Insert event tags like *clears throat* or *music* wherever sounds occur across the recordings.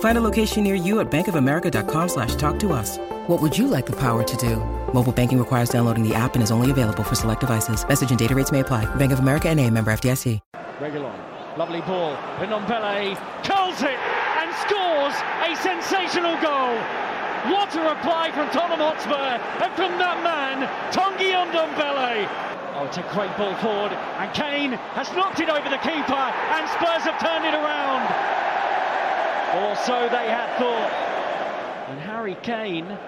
Find a location near you at bankofamerica.com slash talk to us. What would you like the power to do? Mobile banking requires downloading the app and is only available for select devices. Message and data rates may apply. Bank of America and a member FDIC. Reguilón, lovely ball. Ndombele curls it and scores a sensational goal. What a reply from Tottenham Hotspur and from that man, Tanguy Ndombele. Oh, it's a great ball forward, and Kane has knocked it over the keeper, and Spurs have turned it around. Or so they had thought. And Harry Kane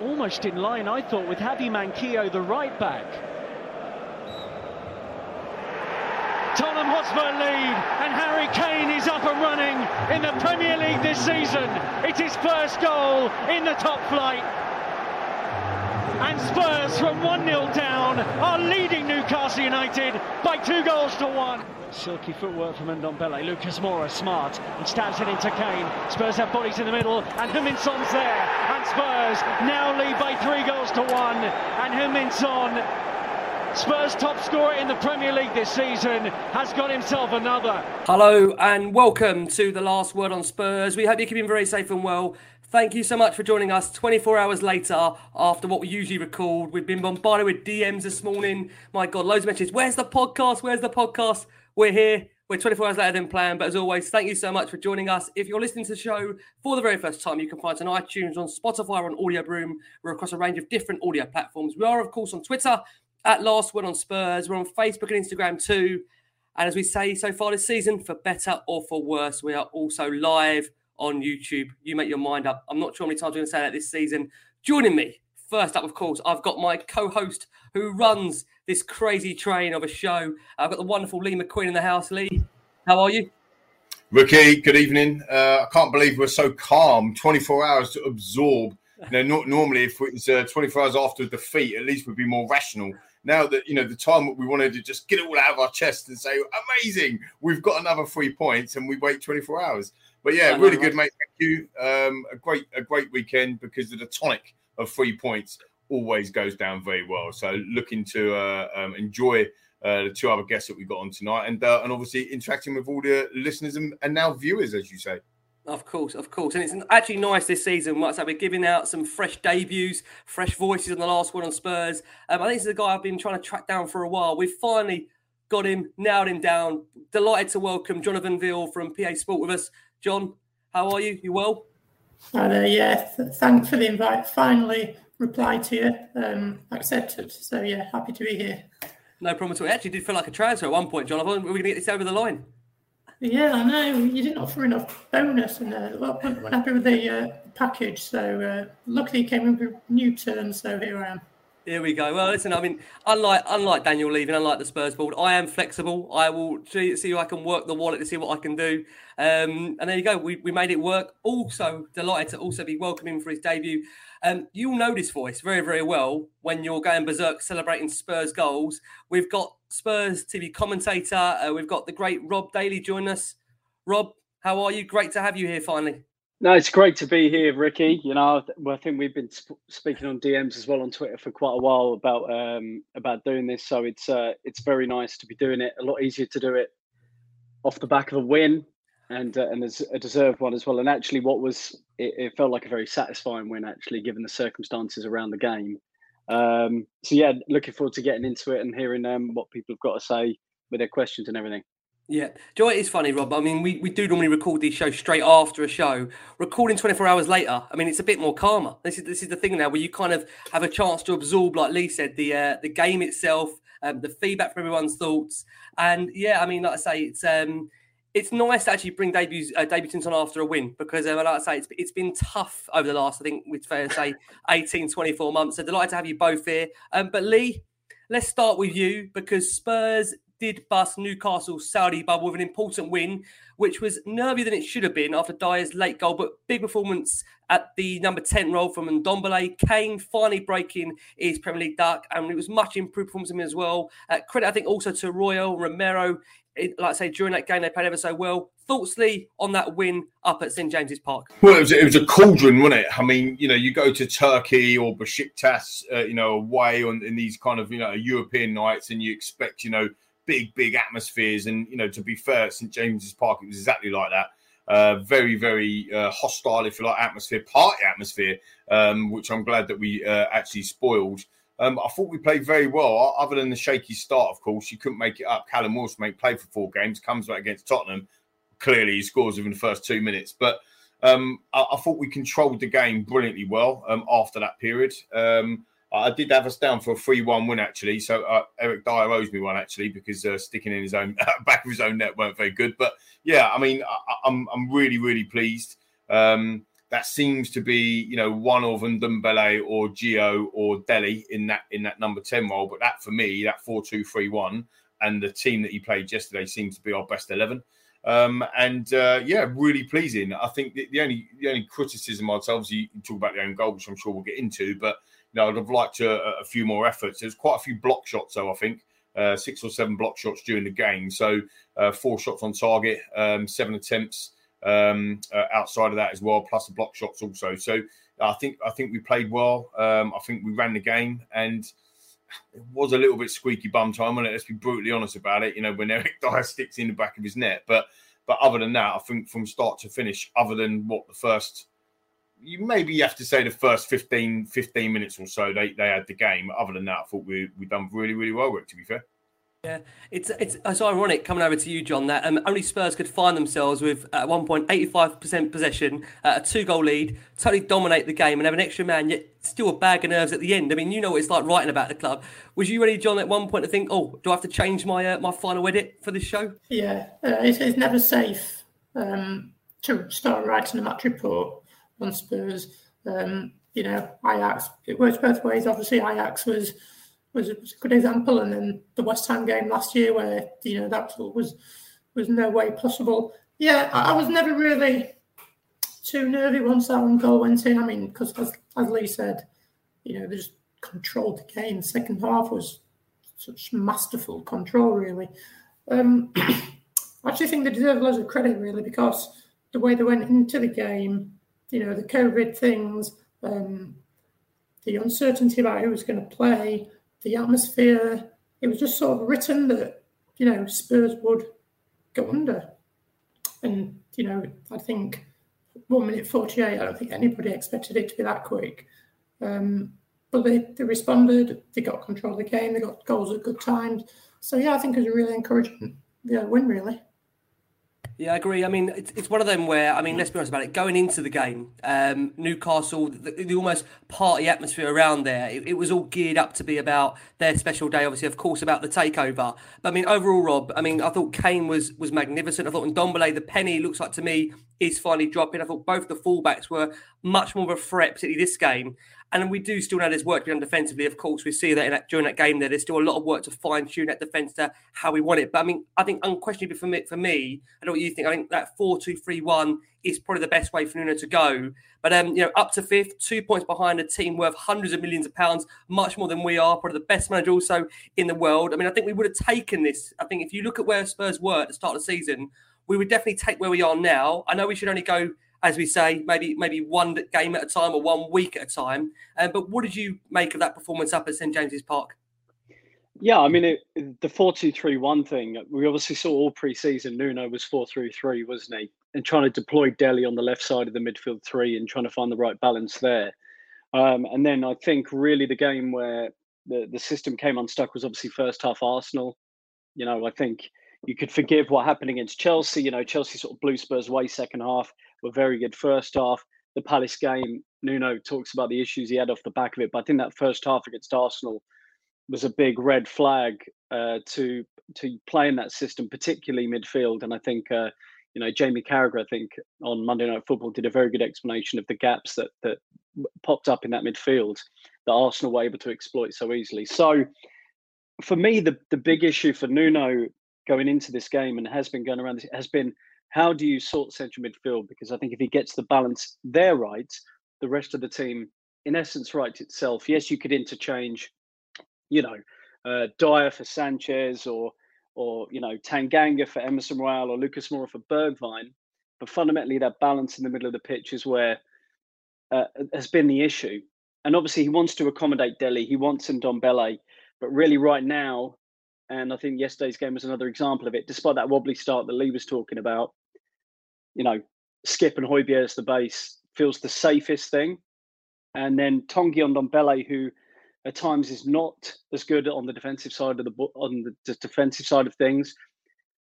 almost in line, I thought, with Javi Manquillo, the right back. Tottenham Hotspur lead, and Harry Kane is up and running in the Premier League this season. It's his first goal in the top flight. And Spurs from 1 0 down are leading Newcastle United by two goals to one. Silky footwork from Ndombele. Lucas Moura smart and stabs it into Kane. Spurs have bodies in the middle, and Heung-min Son's there. And Spurs now lead by three goals to one. And Heung-min Son, Spurs top scorer in the Premier League this season, has got himself another. Hello and welcome to the last word on Spurs. We hope you're keeping very safe and well. Thank you so much for joining us 24 hours later after what we usually record. We've been bombarded with DMs this morning. My God, loads of messages. Where's the podcast? Where's the podcast? We're here. We're 24 hours later than planned. But as always, thank you so much for joining us. If you're listening to the show for the very first time, you can find us on iTunes, on Spotify, on Audioboom. We're across a range of different audio platforms. We are, of course, on Twitter at Last Word on Spurs. We're on Facebook and Instagram too. And as we say so far this season, for better or for worse, we are also live on YouTube. You make your mind up. I'm not sure how many times we're going to say that this season. Joining me, first up, of course, I've got my co host who runs this crazy train of a show. I've got the wonderful Lee McQueen in the house. Lee, how are you? Ricky, good evening. Uh, I can't believe we're so calm. 24 hours to absorb. You know, not, normally if it was uh, 24 hours after a defeat, at least we'd be more rational. Now that you know the time that we wanted to just get it all out of our chest and say, "Amazing, we've got another three points," and we wait 24 hours. But yeah, really good, mate. Thank you. Um, a great, a great weekend because of the tonic of three points always goes down very well. So looking to uh, um, enjoy uh, the two other guests that we got on tonight, and uh, and obviously interacting with all the listeners and, and, now viewers, as you say. Of course, of course, and it's actually nice this season. Like I said, we're giving out some fresh debuts, fresh voices on the last one on Spurs. Um, I think this is a guy I've been trying to track down for a while. We've finally got him, nailed him down. Delighted to welcome Jonathan Veal from PA Sport with us. John, how are you? You well? Hi there. Yeah, thanks for the invite. Finally replied to you, um, accepted. So yeah, happy to be here. No problem at all. It actually did feel like a transfer at one point, we were going to get this over the line. Yeah, I know. You didn't offer enough bonus, and uh, well, I'm happy with the uh, package. So uh, luckily, came in with new terms. So here I am. Here we go. Well, listen, I mean, unlike unlike Daniel Levy, unlike the Spurs board, I am flexible. I will see, see if I can work the wallet to see what I can do. Um, and there you go. We, we made it work. Also, delighted to also be welcoming for his debut. Um, you'll know this voice very, very well when you're going berserk celebrating Spurs goals. We've got Spurs TV commentator. Uh, we've got the great Rob Daly join us. Rob, how are you? Great to have you here finally. No, it's great to be here, Ricky. You know, I think we've been sp- speaking on DMs as well on Twitter for quite a while about um, about doing this. So it's uh, it's very nice to be doing it. A lot easier to do it off the back of a win and uh, and a deserved one as well. And actually, what was it, it, felt like a very satisfying win, actually, given the circumstances around the game. Um, so yeah, looking forward to getting into it and hearing um, what people have got to say with their questions and everything. Yeah. Do you know it is funny, Rob? I mean, we, we do normally record these shows straight after a show. Recording 24 hours later, I mean, it's a bit more calmer. This is this is the thing now where you kind of have a chance to absorb, like Lee said, the uh, the game itself, um, the feedback from everyone's thoughts. And yeah, I mean, like I say, it's um, it's nice to actually bring debuts uh, debutants on after a win because, um, like I say, it's, it's been tough over the last, I think, we'd fair to say, *laughs* 18, 24 months. So delighted to have you both here. Um, but Lee, let's start with you because Spurs did bust Newcastle's Saudi bubble with an important win, which was nervier than it should have been after Dier's late goal, but big performance at the number 10 role from Ndombele. Kane finally breaking his Premier League duck, and it was much improved performance from him as well. Uh, credit, I think, also to Royal Romero. It, like I say, during that game, they played ever so well. Thoughts, Lee, on that win up at St James's Park? Well, it was, it was a cauldron, wasn't it? I mean, you know, you go to Turkey or Besiktas, uh, you know, away on in these kind of you know European nights, and you expect, you know, big, big atmospheres. And, you know, to be fair, St. James's Park, it was exactly like that. Uh, very, very uh, hostile, if you like, atmosphere, party atmosphere, um, which I'm glad that we uh, actually spoiled. Um, I thought we played very well, other than the shaky start, of course. You couldn't make it up. Callum Wilson made played for four games, comes back against Tottenham. Clearly, he scores within the first two minutes. But um, I, I, thought we controlled the game brilliantly well um, after that period. Um, I did have us down for a three-one win actually. So uh, Eric Dier owes me one actually because uh, sticking in his own *laughs* back of his own net weren't very good. But yeah, I mean, I, am I'm, I'm really really pleased. Um, that seems to be you know one of Ndombele or Gio or Dele in that in that number ten role. But that for me, that four-two-three-one and the team that he played yesterday seems to be our best eleven. Um, and uh, yeah, really pleasing. I think the, the, only the only criticism I'd say, obviously, you talk about the own goal, which I'm sure we'll get into, but know, I'd have liked a, a, few more efforts. There's quite a few block shots, though, I think. Uh, six or seven block shots during the game. So uh, four shots on target, um, seven attempts um, uh, outside of that as well, plus the block shots also. So I think I think we played well. Um, I think we ran the game, and it was a little bit squeaky bum time. And let's be brutally honest about it. You know, when *laughs* Eric Dier sticks in the back of his net, but but other than that, I think from start to finish, other than what the first you maybe you have to say the first 15, 15 minutes or so they, they had the game. Other than that, I thought we we done really really well. Rick, to be fair. Yeah, it's it's it's ironic coming over to you, John. That um, only Spurs could find themselves with at one point eighty five percent possession, uh, a two goal lead, totally dominate the game, and have an extra man, yet still a bag of nerves at the end. I mean, you know what it's like writing about the club. Was you ready, John, at one point to think, oh, do I have to change my uh, my final edit for this show? Yeah, uh, it's, it's, never safe um, to start writing a match report on Spurs. Um, you know, Ajax, it works both ways. Obviously, Ajax was, was a, good example, and then the West Ham game last year, where you know that was was no way possible. Yeah, I, was never really too nervy once that one goal went in. I mean, because as, as Lee said, you know, they just controlled the game. Second half was such masterful control, really. Um, *clears throat* I actually think they deserve loads of credit, really, because the way they went into the game, you know, the COVID things, um, the uncertainty about who was going to play, the atmosphere. It was just sort of written that, you know, Spurs would go under. And, you know, I think one minute 48, I don't think anybody expected it to be that quick. Um, but they, they responded, they got control of the game, they got goals at good times. So, yeah, I think it was really encouraging yeah, win, really. Yeah, I agree. I mean, it's, it's one of them where, I mean, let's be honest about it. Going into the game, um, Newcastle, the, the, almost party atmosphere around there, it, it, was all geared up to be about their special day, obviously, of course, about the takeover. But I mean, overall, Rob, I mean, I thought Kane was was magnificent. I thought Ndombele, the penny, looks like to me, is finally dropping. I thought both the fullbacks were much more of a threat, particularly this game. And we do still know there's work to be done defensively. Of course, we see that, that during that game there, there's still a lot of work to fine tune that defence to how we want it. But I mean, I think unquestionably for me, for me, I don't know what you think. I think that four-two-three-one is probably the best way for Nuno to go. But um, you know, up to fifth, two points behind a team worth hundreds of millions of pounds, much more than we are. Probably the best manager also in the world. I mean, I think we would have taken this. I think if you look at where Spurs were at the start of the season, we would definitely take where we are now. I know we should only go as we say, maybe maybe one game at a time or one week at a time. Um, but what did you make of that performance up at St James's Park? Yeah, I mean, it, the 4 2 3 1 thing, we obviously saw all pre season. Nuno was 4 3 3, wasn't he? And trying to deploy Dele on the left side of the midfield three and trying to find the right balance there. Um, and then I think really the game where the, the system came unstuck was obviously first half Arsenal. You know, I think you could forgive what happened against Chelsea. You know, Chelsea sort of blew Spurs away second half, were very good first half. The Palace game, Nuno talks about the issues he had off the back of it, but I think that first half against Arsenal was a big red flag uh, to to play in that system, particularly midfield. And I think uh, you know Jamie Carragher, I think on Monday Night Football, did a very good explanation of the gaps that that popped up in that midfield that Arsenal were able to exploit so easily. So for me, the the big issue for Nuno going into this game and has been going around this has been how do you sort central midfield? Because I think if he gets the balance there right, the rest of the team, in essence, right itself. Yes, you could interchange you know, uh, Dier for Sanchez or or you know Tanganga for Emerson Royal or Lucas Moura for Bergwijn. But fundamentally, that balance in the middle of the pitch is where uh, has been the issue. And obviously, he wants to accommodate Dele, He wants him Ndombele. But really, right now, and I think yesterday's game was another example of it. Despite that wobbly start that Lee was talking about, you know, Skipp and Højbjerg as the base feels the safest thing. And then Tanguy Ndombele, who at times is not as good on the defensive side of the on the defensive side of things.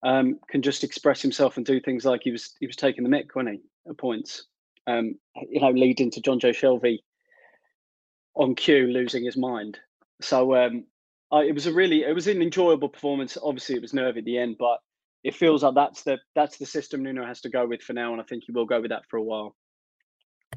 Um, can just express himself and do things like he was he was taking the mick, wasn't he, at points. Um, you know, leading to Jonjo Shelvey on cue losing his mind. So um, I, it was a really it was an enjoyable performance. Obviously, it was nervy at the end, but it feels like that's the that's the system Nuno has to go with for now, and I think he will go with that for a while.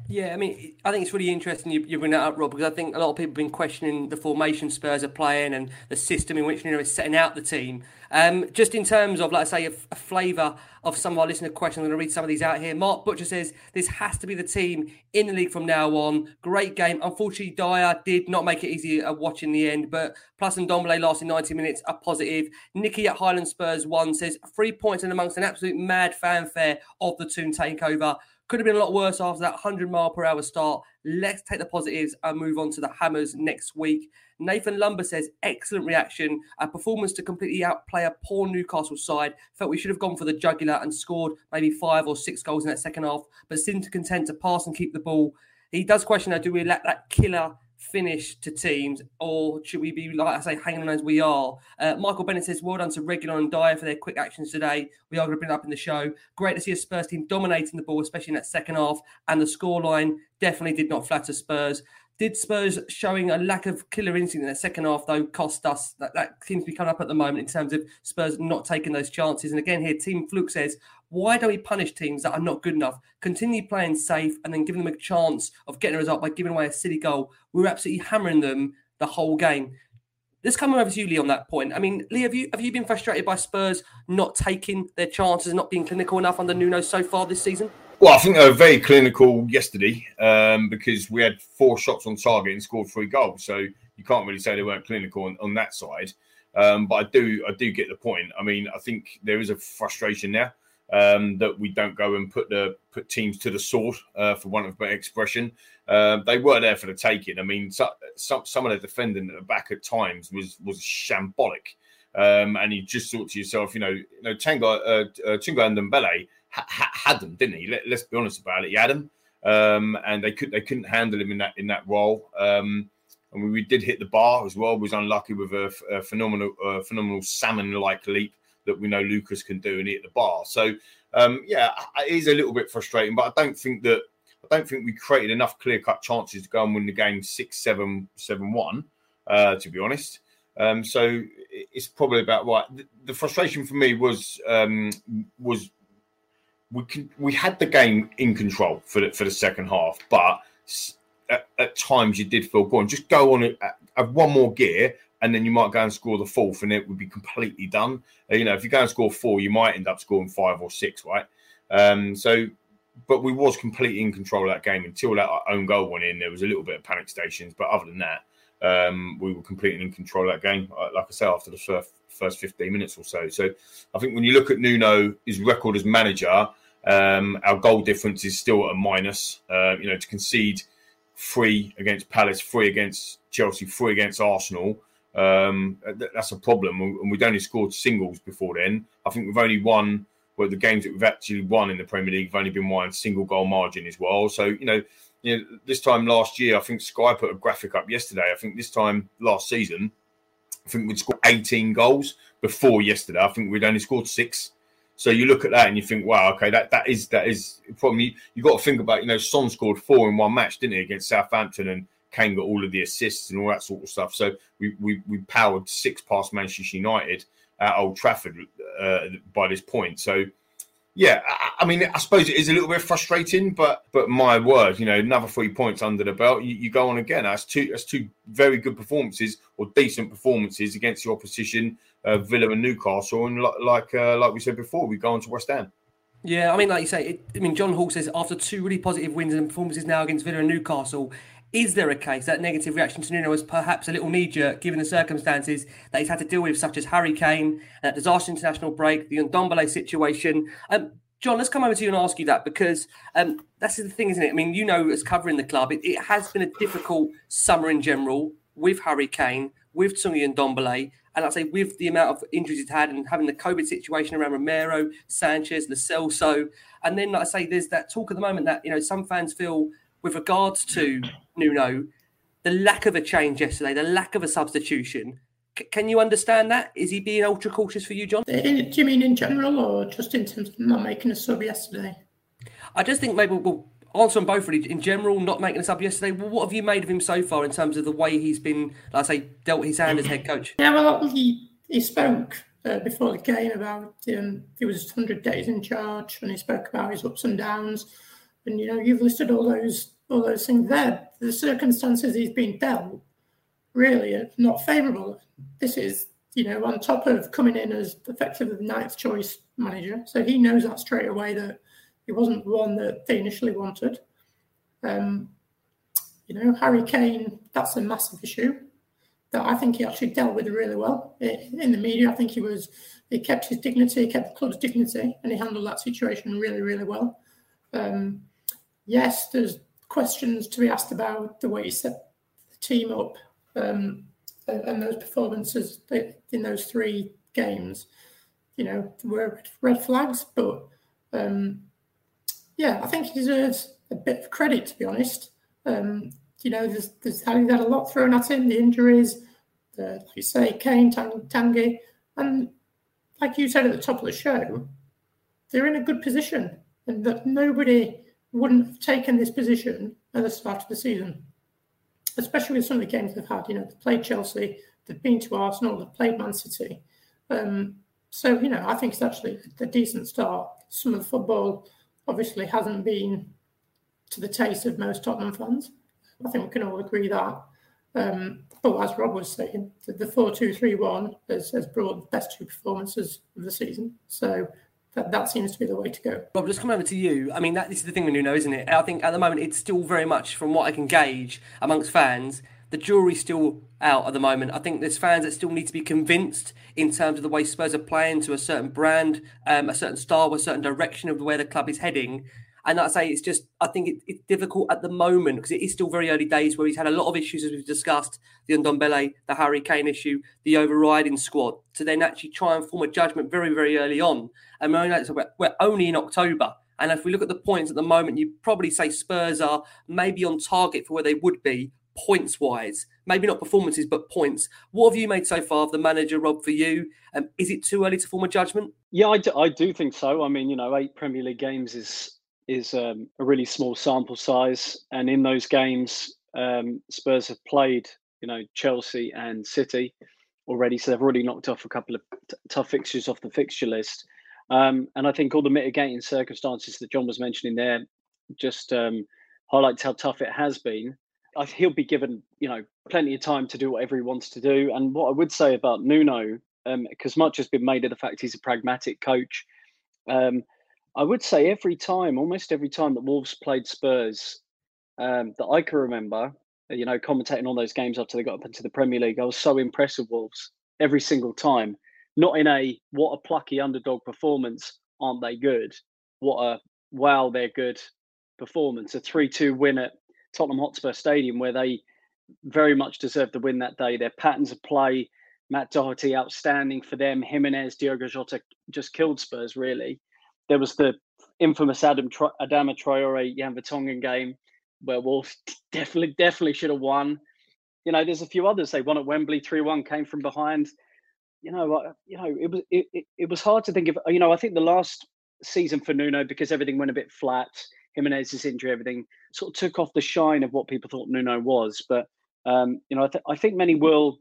Yeah, I mean, I think it's really interesting you, you bring that up, Rob, because I think a lot of people have been questioning the formation Spurs are playing and the system in which Nuno is setting out the team. Um, just in terms of, like I say, a, a flavour of some of our listener questions, I'm going to read some of these out here. Mark Butcher says this has to be the team in the league from now on. Great game. Unfortunately, Dier did not make it easy uh, watching the end, but Plus Ndombele last in 90 minutes are positive. Nicky at Highland Spurs 1 says three points in amongst an absolute mad fanfare of the Toon takeover. Could have been a lot worse after that 100 mile per hour start. Let's take the positives and move on to the Hammers next week. Nathan Lumber says, excellent reaction. A performance to completely outplay a poor Newcastle side. Felt we should have gone for the jugular and scored maybe five or six goals in that second half, but seemed to content to pass and keep the ball. He does question, now, do we let that killer finish to teams, or should we be, like I say, hanging on as we are? Uh, Michael Bennett says, well done to Reguilón and Dier for their quick actions today. We are going to bring it up in the show. Great to see a Spurs team dominating the ball, especially in that second half, and the scoreline definitely did not flatter Spurs. Did Spurs showing a lack of killer instinct in the second half, though, cost us? That, that seems to be coming up at the moment in terms of Spurs not taking those chances. And again, here, Team Fluke says, why don't we punish teams that are not good enough? Continue playing safe and then giving them a chance of getting a result by giving away a silly goal. We were absolutely hammering them the whole game. Let's come over to you, Lee, on that point. I mean, Lee, have you have you been frustrated by Spurs not taking their chances, and not being clinical enough under Nuno so far this season? Well, I think they were very clinical yesterday um, because we had four shots on target and scored three goals. So you can't really say they weren't clinical on, on that side. Um, but I do, I do get the point. I mean, I think there is a frustration there um, that we don't go and put the put teams to the sword, uh, for want of a better expression. Uh, they were there for the taking. I mean, so, some some of the defending at the back at times was was shambolic. Um, and you just thought to yourself, you know, you know, Tango, uh, uh, and Dembele ha- had them, didn't he? Let, us be honest about it. He had them, um, and they could they couldn't handle him in that in that role. Um, and we did hit the bar as well. Was unlucky with a, a phenomenal uh, phenomenal salmon like leap that we know Lucas can do and hit the bar. So um, yeah, it is a little bit frustrating, but I don't think that I don't think we created enough clear cut chances to go and win the game six seven seven one. Uh, to be honest. Um, so it's probably about right. The, the frustration for me was um, was we can, we had the game in control for the, for the second half, but at, at times you did feel go on, just go on have one more gear, and then you might go and score the fourth, and it would be completely done. Uh, you know, if you go and score four, you might end up scoring five or six, right? Um, so, but we was completely in control of that game until that own goal went in. There was a little bit of panic stations, but other than that, um, we were completely in control of that game. Uh, like I say, after the first first 15 minutes or so. So I think when you look at Nuno, his record as manager, Um, our goal difference is still at a minus. Uh, you know, to concede three against Palace, three against Chelsea, three against Arsenal. Um, that's a problem, and we'd only scored singles before then. I think we've only won well the games that we've actually won in the Premier League have only been won single goal margin as well. So you know, you know, this time last year, I think Sky put a graphic up yesterday. I think this time last season, I think we'd scored 18 goals before yesterday. I think we'd only scored six. So you look at that and you think, wow, okay, that that is that is probably you got to think about. You know, Son scored four in one match, didn't he, against Southampton, and Kane got all of the assists and all that sort of stuff. So we we, we powered six past Manchester United at Old Trafford uh, by this point. So yeah, I, I, mean, I suppose it is a little bit frustrating, but but my word, you know, another three points under the belt, you, you go on again. That's two that's two very good performances or decent performances against the opposition, uh, Villa and Newcastle, and like uh, like we said before, we go on to West Ham. Yeah, I mean, like you say, it, I mean, John Hall says after two really positive wins and performances now against Villa and Newcastle, is there a case that negative reaction to Nuno was perhaps a little knee jerk given the circumstances that he's had to deal with, such as Harry Kane, that disaster international break, the Ndombele situation? Um, John, let's come over to you and ask you that because um, that's the thing, isn't it? I mean, you know, as covering the club, it, it has been a difficult summer in general with Harry Kane, with and Ndombele, and I'd say with the amount of injuries he's had and having the COVID situation around Romero, Sanchez, Lo Celso, and then like I say, there's that talk at the moment that you know some fans feel with regards to Nuno, the lack of a change yesterday, the lack of a substitution. C- can you understand that? Is he being ultra cautious for you, John? Do you mean in general or just in terms of not making a sub yesterday? I just think maybe we'll answer on both really. In general, not making a sub yesterday. Well, what have you made of him so far in terms of the way he's been, like I say, dealt his hand as head coach? Yeah, well, he, he spoke uh, before the game about um, he was 100 days in charge and he spoke about his ups and downs. And, you know, you've listed all those all those things there. The circumstances he's been dealt really are not favourable. This is, you know, on top of coming in as effectively the ninth choice manager. So he knows that straight away that he wasn't the one that they initially wanted. Um, you know, Harry Kane, that's a massive issue that I think he actually dealt with really well. In the media, I think he was, he kept his dignity, he kept the club's dignity, and he handled that situation really, really well. Um, yes, there's questions to be asked about the way he set the team up um, and, those performances in those three games. You know, were red flags, but um, yeah, I think he deserves a bit of credit, to be honest. Um, you know, there's, there's had a lot thrown at him, the injuries, the, like you say, Kane, Tang, Tanguy, and like you said at the top of the show, they're in a good position, and that nobody wouldn't have taken this position at the start of the season, especially with some of the games they've had. You know, they've played Chelsea, they've been to Arsenal, they've played Man City. Um, so, you know, I think it's actually a decent start. Some of the football obviously hasn't been to the taste of most Tottenham fans. I think we can all agree that. Um, but as Rob was saying, the 4 2 3 1 has, has brought the best two performances of the season. So that, that seems to be the way to go. Rob, just come over to you. I mean, that, this is the thing with Nuno, isn't it? I think at the moment it's still very much, from what I can gauge amongst fans, the jury's still out at the moment. I think there's fans that still need to be convinced in terms of the way Spurs are playing to a certain brand, um, a certain style, a certain direction of where the club is heading. And I say it's just, I think it, it's difficult at the moment because it is still very early days where he's had a lot of issues, as we've discussed the Ndombele, the Harry Kane issue, the overriding squad, to then actually try and form a judgment very, very early on. And we're, we're only in October. And if we look at the points at the moment, you probably say Spurs are maybe on target for where they would be points wise. Maybe not performances, but points. What have you made so far of the manager, Rob, for you? Um, is it too early to form a judgment? Yeah, I do, I do think so. I mean, you know, eight Premier League games is is um, a really small sample size, and in those games, um, Spurs have played, you know, Chelsea and City already, so they've already knocked off a couple of t- tough fixtures off the fixture list. Um, and I think all the mitigating circumstances that John was mentioning there just um, highlights how tough it has been. I, he'll be given, you know, plenty of time to do whatever he wants to do. And what I would say about Nuno, because um, much has been made of the fact he's a pragmatic coach. Um, I would say every time, almost every time that Wolves played Spurs, um, that I can remember, you know, commentating on those games after they got up into the Premier League, I was so impressed with Wolves every single time. Not in a what a plucky underdog performance, aren't they good? What a wow, they're good performance. A 3 2 win at Tottenham Hotspur Stadium, where they very much deserved the win that day. Their patterns of play, Matt Doherty outstanding for them. Jimenez, Diogo Jota just killed Spurs, really. There was the infamous Adam Adama Traore Jan Vertonghen game where Wolves definitely definitely should have won. You know, there's a few others. They won at Wembley, three one, came from behind. You know, you know, it was it, it, it was hard to think of. You know, I think the last season for Nuno because everything went a bit flat. Jimenez's injury, everything sort of took off the shine of what people thought Nuno was. But um, you know, I, th- I think many will.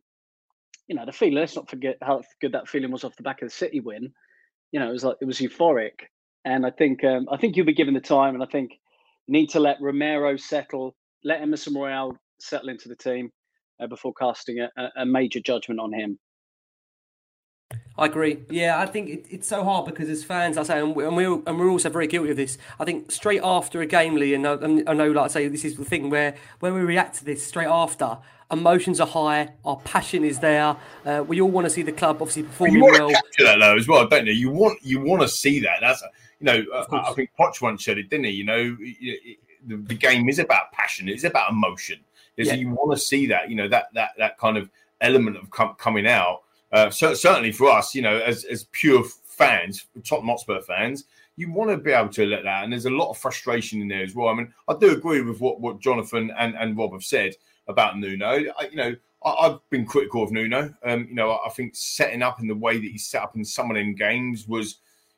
You know, the feeling. Let's not forget how good that feeling was off the back of the City win. You know, it was like it was euphoric, and I think um, I think you'll be given the time, and I think need to let Romero settle, let Emerson Royal settle into the team uh, before casting a, a, major judgment on him. I agree. Yeah, I think it, it's so hard because as fans, I say, and, we, and we're and we're also very guilty of this. I think straight after a game, Lee, and I, and I know, like I say, this is the thing where when we react to this straight after, emotions are high, our passion is there. Uh, we all want to see the club obviously performing well. You want to capture that though as well, don't you? You want you want to see that. That's you know, uh, I think Poch once said it, didn't he? You know, the, the game is about passion. It's about emotion. Is yeah. you want to see that, you know, that that that kind of element of com- coming out. Uh, so, certainly for us, you know, as as pure fans, top Hotspur fans, you want to be able to let that. And there's a lot of frustration in there as well. I mean, I do agree with what what Jonathan and and Rob have said about Nuno. I, you know, I, have been critical of Nuno. Um, you know, I, I think setting up in the way that he set up in some of them games was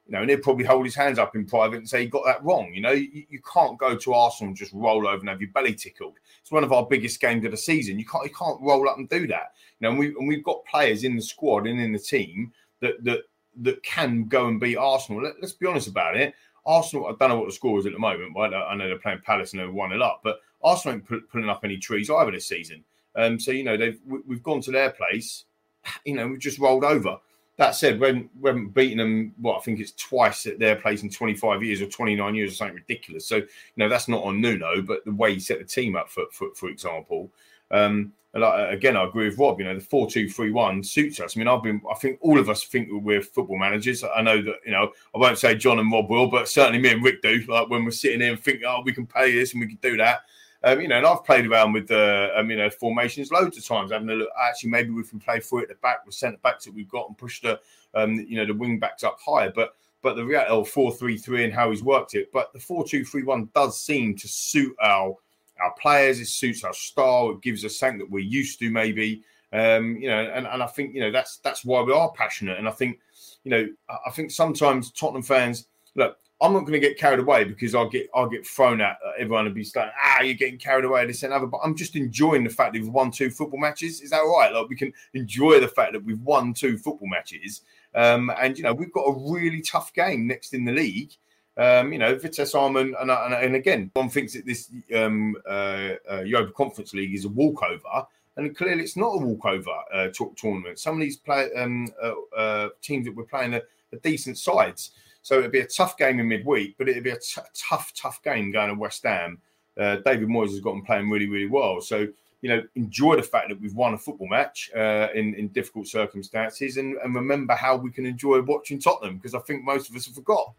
you know, and he'd probably hold his hands up in private and say he got that wrong. You know, you, you, can't go to Arsenal and just roll over and have your belly tickled. It's one of our biggest games of the season. You can't you can't roll up and do that. You know, and we and we've got players in the squad and in the team that that that can go and beat Arsenal. Let, us be honest about it. Arsenal, I don't know what the score is at the moment, but I know they're playing Palace and they're one it up. But Arsenal ain't pulling up any trees either this season. Um, so you know they've we've gone to their place. *sighs* You know, we've just rolled over. That said, when we haven't beaten them, what I think it's twice at their place in 25 years or 29 years or something ridiculous. So, you know, that's not on Nuno, but the way he set the team up, for for, for example. Um, like, again, I agree with Rob. You know, the four-two-three-one suits us. I mean, I've been. I think all of us think we're football managers. I know that. You know, I won't say John and Rob will, but certainly me and Rick do. Like when we're sitting there and think, oh, we can play this and we can do that. Um, you know, and I've played around with the, um, you know, formations loads of times, having a look. Actually, maybe we can play through at the back with centre backs that we've got and push the, um, you know, the wing backs up higher. But but the real oh, four three three and how he's worked it. But the four two three one does seem to suit our our players. It suits our style. It gives us something that we're used to, maybe. Um, you know, and, and I think you know that's that's why we are passionate. And I think, you know, I think sometimes Tottenham fans look I'm not going to get carried away because I'll get I'll get thrown at everyone and be like, ah, you're getting carried away this and other. But I'm just enjoying the fact that we've won two football matches. Is that right? Like we can enjoy the fact that we've won two football matches. Um, and you know we've got a really tough game next in the league. Um, you know, Vitesse Arnhem, and, and, and, again, one thinks that this um, uh, uh, Europa Conference League is a walkover, and clearly it's not a walkover uh, t- tournament. Some of these play, um, uh, uh, teams that we're playing are decent sides. So it'd be a tough game in midweek, but it'd be a t- tough, tough game going to West Ham. Uh, David Moyes has got them playing really, really well. So you know, enjoy the fact that we've won a football match uh, in in difficult circumstances, and, and remember how we can enjoy watching Tottenham because I think most of us have forgot.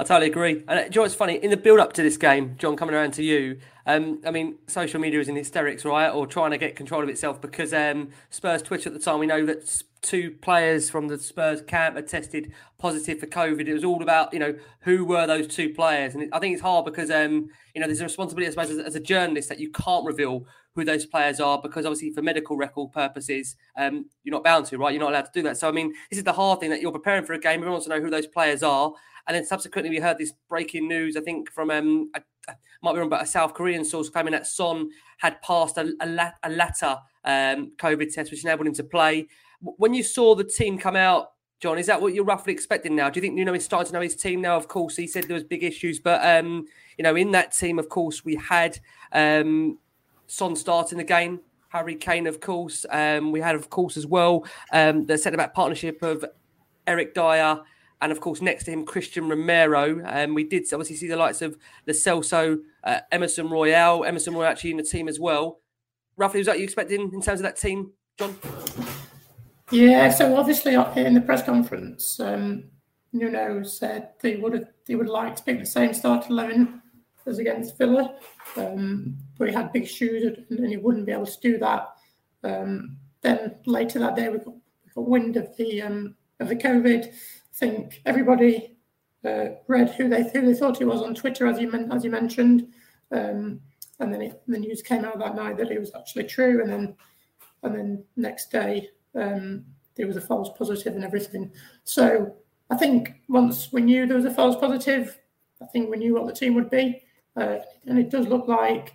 I totally agree. And uh, you know what's funny? In the build up to this game, John, coming around to you, um, I mean, social media is in hysterics, right? Or trying to get control of itself because um, Spurs Twitter at the time, we know that two players from the Spurs camp had tested positive for COVID. It was all about, you know, who were those two players. And I think it's hard because, um, you know, there's a responsibility, I suppose, as, as, a journalist that you can't reveal who those players are because obviously for medical record purposes, um, you're not bound to, right? You're not allowed to do that. So, I mean, this is the hard thing that you're preparing for a game. Everyone wants to know who those players are. And then subsequently, we heard this breaking news, I think, from um, I, I might be wrong, but a South Korean source claiming that Son had passed a, a, a latter um, COVID test, which enabled him to play. When you saw the team come out, John, is that what you're roughly expecting now? Do you think Nuno is starting to know his team now? Of course, he said there was big issues, but um, you know, in that team, of course, we had um, Son starting the game. Harry Kane, of course. Um, we had, of course, as well um, the centre back partnership of Eric Dier and of course next to him Christian Romero. And um, we did obviously see the likes of the Celso, uh, Emerson Royal, Emerson Royal actually in the team as well. Roughly, was that you expecting in terms of that team, John? Yeah, so obviously in the press conference, um, Nuno said they would have they would like to pick the same start eleven as against Villa, um, but he had big shoes and he wouldn't be able to do that. Um, then later that day we got, we got wind of the um, of the COVID. I think everybody uh, read who they who they thought he was on Twitter, as you as you mentioned, um, and then it, the news came out that night that it was actually true, and then and then next day um, there was a false positive and everything. So I think once we knew there was a false positive, I think we knew what the team would be, uh, and it does look like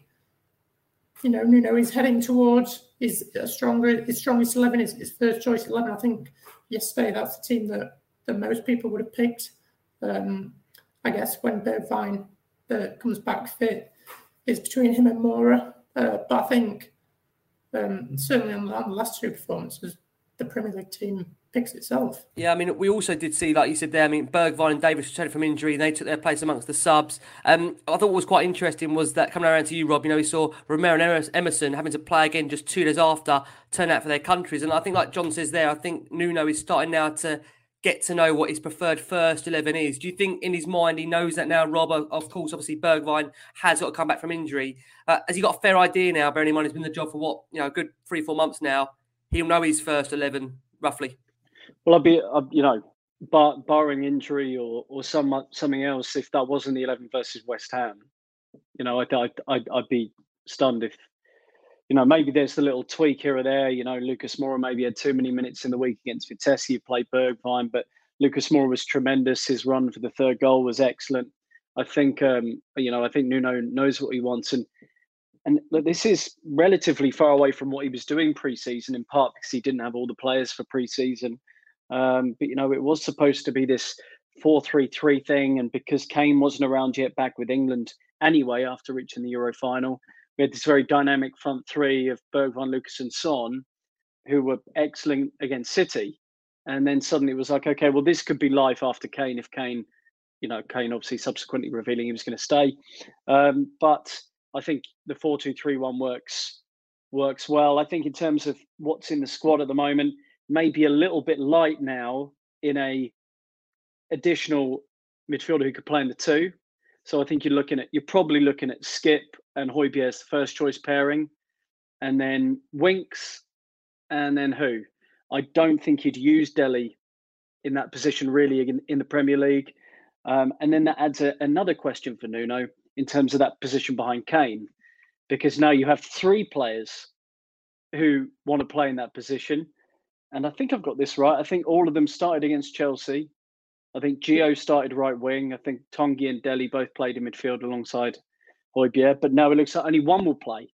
you know Nuno is heading towards his stronger his strongest eleven, his, his first choice eleven. I think yesterday that's the team that that most people would have picked. Um, I guess when Bergwijn uh, comes back fit, is between him and Moura. Uh, but I think um, certainly on the, on the last two performances, the Premier League team picks itself. Yeah, I mean, we also did see, like you said there, I mean, Bergwijn and Davis returned from injury and they took their place amongst the subs. Um, I thought what was quite interesting was that coming around to you, Rob, you know, we saw Romero and Emerson having to play again just two days after turn out for their countries. And I think, like John says there, I think Nuno is starting now to get to know what his preferred first 11 is. Do you think in his mind he knows that now, Rob? Of course, obviously, Bergwijn has got to come back from injury. Uh, has he got a fair idea now, bearing in mind he's been the job for what, you know, a good three, four months now? He'll know his first 11 roughly. Well, I'd be, I'd, you know, bar, barring injury or or some something else, if that wasn't the 11 versus West Ham, you know, I'd, I'd, I'd, I'd be stunned if you know, maybe there's a little tweak here or there. You know, Lucas Moura maybe had too many minutes in the week against Vitesse. You played Bergwijn, but Lucas Moura was tremendous. His run for the third goal was excellent. I think, um, you know, I think Nuno knows what he wants, and and this is relatively far away from what he was doing pre-season, in part because he didn't have all the players for pre-season. Um, but you know, it was supposed to be this four-three-three thing, and because Kane wasn't around yet back with England anyway after reaching the Euro final, we had this very dynamic front three of Bergwijn, Lucas, and Son, who were excellent against City. And then suddenly it was like, okay, well, this could be life after Kane if Kane, you know, Kane obviously subsequently revealing he was going to stay. Um, but I think the four-two-three-one works works well. I think in terms of what's in the squad at the moment, maybe a little bit light now in a additional midfielder who could play in the two. So I think you're looking at you're probably looking at Skipp and as the first choice pairing, and then Winks, and then who? I don't think he'd use Dele in that position really in, in the Premier League. Um, and then that adds a, another question for Nuno in terms of that position behind Kane, because now you have three players who want to play in that position. And I think I've got this right. I think all of them started against Chelsea. I think Gio started right wing. I think Tanguy and Dele both played in midfield alongside Højbjerg, but now it looks like only one will play.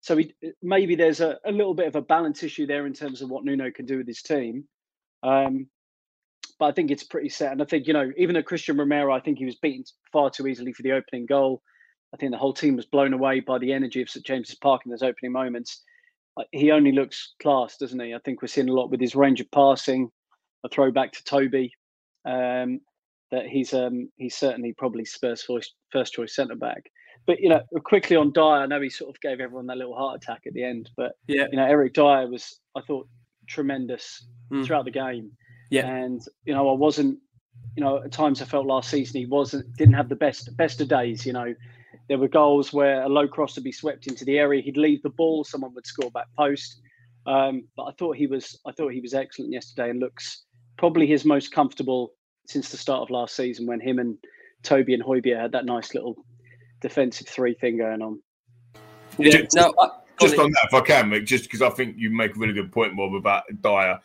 So we, maybe there's a, a, little bit of a balance issue there in terms of what Nuno can do with his team. Um, but I think it's pretty set. And I think, you know, even though Christian Romero, I think he was beaten far too easily for the opening goal. I think the whole team was blown away by the energy of St James's Park in those opening moments. He only looks class, doesn't he? I think we're seeing a lot with his range of passing, a throwback to Toby. Um, that he's um, he's certainly probably Spurs' first, first choice centre back. But you know, quickly on Dier, I know he sort of gave everyone that little heart attack at the end. But yeah, you know, Eric Dier was, I thought, tremendous mm. throughout the game. Yeah, and you know, I wasn't, you know, at times I felt last season he wasn't, didn't have the best best of days. You know, there were goals where a low cross would be swept into the area, he'd leave the ball, someone would score back post. Um, but I thought he was, I thought he was excellent yesterday, and looks probably his most comfortable since the start of last season when him and Toby and Højbjerg had that nice little defensive three thing going on. Yeah, just, no, just on that, if I can, Mick, just because I think you make a really good point, Bob, about Dier.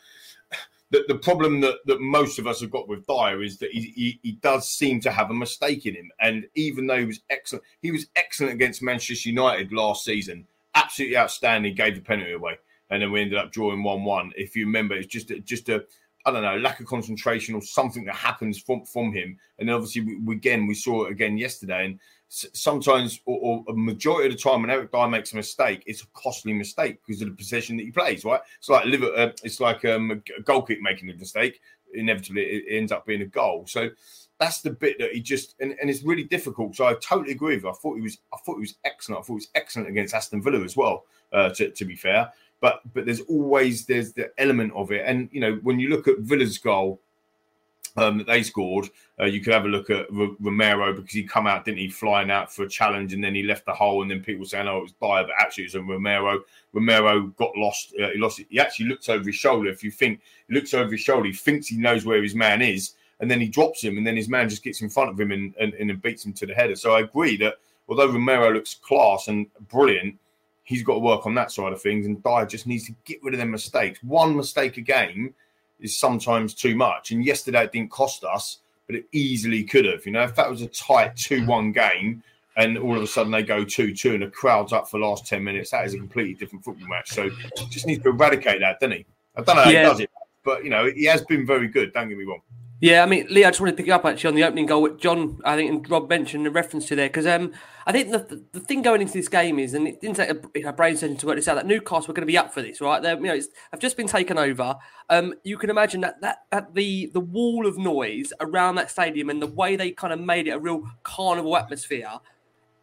The, the problem that, that most of us have got with Dier is that he, he, he does seem to have a mistake in him. And even though he was excellent, he was excellent against Manchester United last season. Absolutely outstanding. Gave the penalty away, and then we ended up drawing one-one. If you remember, it's just a, just a I don't know, lack of concentration or something that happens from, from him. And then obviously, we, again, we saw it again yesterday. And sometimes, or, or, a majority of the time, when Eric Dier makes a mistake, it's a costly mistake because of the position that he plays. Right? It's like liver, uh, it's like um, a goal kick making a mistake. Inevitably, it ends up being a goal. So that's the bit that he just and, and it's really difficult. So I totally agree with. You. I thought he was. I thought he was excellent. I thought he was excellent against Aston Villa as well. Uh, to, to be fair, but but there's always there's the element of it, and you know when you look at Villa's goal um, that they scored, uh, you could have a look at R- Romero because he come out, didn't he, flying out for a challenge, and then he left the hole, and then people saying, "Oh, it was Dier," but actually it was a Romero. Romero got lost. Uh, he lost it. He actually looks over his shoulder. If you think he looks over his shoulder, he thinks he knows where his man is, and then he drops him, and then his man just gets in front of him and, and, and beats him to the header. So I agree that although Romero looks class and brilliant, he's got to work on that side of things, and Dier just needs to get rid of their mistakes. One mistake a game is sometimes too much. And yesterday it didn't cost us, but it easily could have. You know, if that was a tight 2 1 mm-hmm. game and all of a sudden they go 2 2 and the crowd's up for the last 10 minutes, that is a completely different football match. So just needs to eradicate that, doesn't he? I don't know how yeah. he does it, but, you know, he has been very good. Don't get me wrong. Yeah, I mean, Lee, I just wanted to pick up actually on the opening goal, which John, I think, and Rob mentioned the reference to there, because um, I think the, the, thing going into this game is, and it didn't take a, a brain session to work this out, that Newcastle were going to be up for this, right? They're, you know, have just been taken over. Um, you can imagine that, that that the the wall of noise around that stadium and the way they kind of made it a real carnival atmosphere.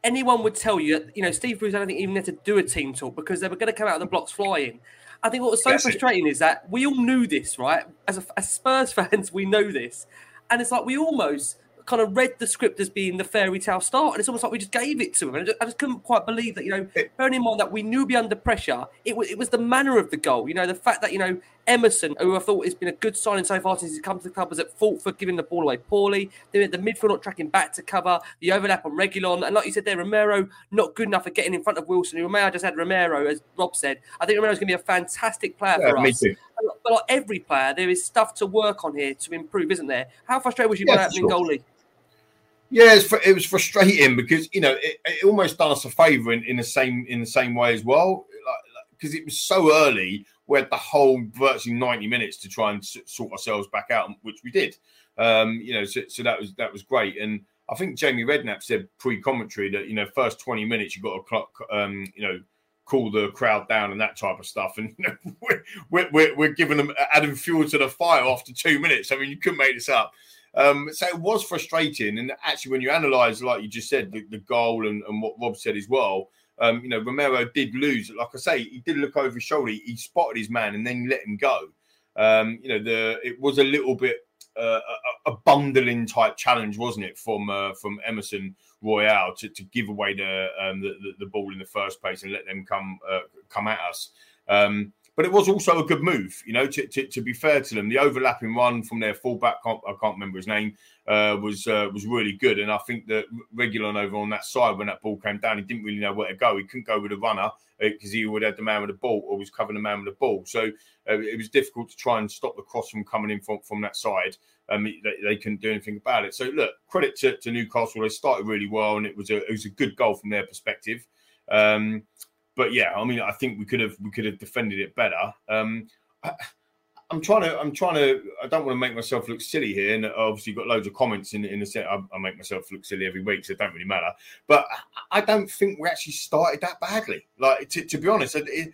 Anyone would tell you that, you know, Steve Bruce, I don't think even had to do a team talk because they were going to come out of the blocks flying. I think what was so That's frustrating it. is that we all knew this, right? As, a, as Spurs *laughs* fans, we know this. And it's like we almost kind of read the script as being the fairy tale start, and it's almost like we just gave it to him. And I just, I just couldn't quite believe that, you know, bearing in mind that we knew we'd be under pressure, it was it was the manner of the goal. You know, the fact that you know Emerson, who I thought has been a good signing so far since he's come to the club, was at fault for giving the ball away poorly. Then the midfield not tracking back to cover, the overlap on Reguilón, and like you said there, Romero not good enough for getting in front of Wilson. Romero just had Romero, as Rob said. I think Romero's going to be a fantastic player yeah, for us. Too. But like every player, there is stuff to work on here to improve, isn't there? How frustrated was you yeah, by that sure. goalie? Yeah, it was frustrating because you know it, it almost done us a favour in, in the same in the same way as well, because like, it was so early. We had the whole virtually ninety minutes to try and sort ourselves back out, which we did. Um, you know, so, so that was that was great. And I think Jamie Redknapp said pre-commentary that you know first twenty minutes you've got to um, you know cool the crowd down and that type of stuff. And you know, *laughs* we're, we're, we're giving them adding fuel to the fire after two minutes. I mean, you couldn't make this up. Um, so it was frustrating. And actually, when you analyse, like you just said, the, the goal and, and, what Rob said as well, um, you know, Romero did lose. Like I say, he did look over his shoulder. He spotted his man and then let him go. Um, you know, the it was a little bit uh, a, a, bundling type challenge, wasn't it, from uh, from Emerson Royal to, to give away the, um, the, the, the ball in the first place and let them come uh, come at us. Um, but it was also a good move, you know. To, to, to, be fair to them, the overlapping run from their fullback, I can't remember his name, uh, was uh, was really good. And I think that Reguilón over on that side, when that ball came down, he didn't really know where to go. He couldn't go with a runner because uh, he would have the man with the ball or was covering the man with the ball. So uh, it was difficult to try and stop the cross from coming in from, from that side. Um, they, they, couldn't do anything about it. So look, credit to, to Newcastle. They started really well, and it was a it was a good goal from their perspective. Um, but yeah, I mean, I think we could have we could have defended it better. Um, I, am trying to I'm trying to I don't want to make myself look silly here, and obviously got loads of comments in in the set. I, I, make myself look silly every week, so it don't really matter. But I don't think we actually started that badly. Like to, to be honest, it, it,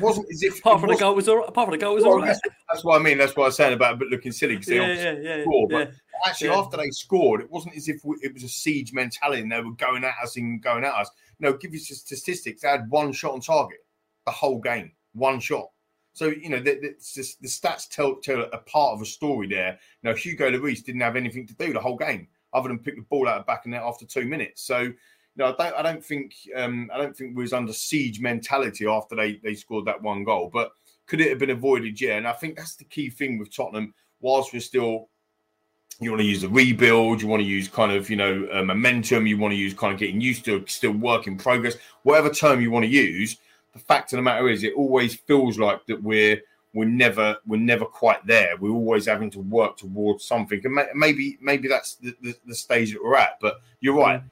wasn't as if *laughs* apart from the goal was all, apart from the goal was well, all right. That's, that's, what I mean. That's what I was saying about but looking silly because yeah, yeah, yeah, score. Yeah, but actually, yeah. after they scored, it wasn't as if we, it was a siege mentality and they were going at us and going at us know, give you some statistics. They had one shot on target the whole game, one shot. So you know the, the, the, stats tell tell a part of a story there. Now Hugo Lloris didn't have anything to do the whole game other than pick the ball out of back of net after two minutes. So you know I don't I don't think um, I don't think we was under siege mentality after they they scored that one goal. But could it have been avoided? Yeah, and I think that's the key thing with Tottenham. Whilst we're still you want to use a rebuild, you want to use kind of, you know, uh, momentum, you want to use kind of getting used to still work in progress, whatever term you want to use. The fact of the matter is, it always feels like that we're we're never we're never quite there. We're always having to work towards something, and maybe maybe that's the, the, the stage that we're at. But you're right.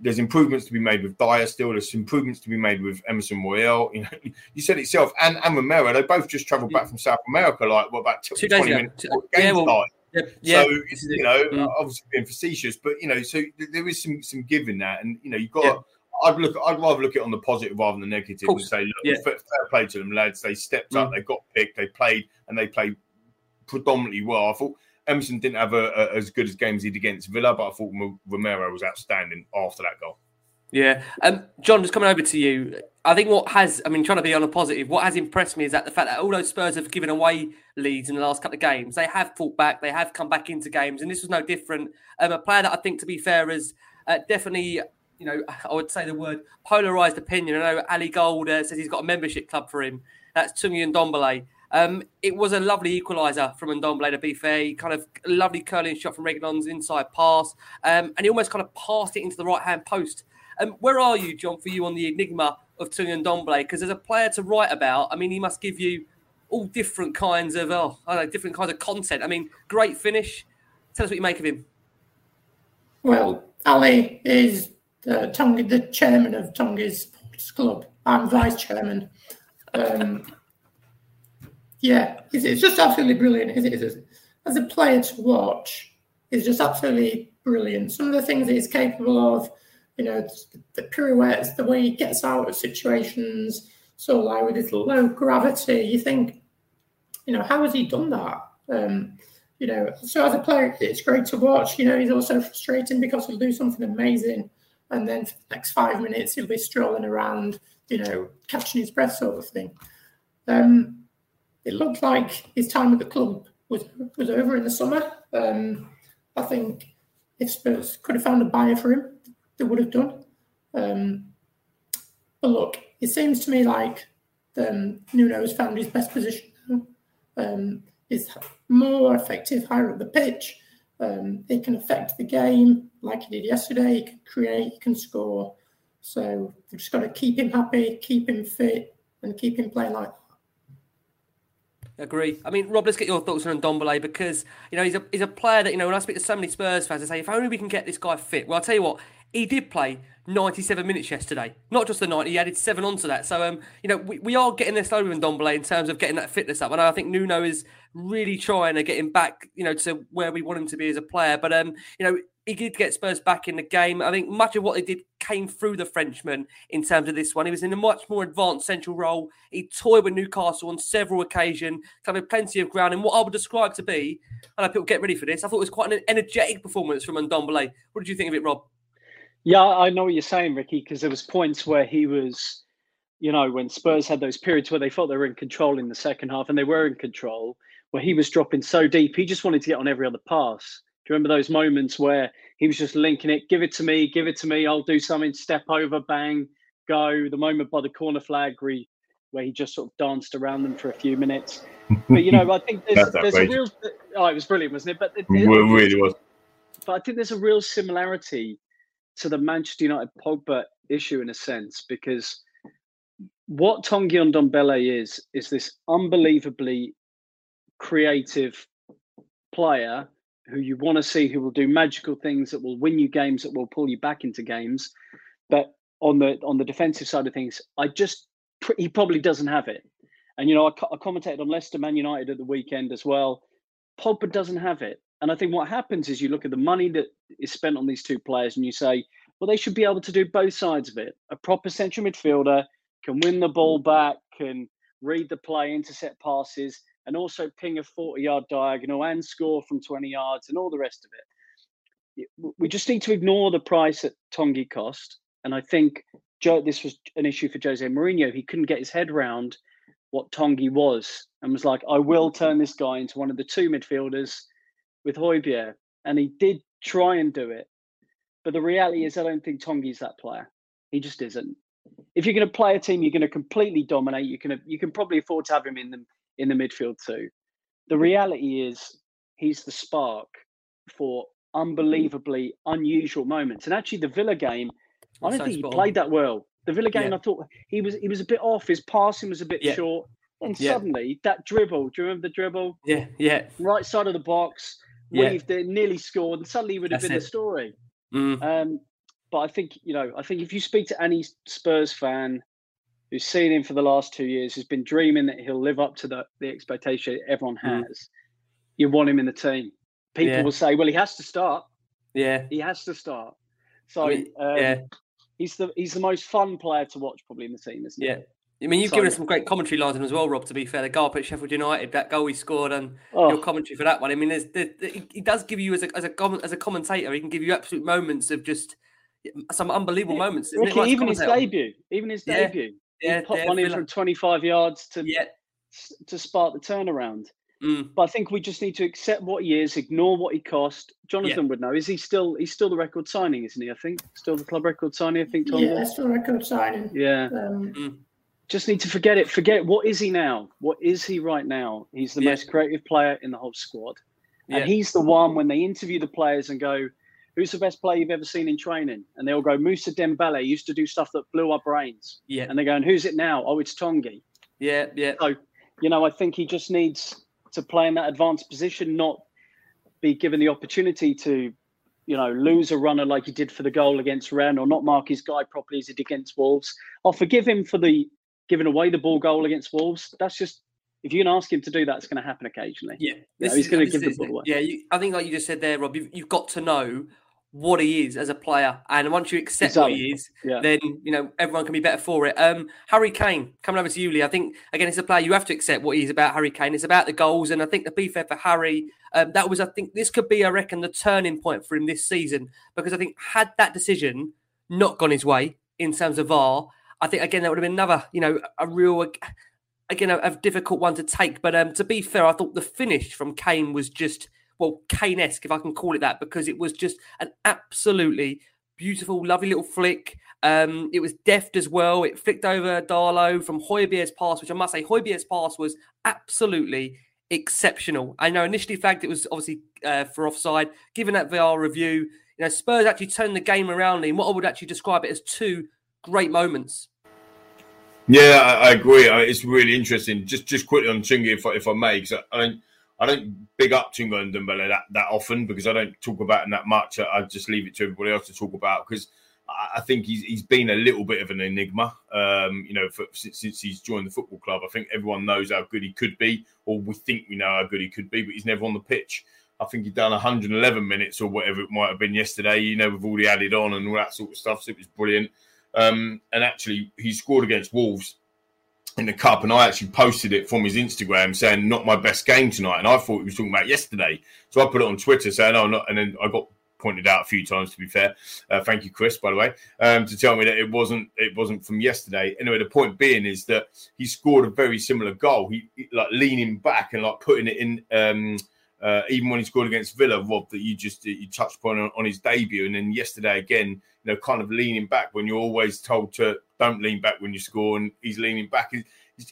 There's improvements to be made with Dier still. There's improvements to be made with Emerson Royal. You know, *laughs* you said it yourself, and and Romero. They both just travelled back from South America, like what about two 20 days minutes? Yeah, well, Yep. Yeah. So you know, mm. obviously being facetious, but you know, so there is some some give in that, and you know, you've got. Yep. I'd look. I'd rather look at it on the positive rather than the negative and say, look, yeah. fair, fair, play to them, lads. They stepped mm. up. They got picked. They played, and they played predominantly well. I thought Emerson didn't have a, a, as good as games he did against Villa, but I thought Romero was outstanding after that goal. Yeah. Um, John, just coming over to you. I think what has, I mean, trying to be on a positive, what has impressed me is that the fact that although Spurs have given away leads in the last couple of games, they have fought back, they have come back into games, and this was no different. Um, a player that I think, to be fair, is uh, definitely, you know, I would say the word polarised opinion. I know Ali Gold uh, says he's got a membership club for him. That's Tanguy Ndombele. Um, it was a lovely equaliser from Ndombele, to be fair. He kind of lovely curling shot from Reguilón's inside pass, um, and he almost kind of passed it into the right hand post. Um, where are you, John, for you on the enigma of Tanguy Ndombele? Because as a player to write about, I mean, he must give you all different kinds of, oh, I don't know, different kinds of content. I mean, great finish. Tell us what you make of him. Well, Ali is the, Tonga, the chairman of Tonga's sports club. I'm vice chairman. Um, yeah, it's, it's, just absolutely brilliant. It's, as a player to watch, it's just absolutely brilliant. Some of the things that he's capable of, you know, the pirouettes, the way he gets out of situations, so like with his low gravity, you think, you know, how has he done that? Um, you know, so as a player, it's great to watch. You know, he's also frustrating because he'll do something amazing, and then for the next five minutes he'll be strolling around, you know, catching his breath, sort of thing. Um, it looked like his time at the club was was over in the summer. Um, I think if Spurs could have found a buyer for him, they would have done. Um, but look, it seems to me like um, Nuno has found his best position. Um, he's more effective higher up the pitch. Um, he can affect the game like he did yesterday. He can create, he can score. So we've just got to keep him happy, keep him fit, and keep him playing like. Agree. I mean, Rob, let's get your thoughts on Ndombele because you know he's a he's a player that you know when I speak to so many Spurs fans, they say if only we can get this guy fit. Well, I'll tell you what, he did play 97 minutes yesterday. Not just the night, he added seven onto that. So, um, you know, we, we are getting there slowly with Ndombele in terms of getting that fitness up. And I think Nuno is really trying to get him back, you know, to where we want him to be as a player. But, um, you know, he did get Spurs back in the game. I think much of what they did came through the Frenchman in terms of this one. He was in a much more advanced central role. He toyed with Newcastle on several occasions, covered plenty of ground. And what I would describe to be, and I people get ready for this, I thought it was quite an energetic performance from Ndombele. What did you think of it, Rob? Yeah, I know what you're saying, Ricky, because there was points where he was, you know, when Spurs had those periods where they felt they were in control in the second half, and they were in control, where he was dropping so deep, he just wanted to get on every other pass. Do you remember those moments where he was just linking it, give it to me, give it to me, I'll do something, step over, bang, go. The moment by the corner flag where he, where he just sort of danced around them for a few minutes. But you know, I think *laughs* there's, there's a real. Oh, it was brilliant, wasn't it? But it, it really was. But I think there's a real similarity to the Manchester United Pogba issue in a sense because what Ndombele is is this unbelievably creative player who you want to see who will do magical things that will win you games that will pull you back into games. But on the on the defensive side of things I just he probably doesn't have it. And you know I, I commentated on Leicester Man United at the weekend as well. Pogba doesn't have it. And I think what happens is you look at the money that is spent on these two players and you say, well, they should be able to do both sides of it. A proper central midfielder can win the ball back, can read the play, intercept passes, and also ping a 40 yard diagonal and score from 20 yards and all the rest of it. We just need to ignore the price that Tongi cost. And I think Joe, this was an issue for Jose Mourinho. He couldn't get his head around what Tongi was and was like, I will turn this guy into one of the two midfielders with Højbjerg, and he did try and do it. But the reality is, I don't think Tanguy's that player. He just isn't. If you're going to play a team, you're going to completely dominate. You can you can probably afford to have him in the in the midfield too. The reality is, he's the spark for unbelievably unusual moments. And actually, the Villa game, I don't think he played that well. The Villa game, yeah. I thought he was he was a bit off. His passing was a bit yeah. short. And yeah. suddenly, that dribble. Do you remember the dribble? Yeah, yeah. Right side of the box weaved it, nearly scored, and suddenly would have That's been it. the story. Mm. Um, but I think you know, I think if you speak to any Spurs fan who's seen him for the last two years, who's been dreaming that he'll live up to the, the expectation everyone mm. has, mm. you want him in the team. People yeah. will say, "Well, he has to start." Yeah, he has to start. So I mean, um, yeah, he's the he's the most fun player to watch probably in the team, isn't he? yeah. he? I mean, you've so, given us some great commentary lines as well, Rob. To be fair, the goal at Sheffield United, that goal he scored, and oh. your commentary for that one. I mean, there's, there, he does give you as a as a as a commentator, he can give you absolute moments of just some unbelievable moments. Ricky, even his debut, even his Yeah. debut, Yeah, he popped yeah, one in Villa. from 25 yards to Yeah. to spark the turnaround. Mm. But I think we just need to accept what he is, ignore what he cost. Jonathan would know. Is he still? He's still the record signing, isn't he? I think still the club record signing. I think Tom. Yeah, still record signing. Yeah. Um, Just need to forget it. Forget it. what is he now? What is he right now? He's the Yeah. most creative player in the whole squad, Yeah. and he's the one when they interview the players and go, "Who's the best player you've ever seen in training?" And they all go, "Mousa Dembele used to do stuff that blew our brains." Yeah. And they're going, "Who's it now?" Oh, it's Tongi. Yeah, yeah. So, you know, I think he just needs to play in that advanced position, not be given the opportunity to, you know, lose a runner like he did for the goal against Rennes or not mark his guy properly as he did against Wolves. I'll forgive him for the giving away the ball goal against Wolves. That's just, if you can ask him to do that, it's going to happen occasionally. Yeah, You know, he's going to give the ball away. Yeah, you, I think like you just said there, Rob, you've, you've got to know what he is as a player, and once you accept what he is, Yeah. then you know everyone can be better for it. Um, Harry Kane coming over to you, Lee. I think again, it's a player you have to accept what he's about. Harry Kane, it's about the goals, and I think to be fair for Harry, um, that was I think this could be I reckon the turning point for him this season because I think had that decision not gone his way in terms of VAR, I think again that would have been another you know a real again a, a difficult one to take. But um, to be fair, I thought the finish from Kane was just well Kane-esque, if I can call it that, because it was just an absolutely beautiful, lovely little flick. Um, it was deft as well. It flicked over Darlow from Højbjerg's pass, which I must say, Højbjerg's pass was absolutely exceptional. I know initially flagged it was obviously uh, for offside. Given that VR review, you know Spurs actually turned the game around in what I would actually describe it as two great moments. Yeah, I, I agree. I, it's really interesting. Just just quickly on Chingy, if I, if I may, because I, I I don't big up Chinga and Dembele that, that often because I don't talk about him that much. I, I just leave it to everybody else to talk about because I, I think he's he's been a little bit of an enigma. Um, you know, for, since, since he's joined the football club, I think everyone knows how good he could be, or we think we know how good he could be, but he's never on the pitch. I think he'd done 111 minutes or whatever it might have been yesterday. You know, with all the added on and all that sort of stuff, so it was brilliant. Um, and actually, he scored against Wolves in the cup, and I actually posted it from his Instagram saying not my best game tonight, and I thought he was talking about yesterday. So I put it on Twitter saying, "Oh, not," and then I got pointed out a few times. To be fair, uh, thank you, Chris, by the way, um, to tell me that it wasn't it wasn't from yesterday. Anyway, the point being is that he scored a very similar goal. He, like leaning back and like putting it in. Um, uh, even when he scored against Villa, Rob, that you just you touched upon on, on his debut, and then yesterday again, you know, kind of leaning back when you're always told to don't lean back when you score, and he's leaning back. It,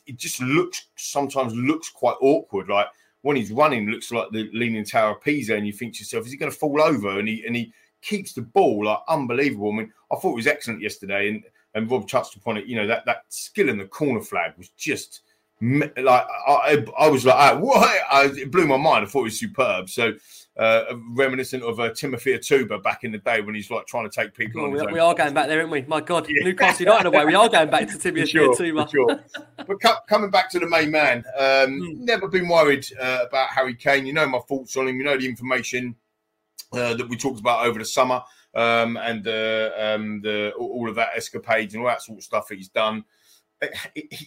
it just looks sometimes looks quite awkward. Like when he's running, looks like the Leaning Tower of Pisa, and you think to yourself, is he going to fall over? And he and he keeps the ball like unbelievable. I mean, I thought it was excellent yesterday, and and Rob touched upon it. You know that that skill in the corner flag was just like I, I was like, what? I, it blew my mind. I thought it was superb. So uh, reminiscent of uh, Timothy Atouba back in the day when he's like trying to take people Oh, on we, his are, own. we are going back there, aren't we? My God, Newcastle United away. We are going back to *laughs* Tibia sure, for sure. But co- coming back to the main man, um, Hmm. never been worried uh, about Harry Kane. You know my thoughts on him. You know the information uh, that we talked about over the summer, um, and uh, um, the all of that escapades and all that sort of stuff that he's done.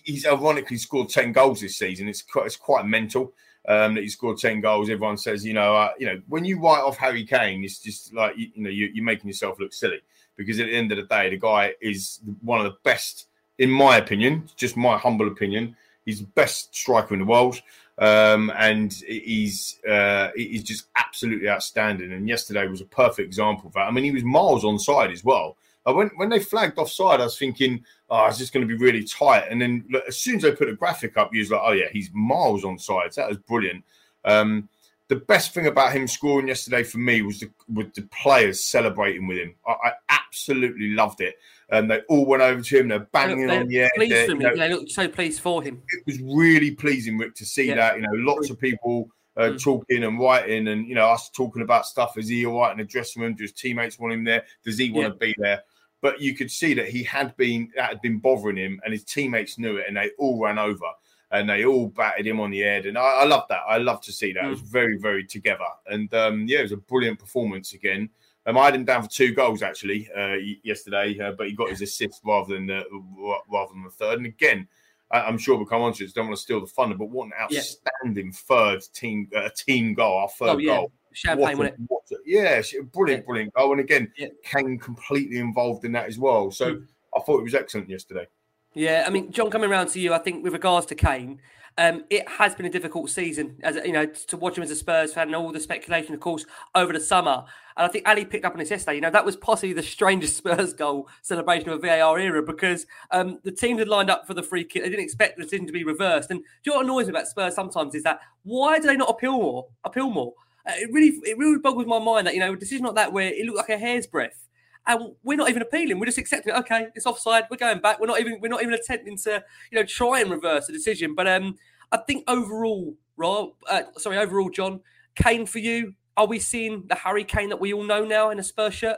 He's ironically scored ten goals this season. It's quite, it's quite mental um, that he scored ten goals. Everyone says, you know, uh, you know, when you write off Harry Kane, it's just like you, you know you, you're making yourself look silly because at the end of the day, the guy is one of the best, in my opinion, just my humble opinion. He's the best striker in the world, um, and he's uh, he's just absolutely outstanding. And yesterday was a perfect example of that. I mean, he was miles on side as well. When when they flagged offside, I was thinking, oh, it's just going to be really tight. And then look, as soon as they put a graphic up, you was like, oh yeah, he's miles on side. So that was brilliant. Um, the best thing about him scoring yesterday for me was the with the players celebrating with him. I, I absolutely loved it. And they all went over to him. They're banging They're on the air. pleased you know, They look so pleased for him. it was really pleasing, Rick, to see Yeah. that. You know, lots of people uh, Mm. talking and writing, and you know, us talking about stuff. Is he all right in the dressing room? Do his teammates want him there? Does he want Yeah. to be there? But you could see that he had been that had been bothering him, and his teammates knew it, and they all ran over and they all batted him on the head. And I, I love that. I love to see that. It was Mm. very, very together. And um, yeah, it was a brilliant performance again. Um, I had him down for two goals actually uh, yesterday, uh, but he got his assist rather than uh, ra- rather than the third. And again, I- I'm sure we'll come on to it. Don't want to steal the thunder, but what an Yeah. outstanding third team uh, team goal, our third Oh, yeah. goal. Champagne, what, a, what a, yeah, brilliant, brilliant goal. And again, Yeah. Kane completely involved in that as well. So Mm. I thought it was excellent yesterday. Yeah, I mean, John, coming around to you, I think with regards to Kane, um, it has been a difficult season, as you know, to watch him as a Spurs fan and all the speculation, of course, over the summer. And I think Ali picked up on this yesterday. You know, that was possibly the strangest *laughs* Spurs goal celebration of a VAR era because um, the teams had lined up for the free kick. They didn't expect the decision to be reversed. And do you know what annoys me about Spurs sometimes is that why do they not appeal more? Appeal more. Uh, it really, it really boggles my mind that you know a decision like that where it looked like a hair's breadth and we're not even appealing. We're just accepting. it. Okay, it's offside. We're going back. We're not even. We're not even attempting to, you know, try and reverse the decision. But um, I think overall, Rob, uh, sorry, overall, John Kane for you. Are we seeing the Harry Kane that we all know now in a Spurs shirt?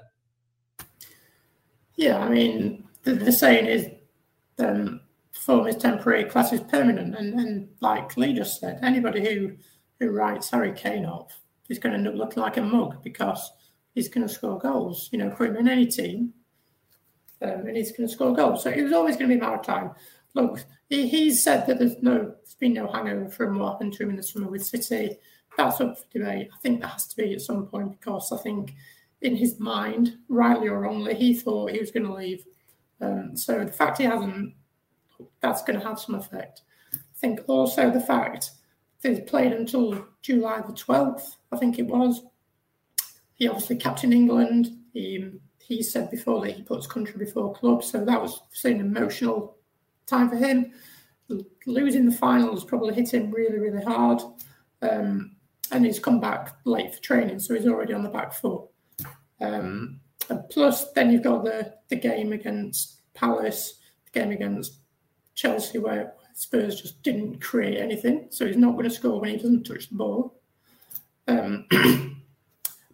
Yeah, I mean, the, the saying is um, form is temporary, class is permanent. And, and like Lee just said, anybody who, who writes Harry Kane off is going to end up looking like a mug because he's going to score goals. You know, put him in any team um, and he's going to score goals. So it was always going to be a matter of time. Look, he, he's said that there's no, there's been no hangover from what happened to him in the summer with City. That's up for debate. I think that has to be at some point because I think in his mind, rightly or wrongly, he thought he was going to leave. Um, so the fact he hasn't, that's going to have some effect. I think also the fact he played until July the 12th, I think it was. He obviously captained England. He, he said before that he puts country before club. So that was an emotional time for him. Losing the finals probably hit him really, really hard. Um, and he's come back late for training, so he's already on the back foot. Um, and plus, then you've got the, the game against Palace, the game against Chelsea, where Spurs just didn't create anything. So he's not going to score when he doesn't touch the ball. Um, *clears throat*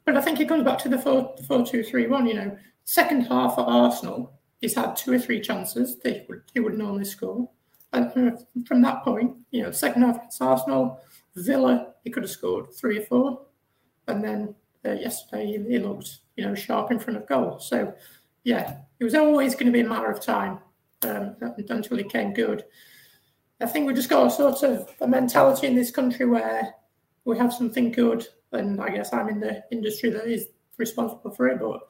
but I think it comes back to the 4 4 2 3 1. You know, second half at Arsenal, he's had two or three chances that he would, he would normally score. And from that point, you know, second half against Arsenal, Villa, he could have scored three or four. And then uh, yesterday, he, he looked, you know, sharp in front of goal. So, yeah, it was always going to be a matter of time um, until he came good. I think we just got a sort of a mentality in this country where we have something good, and I guess I'm in the industry that is responsible for it, but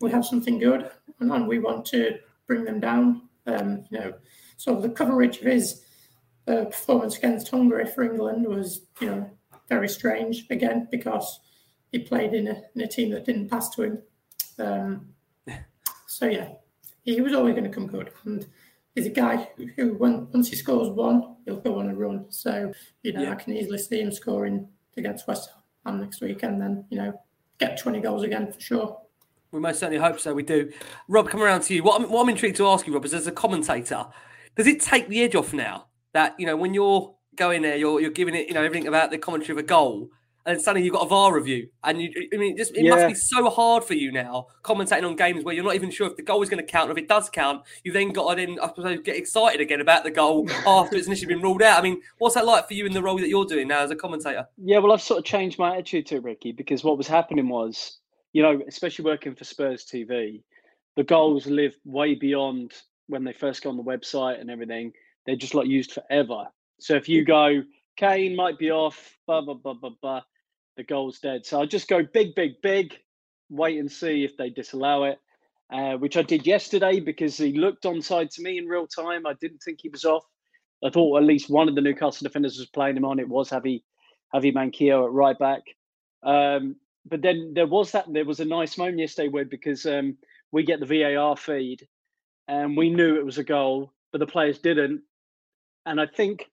we have something good, and, we want to bring them down. Um, you know, so the coverage of his uh, performance against Hungary for England was, you know, very strange again because he played in a, in a team that didn't pass to him. Um, *laughs* so yeah, he was always going to come good, and he's a guy who, when, once he scores one, he'll go on a run. So you know, Yeah. I can easily see him scoring against West Ham next week, and then you know, get 20 goals again for sure. We most certainly hope so. We do. Rob, come around to you. What I'm, what I'm intrigued to ask you, Rob, is as a commentator, does it take the edge off now that you know when you're going there, you're you're giving it, you know, everything about the commentary of a goal, and suddenly you've got a VAR review, and you, I mean, it just it must be so hard for you now commentating on games where you're not even sure if the goal is going to count, or if it does count, you then got to then I suppose get excited again about the goal *laughs* after it's initially been ruled out. I mean, what's that like for you in the role that you're doing now as a commentator? Yeah, well, I've sort of changed my attitude to it, Ricky, because what was happening was, you know, especially working for Spurs TV, the goals live way beyond when they first go on the website and everything. They're just like used forever. So if you mm. go, Kane might be off, blah, blah, blah, blah, blah, the goal's dead. So I'll just go big, big, big, wait and see if they disallow it, uh, which I did yesterday because he looked onside to me in real time. I didn't think he was off. I thought at least one of the Newcastle defenders was playing him on. It was Javi, Javi Manquillo at right back. Um, but then there was that. There was a nice moment yesterday where because um, we get the VAR feed, and we knew it was a goal, but the players didn't. And I think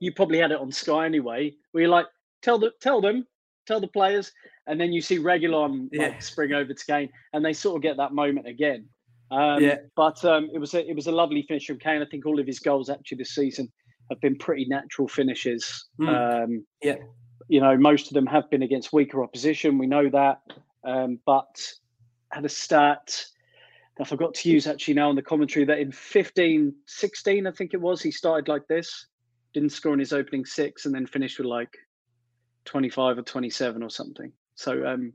you probably had it on Sky anyway. Where you're like, tell the tell them, tell the players, and then you see Reguilón Yeah. like spring over to Kane, and they sort of get that moment again. Um, Yeah. But um, it was a it was a lovely finish from Kane. I think all of his goals actually this season have been pretty natural finishes. Mm. Um, Yeah. you know, most of them have been against weaker opposition. We know that. Um, but had a stat I forgot to use actually now in the commentary that in 15, 16, I think it was, he started like this, didn't score in his opening six, and then finished with like 25 or 27 or something. So um,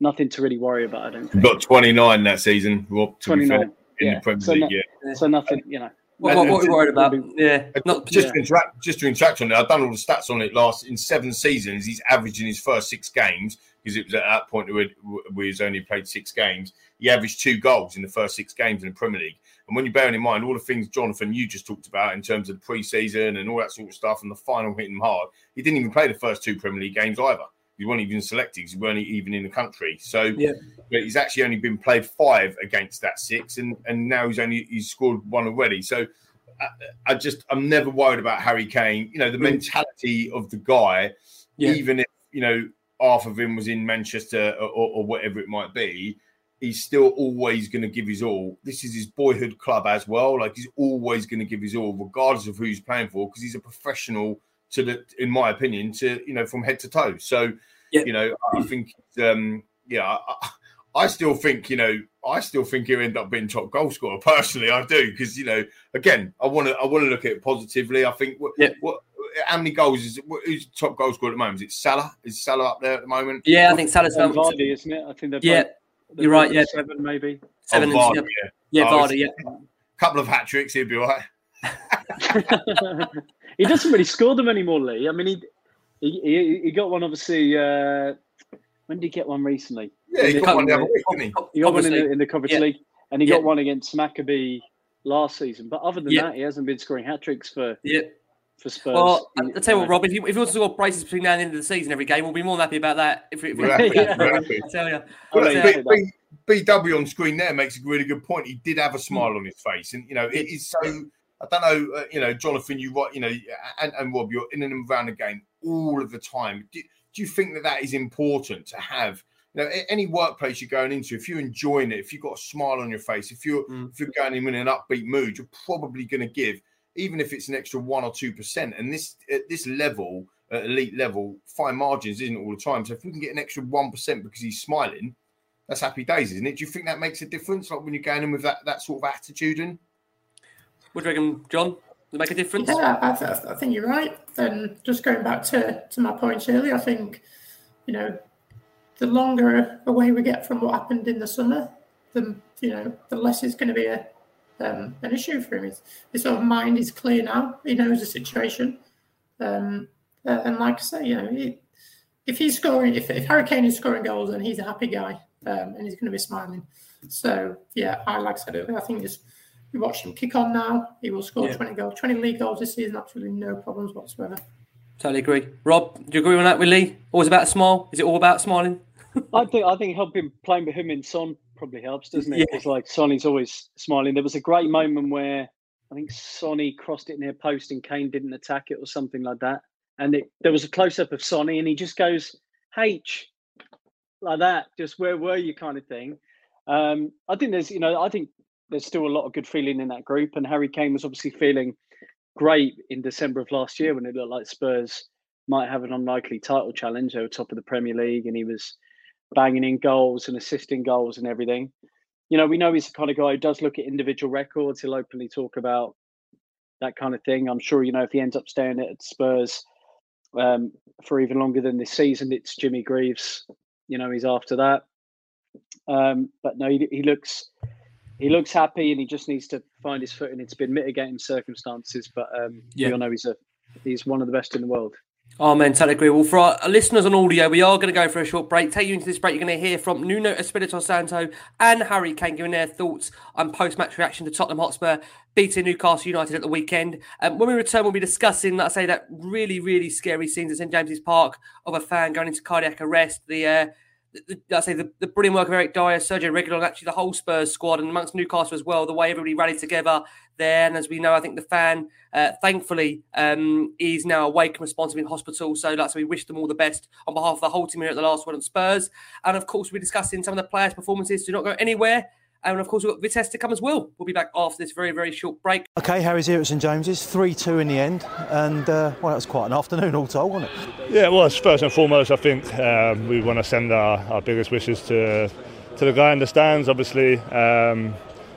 nothing to really worry about, I don't think. got 29 that season, Rob, to be fair, 29, in yeah. the Premier So League. no- yeah. So nothing, you know, What, what, what are you worried about? Yeah, not just yeah. to interact. Just to interact on it, I've done all the stats on it. Last in seven seasons, he's averaging his first six games because it was at that point where, where he's only played six games. He averaged two goals in the first six games in the Premier League. And when you're bearing in mind all the things, Jonathan, you just talked about in terms of the preseason and all that sort of stuff, and the final hitting hard, he didn't even play the first two Premier League games either. He wasn't even selected. because He weren't even in the country. So Yeah. but he's actually only been played five against that six, and and now he's only he's scored one already. So I, I just I'm never worried about Harry Kane. You know the mm. mentality of the guy, Yeah. even if you know half of him was in Manchester or, or whatever it might be. He's still always going to give his all. This is his boyhood club as well. Like he's always going to give his all, regardless of who he's playing for, because he's a professional. To the, in my opinion, to you know, from head to toe. So, Yeah. you know, I think, um, yeah, I, I still think, you know, I still think he'll end up being top goal scorer. *laughs* Personally, I do because you know, again, I want to, I want to look at it positively. I think, what, Yeah. what, how many goals is what, who's top goal scorer at the moment? Is it Salah? Is Salah up there at the moment? Yeah, I think Salah's And found Vardy, isn't it? I think they're Yeah, both- they're you're right, yeah. seven maybe. seven. Oh, and, Vardy, yeah, yeah. yeah, Oh, Vardy. Yeah, couple of hat tricks, he'd be all right. *laughs* he doesn't really score them anymore, Lee. I mean, he he, he, he got one obviously. Uh, when did he get one recently? Yeah, he In the got one the other week, didn't he? He got one in the, in the Conference Yeah. League, and he Yeah. got one against Maccabi last season. But other than Yeah. that, he hasn't been scoring hat tricks for yeah. For Spurs. Well, I'll tell you what, Rob. If you if you want to score prices between now and the end of the season every game, we'll be more than happy about that. If, if, We're happy, if- we're happy. I tell you, Well, Well, B- B- BW on screen there makes a really good point. He did have a smile on his face, and you know it is so. I don't know, uh, you know, Jonathan, you what, you know, and, and Rob, you're in and around the game all of the time. Do, do you think that that is important to have? You know, any workplace you're going into, if you're enjoying it, if you've got a smile on your face, if you're Mm. if you're going in with an upbeat mood, you're probably going to give, even if it's an extra one or two percent. And this at this level, at elite level, fine margins isn't all the time. So if we can get an extra one percent because he's smiling, that's happy days, isn't it? Do you think that makes a difference? Like when you're going in with that that sort of attitude and what do you reckon, John? Does it make a difference? Yeah, I, th- I think you're right. And just going back to, to my point earlier, I think, you know, the longer away we get from what happened in the summer, the you know, the less it's going to be a um, an issue for him. His, his sort of mind is clear now. He knows the situation. Um, uh, and like I say, you know, he, if he's scoring, if, if Harry Kane is scoring goals, then he's a happy guy um, and he's going to be smiling. So, yeah, I like I said I think just you watch him kick on now. He will score Yeah. 20 goals, 20 league goals this season, absolutely no problems whatsoever. Totally agree. Rob, do you agree on that with Lee? Always about a smile? Is it all about smiling? *laughs* I think I think helping playing with him in Son probably helps, doesn't it? Yeah. Because like Sonny's always smiling. There was a great moment where I think Sonny crossed it near post and Kane didn't attack it or something like that. And it, there was a close up of Sonny and he just goes H like that, just where were you kind of thing. Um, I think there's you know I think there's still a lot of good feeling in that group, and Harry Kane was obviously feeling great in December of last year when it looked like Spurs might have an unlikely title challenge. They were top of the Premier League, and he was banging in goals and assisting goals and everything. You know, we know he's the kind of guy who does look at individual records. He'll openly talk about that kind of thing. I'm sure, you know, if he ends up staying at Spurs um, for even longer than this season, it's Jimmy Greaves. You know, he's after that. Um, but no, he, he looks he looks happy, and he just needs to find his footing. It's been mitigating circumstances, but um, Yeah. we all know he's a he's one of the best in the world. Oh, man, totally agree. Well, for our listeners on audio, we are going to go for a short break. Take you into this break. You're going to hear from Nuno Espirito Santo and Harry Kane giving their thoughts on post-match reaction to Tottenham Hotspur beating Newcastle United at the weekend. Um, when we return, we'll be discussing, let's say, that really, really scary scenes at St James's Park of a fan going into cardiac arrest. The uh, the, the, I say the, the brilliant work of Eric Dier, Sergio Reguilón, and actually the whole Spurs squad, and amongst Newcastle as well, the way everybody rallied together there. And as we know, I think the fan, uh, thankfully, um, is now awake and responsive in hospital. So, so we wish them all the best on behalf of the whole team here at the last one on Spurs. And of course, we're discussing some of the players' performances. Do not go anywhere. And of course, we've got Vitesse to come as well. We'll be back after this very, very short break. Okay, Harry's here at St James's, 3 2 in the end, and uh, well, that was quite an afternoon all told, wasn't it? Yeah, it was. First and foremost, I think um, we want to send our, our biggest wishes to to the guy in the stands. Obviously, um,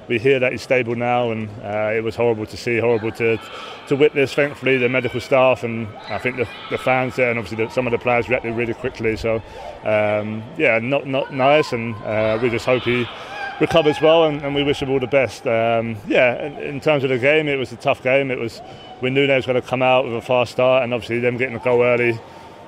we hear that he's stable now, and uh, it was horrible to see, horrible to to witness. Thankfully, the medical staff and I think the, the fans there, and obviously the, some of the players reacted really quickly. So, um, yeah, not not nice, and uh, we just hope he recovers well, and, and, we wish him all the best. Um, yeah, in, in, terms of the game, it was a tough game. It was we knew they was going to come out with a fast start, and obviously them getting a goal early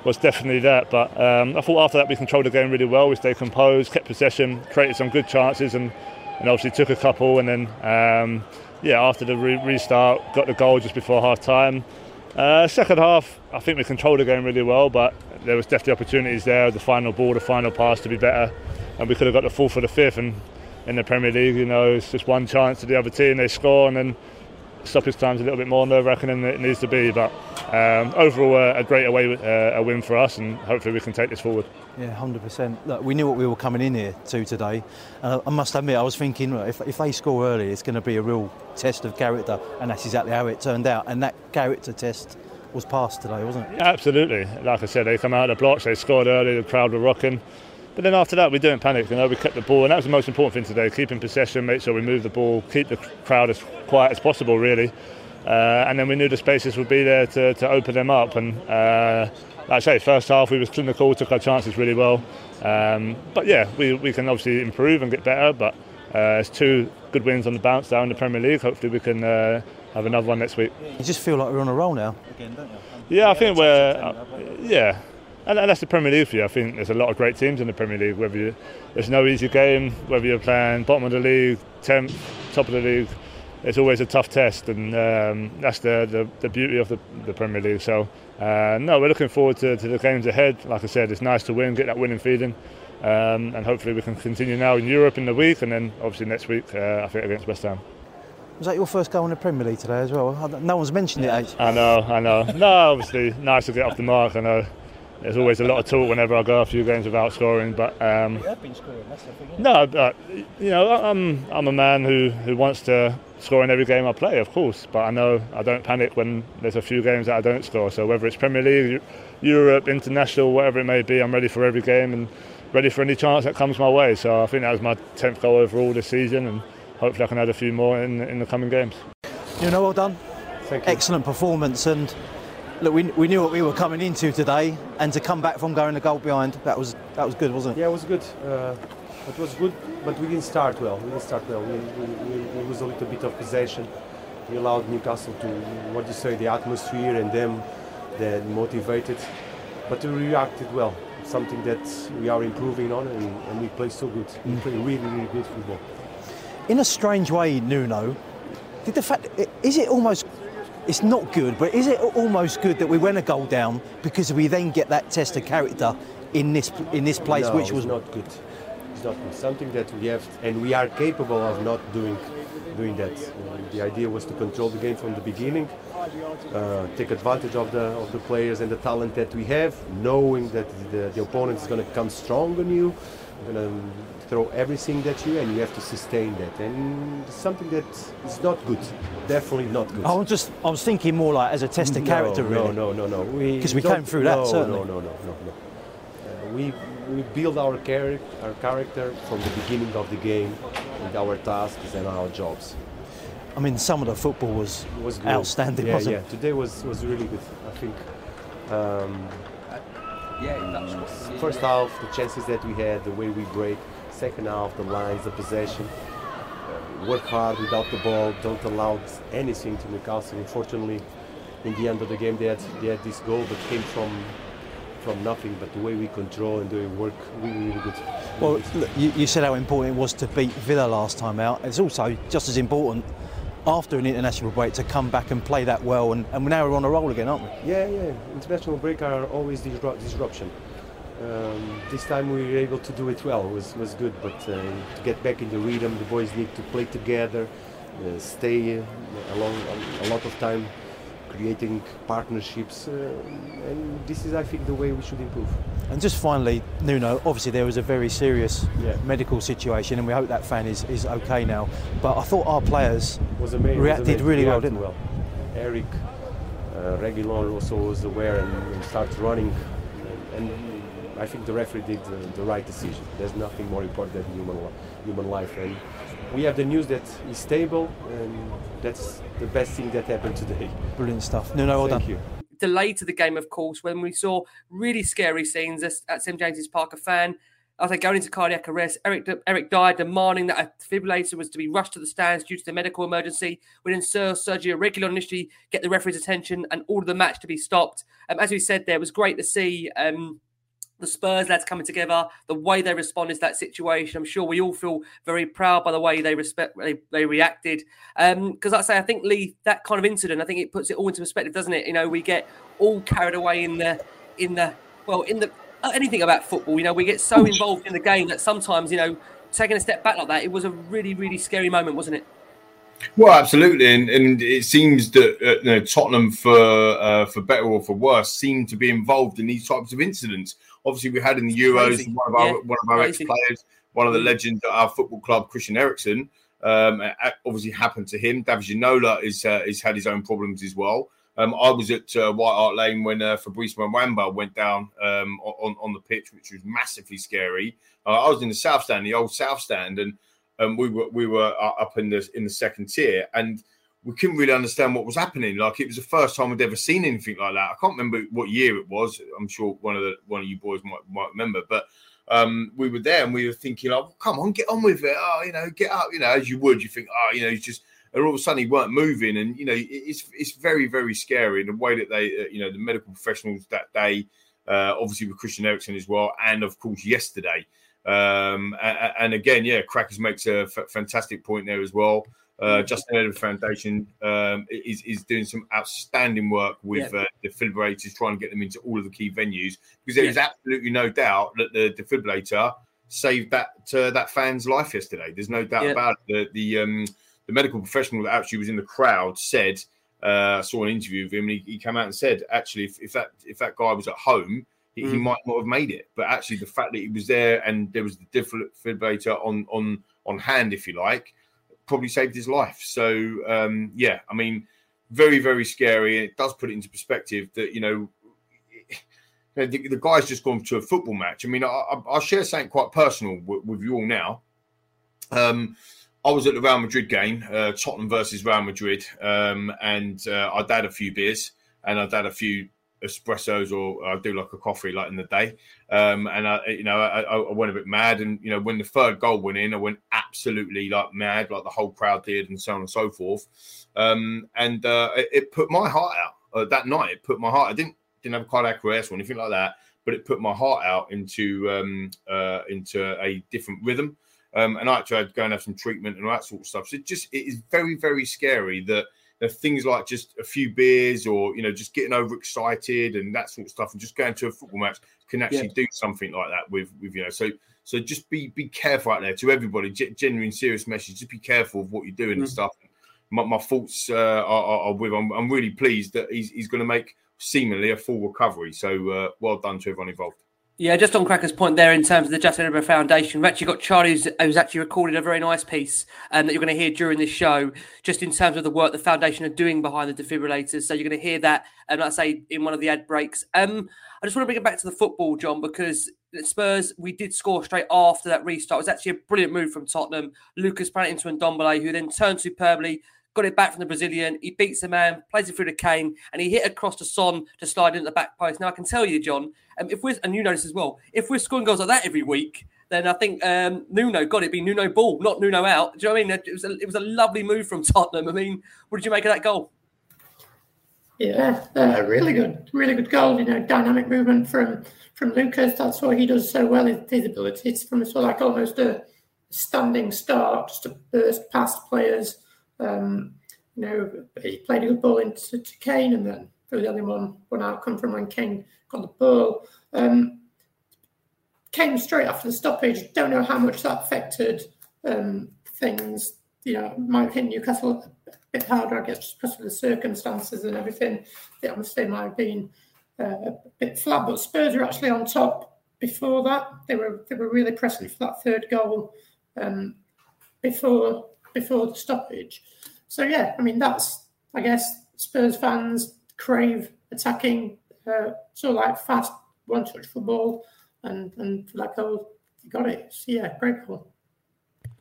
was definitely that. But um, I thought after that we controlled the game really well. We stayed composed, kept possession, created some good chances, and, and obviously took a couple. And then um, yeah, after the re- restart, got the goal just before half time. Uh, second half, I think we controlled the game really well, but there was definitely opportunities there. The final ball, the final pass to be better, and we could have got the fourth or the fifth. And in the Premier League, you know, it's just one chance to the other team, they score, and then stoppage time's a little bit more nerve-wracking than it needs to be. But um, overall, uh, a great away uh, a win for us, and hopefully we can take this forward. Yeah, hundred percent. Look, we knew what we were coming in here to today. Uh, I must admit, I was thinking if, if they score early, it's going to be a real test of character, and that's exactly how it turned out. And that character test was passed today, wasn't it? Yeah, absolutely. Like I said, they come out of the blocks, they scored early, the crowd were rocking. But then after that, we didn't panic. You know, we kept the ball, and that was the most important thing today: keeping possession, make sure we move the ball, keep the crowd as quiet as possible, really. Uh, and then we knew the spaces would be there to, to open them up. And uh, like I say, first half we was clinical, took our chances really well. Um, but yeah, we, we can obviously improve and get better. But uh, it's two good wins on the bounce down in the Premier League. Hopefully we can uh, have another one next week. You just feel like we're on a roll now. Again, don't you? Yeah, I think we're uh, yeah and, that's the Premier League for you. I think there's a lot of great teams in the Premier League. Whether you, there's no easy game, whether you're playing bottom of the league, tenth, top of the league, it's always a tough test, and um, that's the, the, the, beauty of the, the Premier League. So uh, no, we're looking forward to, to, the games ahead. Like I said, it's nice to win, get that winning feeling. Um, and hopefully we can continue now in Europe in the week, and then obviously next week uh, I think against West Ham. Was that your first goal in the Premier League today as well? No one's mentioned it. Actually. I know, I know. No, obviously nice to get off the mark. I know there's always a lot of talk whenever I go a few games without scoring. But um, you have been scoring, that's the thing. No, but you know, I'm I'm a man who, who wants to score in every game I play, of course. But I know I don't panic when there's a few games that I don't score. So whether it's Premier League, Europe, international, whatever it may be, I'm ready for every game and ready for any chance that comes my way. So I think that was my tenth goal overall this season, and hopefully I can add a few more in in the coming games. You know, well done. Thank you. Excellent performance and look, we, we knew what we were coming into today, and to come back from going a goal behind, that was that was good, wasn't it? Yeah, it was good. Uh, it was good, but we didn't start well. We didn't start well. We, we, we, lose a little bit of possession. We allowed Newcastle to, what do you say, the atmosphere and them, they motivated. But we reacted well. Something that we are improving on, and, and we play so good. We mm. play really, really good football. In a strange way, Nuno, did the fact is it almost it's not good, but is it almost good that we went a goal down because we then get that test of character in this in this place, no, which was not good. It's not good. Something that we have, and we are capable of not doing doing that. The idea was to control the game from the beginning, uh, take advantage of the of the players and the talent that we have, knowing that the, the opponent is going to come strong on you, going to throw everything at you and you have to sustain that. And something that is not good. Definitely not good. I was just i was thinking more like as a test of no, character really. no no no. No because we, we came through that no, certainly. no no no no no. Uh, we we build our character our character from the beginning of the game with our tasks and our jobs. I mean, some of the football was, was good. outstanding, yeah, wasn't it? Yeah. Today was, was really good. I think. Um, yeah, first half, the chances that we had, the way we break, second half, the lines, the possession. Uh, work hard without the ball, don't allow anything to Newcastle. Unfortunately, in the end of the game, they had, they had this goal that came from from nothing, but the way we control and doing work really, really good. Well, look, you, you said how important it was to beat Villa last time out. It's also just as important after an international break to come back and play that well, and, and now we're on a roll again, aren't we? Yeah, yeah. International break are always disruption. Um, this time we were able to do it well. It was, was good, but uh, to get back in the rhythm, the boys need to play together, uh, stay along a lot of time, creating partnerships, uh, and this is, I think, the way we should improve. And just finally, Nuno, obviously there was a very serious yeah. medical situation, and we hope that fan is, is okay now. But I thought our players was amazing, reacted was really well, didn't well. Eric, uh, Reguilón also was aware and, and started running, and I think the referee did the, the, right decision. There's nothing more important than human human life, and we have the news that he's stable, and that's the best thing that happened today. Brilliant stuff. No, no, well Thank done. you. Delay to the game, of course, when we saw really scary scenes at St James's Park. A fan I think going into cardiac arrest, Eric Eric Dier demanding that a defibrillator was to be rushed to the stands due to the medical emergency. We then saw Sergio Reguilón initially get the referee's attention and order the match to be stopped. Um, as we said, there it was great to see. Um, the Spurs lads coming together, the way they responded to that situation. I'm sure we all feel very proud by the way they respect they, they reacted. Because um, like I say, I think Lee, that kind of incident, I think it puts it all into perspective, doesn't it? You know, we get all carried away in the in the well in the uh, anything about football. You know, we get so involved in the game that sometimes, you know, taking a step back like that, it was a really, really scary moment, wasn't it? Well, absolutely, and, and it seems that uh, you know, Tottenham, for uh, for better or for worse, seem to be involved in these types of incidents. Obviously, we had in the Euros one of our yeah, one of our ex players, one of the mm. legends at our football club, Christian Eriksen. Um, obviously happened to him. David Ginola is uh, has had his own problems as well. Um, I was at uh, White Hart Lane when uh, Fabrice Muamba went down um, on, on the pitch, which was massively scary. Uh, I was in the south stand, the old south stand, and um, we were we were uh, up in the in the second tier, and we couldn't really understand what was happening. Like it was the first time we'd ever seen anything like that. I can't remember what year it was. I'm sure one of the one of you boys might might remember, but um, we were there and we were thinking, "Oh, come on, get on with it. Oh, you know, get up. You know, as you would. You think, oh, you know, you just and all of a sudden he weren't moving, and you know it's it's very very scary. And the way that they, uh, you know, the medical professionals that day, uh, obviously with Christian Eriksen as well, and of course yesterday. Um, and, and, again, yeah, Crackers makes a f- fantastic point there as well. Uh, Justin Edinburgh Foundation um, is, is doing some outstanding work with yeah. uh, defibrillators, trying to get them into all of the key venues because there yeah. is absolutely no doubt that the defibrillator saved that uh, that fan's life yesterday. There's no doubt yeah. about it. The, the um, the medical professional that actually was in the crowd said, uh, I saw an interview of him, and he, he came out and said, actually, if, if that if that guy was at home, he, mm. he, might not have made it. But actually, the fact that he was there and there was the defibrillator on on on hand, if you like, probably saved his life. So um, yeah, I mean, very very scary, it does put it into perspective that you know. The, the guy's just gone to a football match. I mean, I, will share something quite personal with, with you all now. Um, I was at the Real Madrid game, uh, Tottenham versus Real Madrid, um, and uh, I'd had a few beers and I'd had a few espressos or I do like a coffee like in the day. Um, and I, you know, I, I, went a bit mad. And you know, when the third goal went in, I went absolutely like mad, like the whole crowd did, and so on and so forth. Um, and uh, it, it, put my heart out uh, that night. It put my heart. I didn't didn't have a cardiac arrest or anything like that, but it put my heart out into um, uh, into a different rhythm. Um, and I actually had to go and have some treatment and all that sort of stuff. So it just it is very, very scary that there things like just a few beers or you know just getting overexcited and that sort of stuff and just going to a football match can actually yeah. do something like that with with you know so so just be be careful out there to everybody genuine serious message just be careful of what you're doing mm-hmm. and mm. stuff my, my thoughts uh, are, are, with I'm, I'm really pleased that he's, he's going to make seemingly a full recovery so uh, well done to everyone involved yeah, just on Cracker's point there in terms of the Justin Edinburgh Foundation, we've actually got Charlie who's, who's actually recorded a very nice piece um, that you're going to hear during this show, just in terms of the work the foundation are doing behind the defibrillators. So you're going to hear that, and um, I say in one of the ad breaks. Um, I just want to bring it back to the football, John, because Spurs we did score straight after that restart. It was actually a brilliant move from Tottenham. Lucas ran into Ndombele, who then turned superbly, got it back from the Brazilian. He beats the man, plays it through to Kane, and he hit across to Son to slide into the back post. Now I can tell you, John, um, if we're and you notice as well, if we're scoring goals like that every week, then I think um, Nuno got it be Nuno ball, not Nuno out. Do you know what I mean? It was a, it was a lovely move from *laughs* Tottenham. I mean, what did you make of that goal? Yeah, uh, really good, really good goal. You know, dynamic movement from from Lucas. That's what he does so well. His, his ability. It's from sort of like almost a standing start, just to burst past players um, you know, he played a good ball into to Kane, and then there was the only one one outcome from when Kane got the ball. Um, came straight after the stoppage. Don't know how much that affected um, things. You know, might hit Newcastle a bit harder, I guess, just because of the circumstances and everything. The atmosphere might have been uh, a bit flat, but Spurs were actually on top before that. They were they were really pressing for that third goal um, before before the stoppage. So yeah, I mean that's I guess Spurs fans crave attacking, uh, sort of like fast one-touch football, and and like oh, you got it. So yeah, great goal.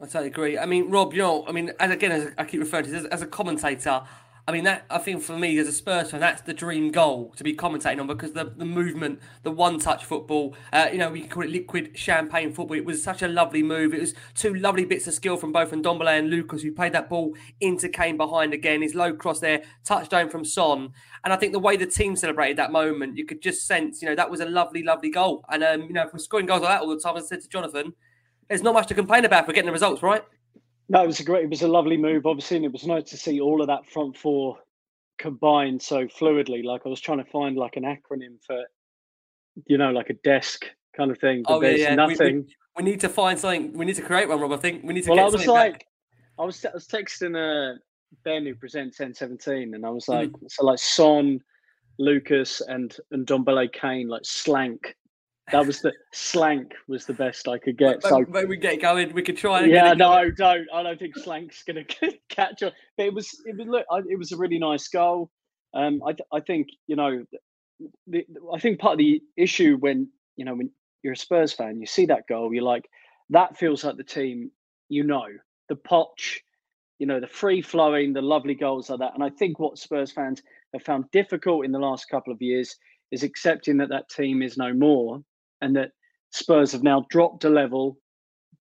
I totally agree. I mean, Rob, you know, I mean, and again, as I keep referring to as, as a commentator, I mean, that I think for me as a Spurs fan, that's the dream goal to be commentating on because the, the movement, the one touch football, uh, you know, we can call it liquid champagne football. It was such a lovely move. It was two lovely bits of skill from both Ndombele and Lucas, who played that ball into Kane behind again. His low cross there, touchdown from Son. And I think the way the team celebrated that moment, you could just sense, you know, that was a lovely, lovely goal. And, um, you know, if we're scoring goals like that all the time, I said to Jonathan, there's not much to complain about for getting the results, right? No, it was a great, it was a lovely move, obviously, and it was nice to see all of that front four combined so fluidly. Like I was trying to find like an acronym for, you know, like a desk kind of thing. But Oh, yeah, there's yeah. We- nothing. We, we need to find something. We need to create one, Rob. I think we need to well, get I was something like, back. I was, I was texting uh, Ben who presents N17, and I was Mm-hmm. like, so like Son, Lucas, and and Ndombele Kane, like slank. That was the slank was the best I could get. So we get going. We could try. And yeah, get it going. no, don't. I don't think Slank's going *laughs* to catch on. But it was, it was, look, I- it was a really nice goal. Um, I, I think you know, the, I think part of the issue when you know when you're a Spurs fan, you see that goal, you're like, that feels like the team. You know, the Poch, you know, the free flowing, the lovely goals like that. And I think what Spurs fans have found difficult in the last couple of years is accepting that that team is no more, and that Spurs have now dropped a level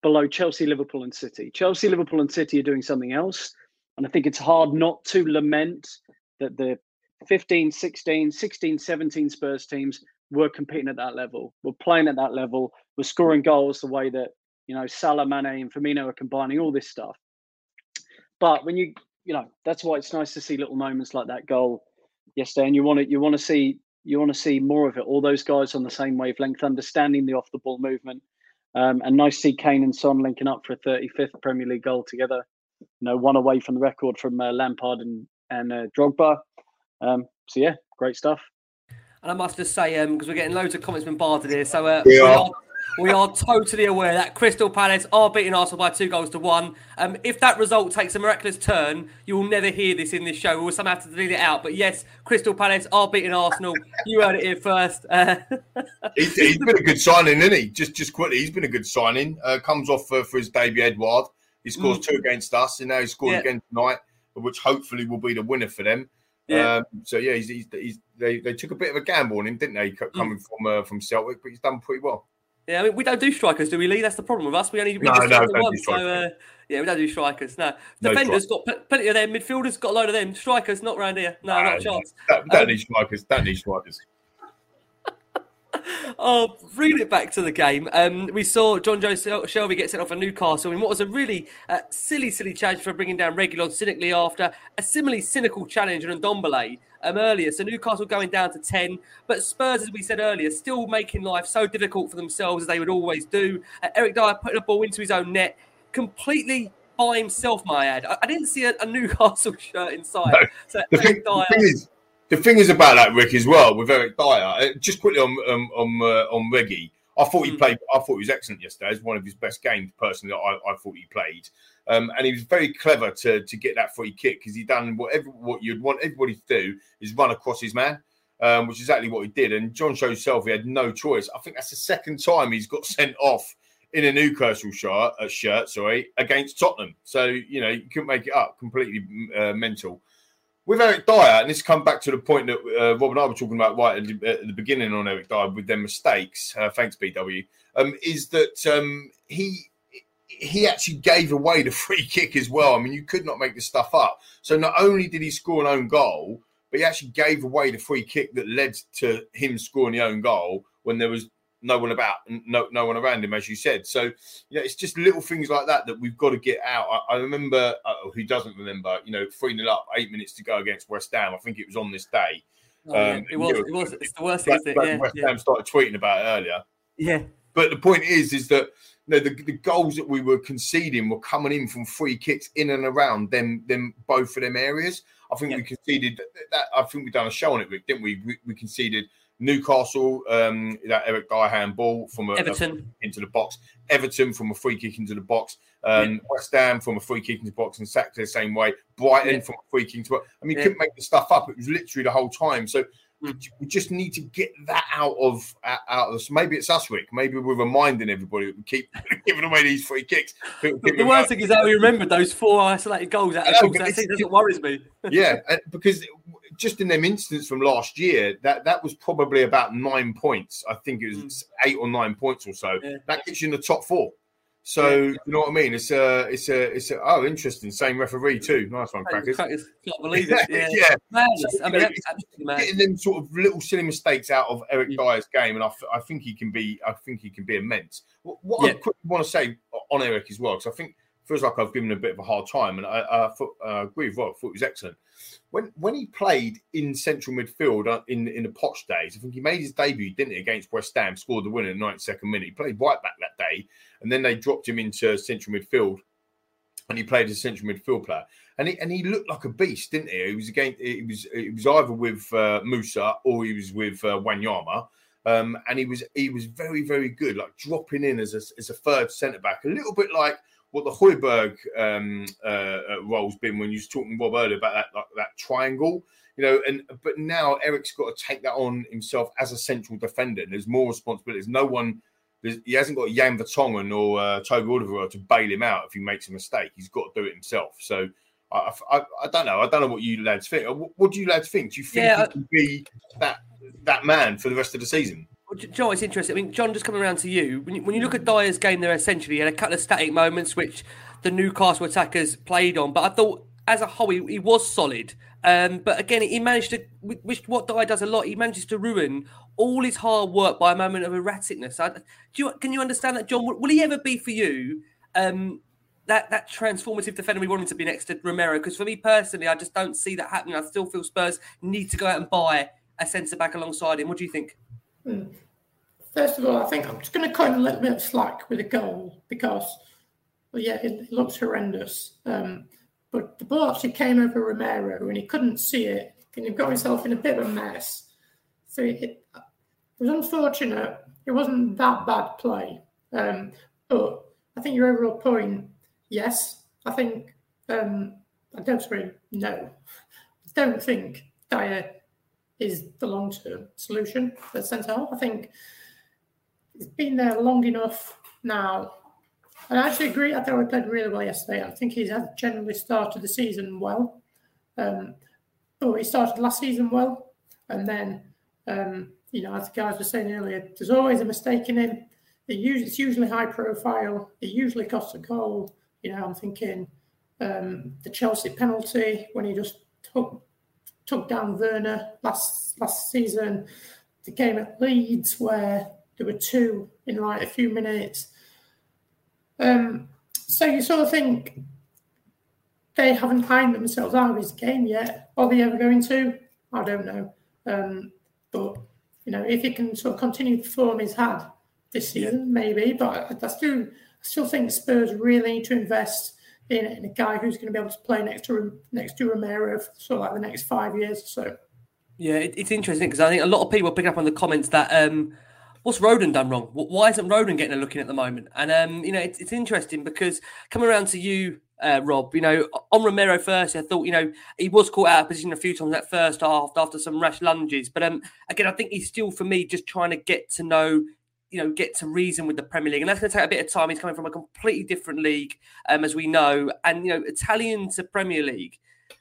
below Chelsea, Liverpool, and City. Chelsea, Liverpool, and City are doing something else. And I think it's hard not to lament that the 15, 16, 16, 17 Spurs teams were competing at that level, were playing at that level, were scoring goals the way that, you know, Salah, Mane, and Firmino are combining all this stuff. But when you, you know, that's why it's nice to see little moments like that goal yesterday. And you want to, you want to see, you want to see more of it. All those guys on the same wavelength, understanding the off the ball movement. Um, and nice to see Kane and Son linking up for a 35th Premier League goal together. You know, one away from the record from uh, Lampard and and uh, Drogba. Um, so yeah, great stuff. And I must just say, because we're getting loads of comments bombarded here, so uh, We we, are. We are totally aware that Crystal Palace are beating Arsenal by two goals to one. Um, if that result takes a miraculous turn, you will never hear this in this show. We'll somehow have to delete it out. But yes, Crystal Palace are beating Arsenal. You heard it here first. Uh, He's, he's been a good signing, isn't he? Just just quickly, he's been a good signing. Uh, comes off uh, for his debut, Edward. He scores two against us, and now he's scored Mm. Yeah. again tonight, which hopefully will be the winner for them. Yeah. Um, so yeah, he's, he's, he's they, they took a bit of a gamble on him, didn't they? co- Coming from uh, from Celtic, but he's done pretty well. Yeah, I mean, we don't do strikers, do we, Lee? That's the problem with us. We only we No, just no, do don't one. So uh, strikers. yeah, we don't do strikers. No, No defenders got pl- plenty of them. Midfielders got a load of them. Strikers not round here. No, not a chance. That, that Um, needs strikers. That needs strikers. *laughs* Oh, bringing it back to the game, um, we saw Jonjo Shelvey get sent off for Newcastle in what was a really uh, silly, silly challenge for bringing down Reguilón cynically after a similarly cynical challenge on Ndombele um, earlier. So Newcastle going down to 10, but Spurs, as we said earlier, still making life so difficult for themselves as they would always do. Uh, Eric Dier putting a ball into his own net completely by himself, my ad. I, I didn't see a, a Newcastle *laughs* shirt inside. No. So The thing, Dier. the thing is, the thing is about that Rick as well with Eric Dier. uh, Just quickly on um, on uh, on Reggie, I thought he Mm. played. I thought he was excellent yesterday. It's one of his best games personally. I, I thought he played, um, and he was very clever to to get that free kick because he done whatever what you'd want everybody to do is run across his man. Um, which is exactly what he did, and John showed himself he had no choice. I think that's the second time he's got sent off in a Newcastle shirt, uh, shirt, sorry, against Tottenham. So you know you couldn't make it up. Completely uh, mental with Eric Dier, and this come back to the point that uh, Rob and I were talking about right at the, at the beginning on Eric Dier with their mistakes. Uh, thanks, BW. Um, is that um, he he actually gave away the *laughs* free kick as well. I mean, you could not make this stuff up. So not only did he score an own goal, but he actually gave away the free kick that led to him scoring the own goal when there was no one about, no no one around him, as you said. So you know, it's just little things like that that we've got to get out. I, I remember, uh, who doesn't remember, you know, 3 0 up, eight minutes to go against West Ham. I think it was on this day. Oh, yeah. Um, It was. you It was. It's the worst, thing. Yeah. West yeah. Ham started tweeting about it earlier. Yeah. But the point is, is that know, the, the goals that we were conceding were coming in from free kicks in and around them, them both of them areas. I think we conceded that, that. I think we done a show on it, Rick, didn't we? We, we conceded Newcastle, um, that Eric Dier handball from a, a Everton. into the box, Everton from a free kick into the box, um, West Ham from a free kick into the box and sacked the same way, Brighton Yeah. from a free kick into. I mean, you Yeah. couldn't make the stuff up. It was literally the whole time. So we just need to get that out of out of us. Maybe it's us, Rick. Maybe we're reminding everybody that we keep *laughs* giving away these free kicks. The worst thing is how we remember those four isolated goals out of know, That's what worries me. *laughs* yeah, because just in them instance from last year, that that was probably about nine points. I think it was mm. eight or nine points or so. Yeah. That gets you in the top four. So yeah. you know what I mean? It's a, it's a, it's a. Oh, interesting. Same referee too. Nice one, crackers. crackers. *laughs* Can't believe it. Yeah, yeah. So, I mean, getting them sort of little silly mistakes out of Eric yeah. Dier's game, and I, I think he can be. I think he can be immense. What, what yeah. I want to say on Eric as well, because I think feels like I've given him a bit of a hard time, and I, I thought, uh, agree with Rob. I thought he was excellent when when he played in central midfield uh, in in the Poch days, I think he made his debut, didn't he, against West Ham, scored the winner in the 92nd minute. He played right back that day, and then they dropped him into central midfield, and he played as central midfield player. And he and he looked like a beast, didn't he? He was again, he was he was either with uh, Mousa or he was with uh, Wanyama. Um, and he was he was very very good, like dropping in as a, as a third centre back, a little bit like what the Højbjerg um, uh, uh, role's been when you was talking Rob earlier about that like, that triangle, you know. And but now Eric's got to take that on himself as a central defender. There's more responsibilities. No one, he hasn't got Jan Vertonghen or uh, Toby Alderweireld to bail him out if he makes a mistake. He's got to do it himself. So. I, I, I, don't know. I don't know what you lads think. What, what do you lads think? Do you think yeah, he can be that that man for the rest of the season? Joe, it's interesting. I mean, John, just coming around to you. When you, when you look at Dier's game, there essentially had a couple of static moments which the Newcastle attackers played on. But I thought, as a whole, he, he was solid. Um, but again, he managed to, which what Dier does a lot, he manages to ruin all his hard work by a moment of erraticness. I, do you, can you understand that, John? Will, will he ever be for you um, that that transformative defender we wanted to be next to Romero? Because for me personally, I just don't see that happening. I still feel Spurs need to go out and buy a centre back alongside him. What do you think? Hmm. First of all, I think I'm just going to cut a little bit of slack with a goal because, well, yeah, it, it looks horrendous. Um, but the ball actually came over Romero and he couldn't see it and he got himself in a bit of a mess. So it, it was unfortunate. It wasn't that bad play. Um, but I think your overall point, yes, I think, um, I don't sorry, no. I don't think Dier is the long term solution for centre half. I think he's been there long enough now. And I actually agree. I thought he played really well yesterday. I think he's had generally started the season well. Um, but he started last season well. And then, um, you know, as the guys were saying earlier, there's always a mistake in him. It's usually high profile. It usually costs a goal. You know, I'm thinking um, the Chelsea penalty when he just took took down Werner last last season. The game at Leeds where there were two in like a few minutes. Um, so you sort of think they haven't ironed themselves out of his game yet. Are they ever going to? I don't know. Um, but you know, if he can sort of continue the form he's had this season, maybe. But I, still, I still think Spurs really need to invest in, in a guy who's going to be able to play next to him next to Romero for sort of like the next five years or so. Yeah, it, it's interesting because I think a lot of people are picking up on the comments that um, what's Rodon done wrong? Why isn't Rodon getting a look in at the moment? And um, you know, it's, it's interesting because coming around to you, uh, Rob, you know, on Romero first, I thought you know he was caught out of position a few times that first half after some rash lunges, but um, again, I think he's still for me just trying to get to know you know, get to reason with the Premier League. And that's going to take a bit of time. He's coming from a completely different league, um, as we know. And, you know, Italian to Premier League,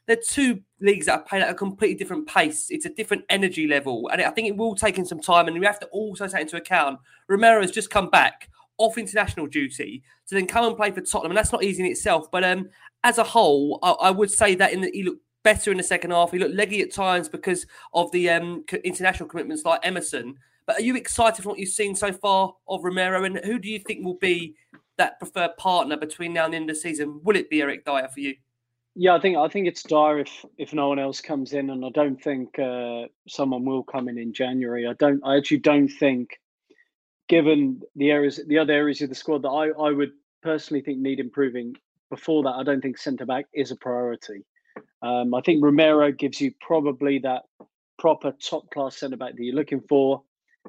they're two leagues that are playing at a completely different pace. It's a different energy level. And I think it will take him some time. And we have to also take into account Romero has just come back off international duty to then come and play for Tottenham. And that's not easy in itself. But um, as a whole, I, I would say that in the, he looked better in the second half. He looked leggy at times because of the um, international commitments like Emerson. But are you excited for what you've seen so far of Romero? And who do you think will be that preferred partner between now and the end of the season? Will it be Eric Dier for you? Yeah, I think I think it's Dier if if no one else comes in, and I don't think uh, someone will come in in January. I don't. I actually don't think, given the areas, the other areas of the squad that I I would personally think need improving. Before that, I don't think centre back is a priority. Um, I think Romero gives you probably that proper top class centre back that you're looking for.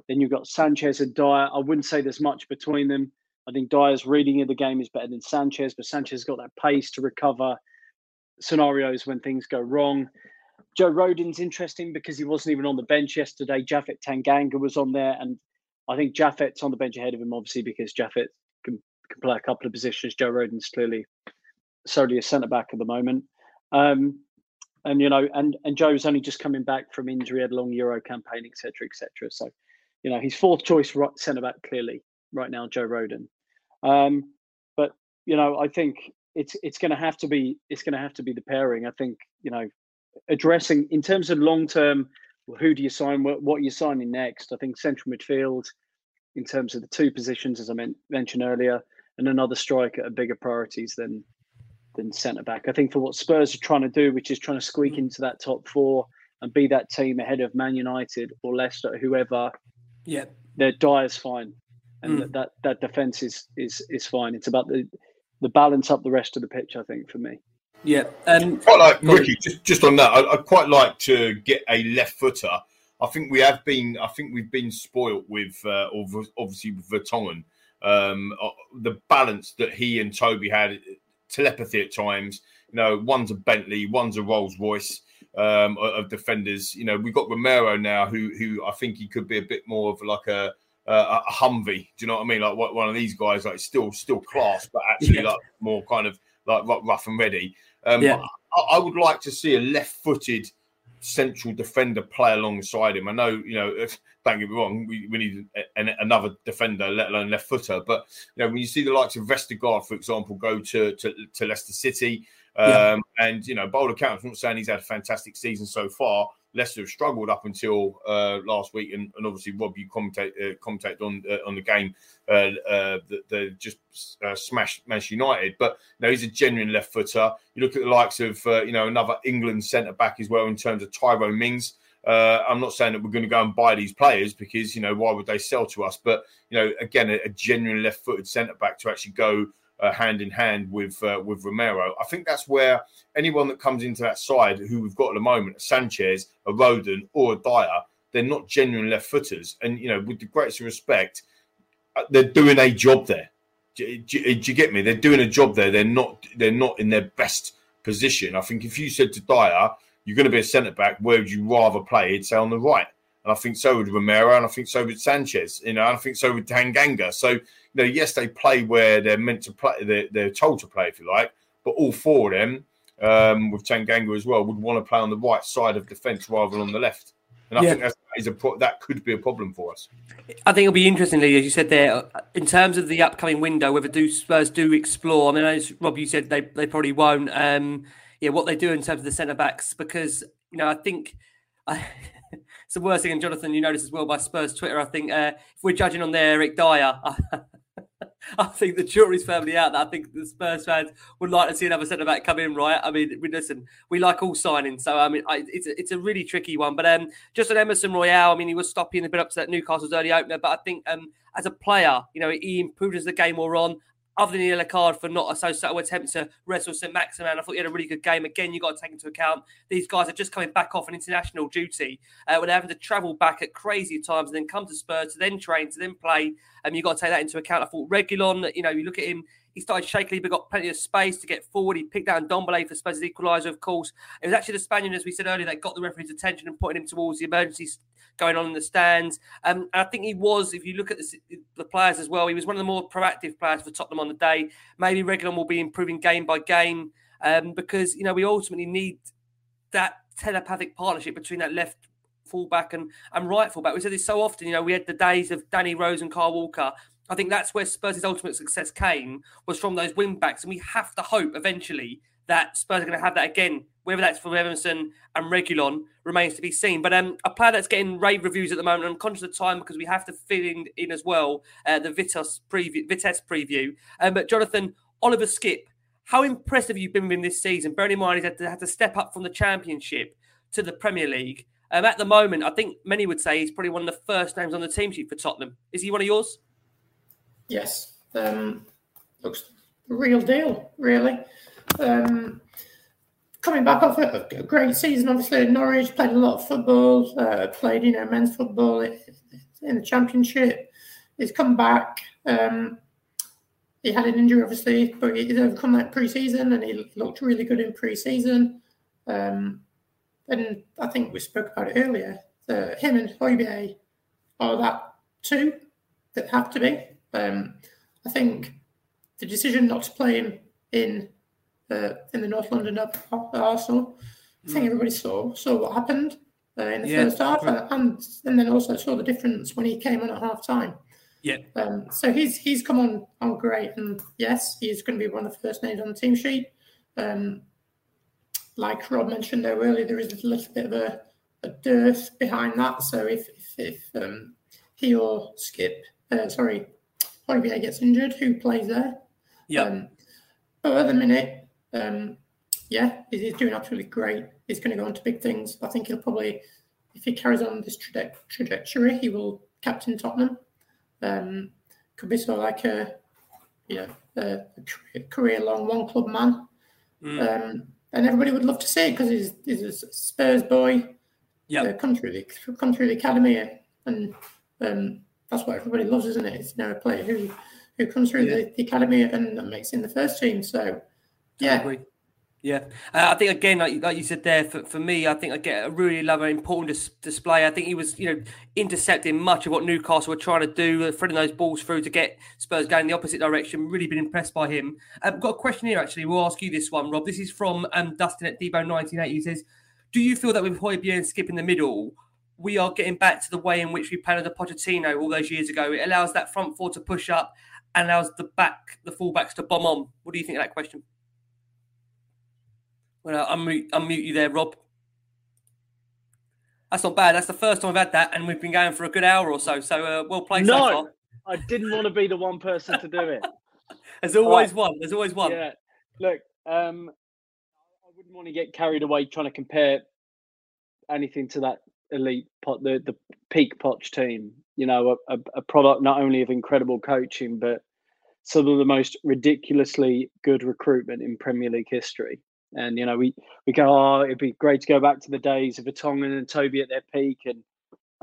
Then you've got Sanchez and Dier. I wouldn't say there's much between them. I think Dier's reading of the game is better than Sanchez, but Sanchez has got that pace to recover scenarios when things go wrong. Joe Rodon's interesting because he wasn't even on the bench yesterday. Japhet Tanganga was on there, and I think Japhet's on the bench ahead of him, obviously, because Jaffet can, can play a couple of positions. Joe Rodon's clearly solely a centre back at the moment. Um, and you know, and and Joe's only just coming back from injury, had a long Euro campaign, etc., etc. So, you know, he's fourth choice right, centre back clearly right now, Joe Roden. Um, but you know, I think it's it's going to have to be it's going to have to be the pairing. I think you know addressing in terms of long term, who do you sign? What, what are you signing next? I think central midfield, in terms of the two positions, as I meant, mentioned earlier, and another striker are bigger priorities than than centre back. I think for what Spurs are trying to do, which is trying to squeak mm. into that top four and be that team ahead of Man United or Leicester, whoever. Yeah, their Dier's fine, and mm. that that defense is is is fine. It's about the the balance up the rest of the pitch. I think for me. Yeah, um, quite like Ricky. Just, just on that, I, would quite like to get a left footer. I think we have been. I think we've been spoilt with, uh, obviously with Vertonghen. Um, uh, the balance that he and Toby had, telepathy at times. You know, one's a Bentley, one's a Rolls Royce um, of defenders. You know, we've got Romero now, who who I think he could be a bit more of like a uh, a Humvee. Do you know what I mean? Like one of these guys, like still still class, but actually yeah. like more kind of like rough and ready. Um, yeah. I, I, would like to see a left-footed central defender play alongside him. I know, you know, if, *laughs* don't get me wrong, we, we need an, another defender, let alone left footer. But you know, when you see the likes of Vestergaard, for example, go to to, to Leicester City, um, yeah. and you know, Boulder County, I'm not saying he's had a fantastic season so far, Leicester have struggled up until uh, last week, and, and, obviously Rob, you commentate, uh, commentate on uh, on the game uh, uh, that they just uh, smashed Manchester United. But you know, he's a genuine left footer. You look at the likes of you know another England centre back as well in terms of Tyrone Mings. I'm not saying that we're going to go and buy these players because you know why would they sell to us? But you know, again, a, a genuine left-footed centre back to actually go uh, hand in hand with uh, with Romero. I think that's where anyone that comes into that side who we've got at the moment, a Sanchez, a Rodon, or a Dier, they're not genuine left footers. And you know, with the greatest respect, uh, they're doing a job there. Do, do, do, you get me? They're doing a job there. They're not. They're not in their best position. I think if you said to Dier, "You're going to be a centre back," where would you rather play? He'd say on the right. And I think so with Romero, and I think so with Sanchez. You know, I think so with Tanganga. So you know, yes, they play where they're meant to play, they're, they're told to play, if you like, but all four of them, um, with Tanganga as well, would want to play on the right side of defence rather than on the left. And I yeah. think that's, that, is a pro- that could be a problem for us. I think it'll be interesting, Lee, as you said there, in terms of the upcoming window, whether do Spurs do explore. I mean, as Rob, you said they, they probably won't. Um, yeah, what they do in terms of the centre backs, because you know, I think. I, it's the worst thing, and Jonathan, you noticed as well by Spurs Twitter. I think uh, if we're judging on their Eric Dier, *laughs* I think the jury's firmly out. That I think the Spurs fans would like to see another centre back come in, right? I mean, listen, we like all signings, so I mean, I, it's a, it's a really tricky one. But um, just on Emerson Royal, I mean, he was stopping a bit up to that Newcastle's early opener, but I think um, as a player, you know, he improved as the game wore on other than the yellow card for not associated attempt to wrestle St Maximin, I thought he had a really good game. Again, you've got to take into account these guys are just coming back off an international duty uh, when they're having to travel back at crazy times and then come to Spurs to then train to then play. And um, you got to take that into account. I thought Reguilón, you know, you look at him, he started shakily, but got plenty of space to get forward. He picked out Ndombele for Spurs' equaliser, of course. It was actually the Spaniard, as we said earlier, that got the referee's attention and putting him towards the emergency going on in the stands. Um, and I think he was, if you look at the, the, players as well, he was one of the more proactive players for Tottenham on the day. Maybe Reguilón will be improving game by game um, because, you know, we ultimately need that telepathic partnership between that left fullback and, and right fullback. We said this so often, you know, we had the days of Danny Rose and Kyle Walker. I think that's where Spurs' ultimate success came was from those wing backs. And we have to hope eventually that Spurs are going to have that again. Whether that's from Emerson and Reguilón remains to be seen. But um, a player that's getting rave reviews at the moment, I'm conscious of time because we have to fill in, in as well uh, the Vitas preview, Vitesse preview. Um, but Jonathan, Oliver Skipp, how impressive have you been with him this season? Bearing in mind he's had to, had to step up from the Championship to the Premier League. Um, at the moment, I think many would say he's probably one of the first names on the team sheet for Tottenham. Is he one of yours? Yes. Um, looks the real deal, really. Um, coming back off a, a, great season, obviously at Norwich, played a lot of football, uh, played you know men's football in the championship. He's come back. Um, he had an injury, obviously, but he's overcome that pre-season, and he looked really good in pre-season. Um, and I think we spoke about it earlier. The, him and Højbjerg are that two that have to be. Um, I think the decision not to play him in uh, in the North London at Arsenal, I think mm. everybody saw saw what happened uh, in the yeah, first half, right. and and then also saw the difference when he came on at half time. Yeah. Um, so he's he's come on on great, and yes, he's going to be one of the first names on the team sheet. Um, like Rob mentioned there earlier, there is a little bit of a, a dearth behind that. So if if, if um, he or Skipp, uh, sorry, Højbjerg gets injured, who plays there? Yeah. Um, but at the minute, um, yeah, he's doing absolutely great. He's going to go on to big things. I think he'll probably, if he carries on this traje- trajectory, he will captain Tottenham. Um, could be sort of like a, you know, a, a career long one club man. Mm. Um, and everybody would love to see it because he's, he's a Spurs boy. Yeah, uh, come through the come through the academy, and um, that's what everybody loves, isn't it? It's you know a player who who comes through yeah. the, the, academy and, and makes in the first team. So, yeah. Yeah, uh, I think again, like, like you said there, for, for me, I think I get a really love an important dis- display. I think he was, you know, intercepting much of what Newcastle were trying to do, uh, threading those balls through to get Spurs going the opposite direction. Really been impressed by him. I've um, got a question here, actually. We'll ask you this one, Rob. This is from um, Dustin at Debo1980. He says, Do you feel that with Højbjerg and Skipp in the middle, we are getting back to the way in which we played under Pochettino all those years ago? It allows that front four to push up and allows the back, the fullbacks to bomb on. What do you think of that question? Well, I'll unmute, unmute you there, Rob. That's not bad. That's the first time I've had that, and we've been going for a good hour or so. So uh, well played no, so far. I didn't want to be the one person to do it. *laughs* There's always right. one. There's always one. Yeah. Look, um, I wouldn't want to get carried away trying to compare anything to that elite pot, the the peak Poch team. You know, a, a product not only of incredible coaching, but some of the most ridiculously good recruitment in Premier League history. And you know, we we go, oh, it'd be great to go back to the days of Vertonghen and Toby at their peak, and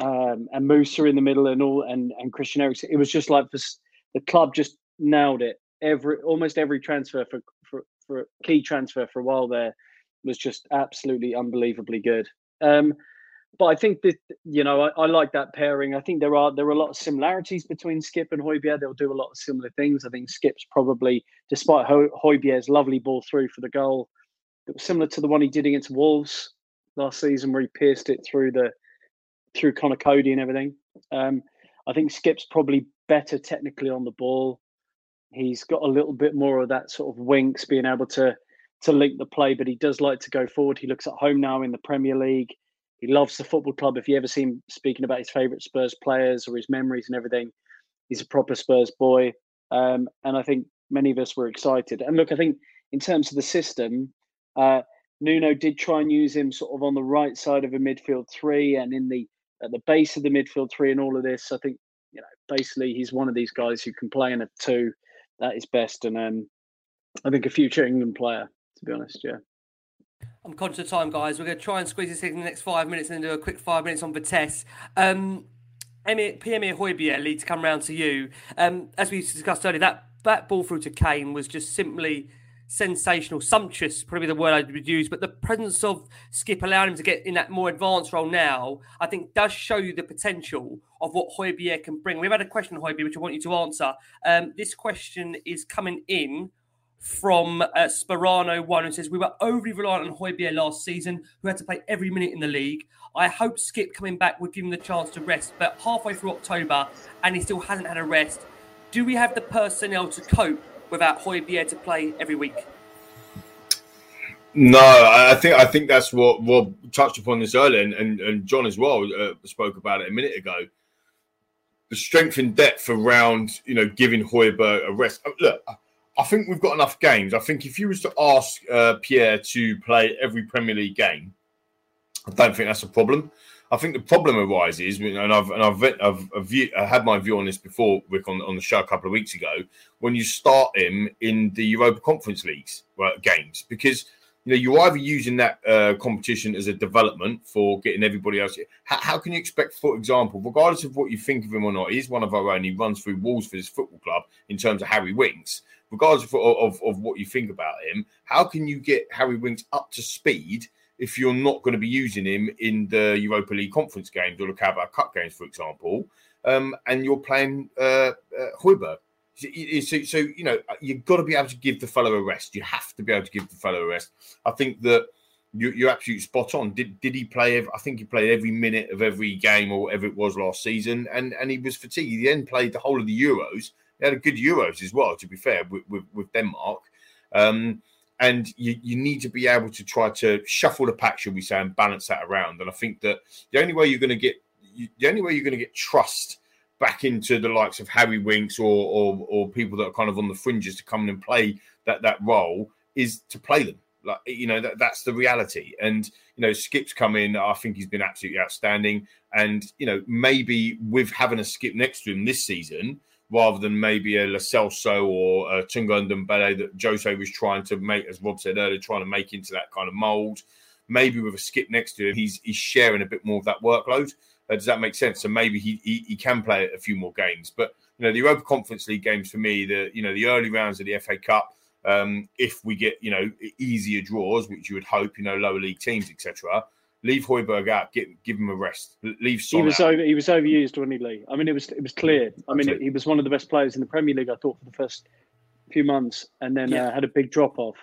um, and Mousa in the middle, and all, and and Christian Eriksen. It was just like this, the club just nailed it. Every almost every transfer for for for key transfer for a while there was just absolutely unbelievably good. Um, but I think that you know I, I, like that pairing. I think there are there are a lot of similarities between Skipp and Højbjerg. They'll do a lot of similar things. I think Skipp's probably, despite Højbjerg's lovely ball through for the goal, that was similar to the one he did against Wolves last season, where he pierced it through the through Conor Coady and everything. Um, I think Skipp's probably better technically on the ball. He's got a little bit more of that sort of Winks, being able to to link the play, but he does like to go forward. He looks at home now in the Premier League. He loves the football club. If you ever see him speaking about his favourite Spurs players or his memories and everything, he's a proper Spurs boy. Um, and I think many of us were excited. And look, I think in terms of the system, uh, Nuno did try and use him sort of on the right side of a midfield three and in the at the base of the midfield three and all of this. I think you know basically he's one of these guys who can play in a two. That is best, and um, I think a future England player. To be honest, yeah. I'm conscious of time, guys. We're going to try and squeeze this in the next five minutes and then do a quick five minutes on Vitesse. Um, Pierre Højbjerg, Lee, to come round to you. Um, as we discussed earlier, that, that ball through to Kane was just simply sensational, sumptuous, probably the word I would use, but the presence of Skipp allowing him to get in that more advanced role now, I think does show you the potential of what Højbjerg can bring. We've had a question, Højbjerg, which I want you to answer. Um, this question is coming in from uh, Sperano1, who says, We were overly reliant on Højbjerg last season, who had to play every minute in the league. I hope Skipp coming back would give him the chance to rest, but halfway through October, and he still hasn't had a rest. Do we have the personnel to cope without Højbjerg to play every week? No, I think I think that's what Rob touched upon this earlier, and, and, and John as well uh, spoke about it a minute ago. The strength and depth around, you know, giving Højbjerg a rest. Uh, look, I think we've got enough games. I think if you was to ask uh, Pierre to play every Premier League game, I don't think that's a problem. I think the problem arises, and I've and I've I've, I've view, I had my view on this before, Rick, on, on the show a couple of weeks ago, when you start him in the Europa Conference Leagues right, games, because you know you're either using that uh, competition as a development for getting everybody else. How, how, can you expect, for example, regardless of what you think of him or not, he's one of our own. He runs through walls for this football club in terms of Harry Winks. Regardless of, of, of what you think about him, how can you get Harry Winks up to speed? if you're not going to be using him in the Europa League conference games or the Carabao Cup games, for example, um, and you're playing uh, uh. So, so, so, you know, you've got to be able to give the fellow a rest. You have to be able to give the fellow a rest. I think that you, are absolutely spot on. Did did he play? I think he played every minute of every game or whatever it was last season, and and he was fatigued. He then played the whole of the Euros. He had a good Euros as well, to be fair, with with, with Denmark. Um, and you, you need to be able to try to shuffle the pack, should we say, and balance that around. And I think that the only way you're going to get the only way you're going to get trust back into the likes of Harry Winks or, or or people that are kind of on the fringes to come in and play that that role is to play them. Like you know that that's the reality. And you know Skipp's come in. I think he's been absolutely outstanding. And you know maybe with having a Skipp next to him this season, rather than maybe a Lo Celso or a Tanguy Ndombele that Jose was trying to make, as Rob said earlier, trying to make into that kind of mould. Maybe with a Skipp next to him, he's he's sharing a bit more of that workload. Uh, does that make sense? So maybe he, he, he can play a few more games. But you know, the Europa Conference League games for me, the you know the early rounds of the FA Cup. Um, if we get you know easier draws, which you would hope, you know, lower league teams, etc leave Højbjerg out, get, give him a rest. Leave Son He was out. over. He was overused, wasn't he, Lee? I mean, it was it was clear. I mean, he was one of the best players in the Premier League. I thought for the first few months, and then Yeah. uh, had a big drop off.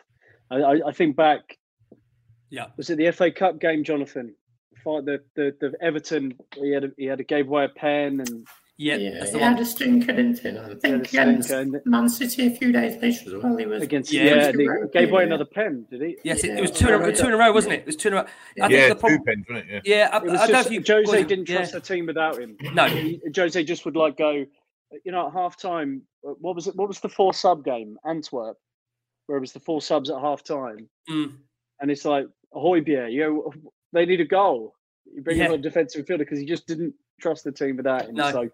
I, I, I think back. Yeah. Was it the FA Cup game, Jonathan? Fight the, the the Everton. He had a, he had a gave away a pen and Yeah, Yeah, that's he the one. had a stinker, didn't he? I think a against Man City a few days later as well. He was against Yeah, yeah, it was he gave away yeah. another pen. Did he? Yes, it, it Yeah. was two in, a, two in a row, wasn't it? It was two in a row. I think yeah, the two pens, wasn't it? Yeah, I, It was I don't know if you. Jose was it- didn't yeah. trust the team without him. No. He- Jose just would like go. You know, at half time, what was it? What was the four sub game? Antwerp, where it was the four subs at half time, Mm. and it's like Højbjerg, you know, they need a goal. You bring Yeah. him on a defensive fielder because he just didn't trust the team without him. No. So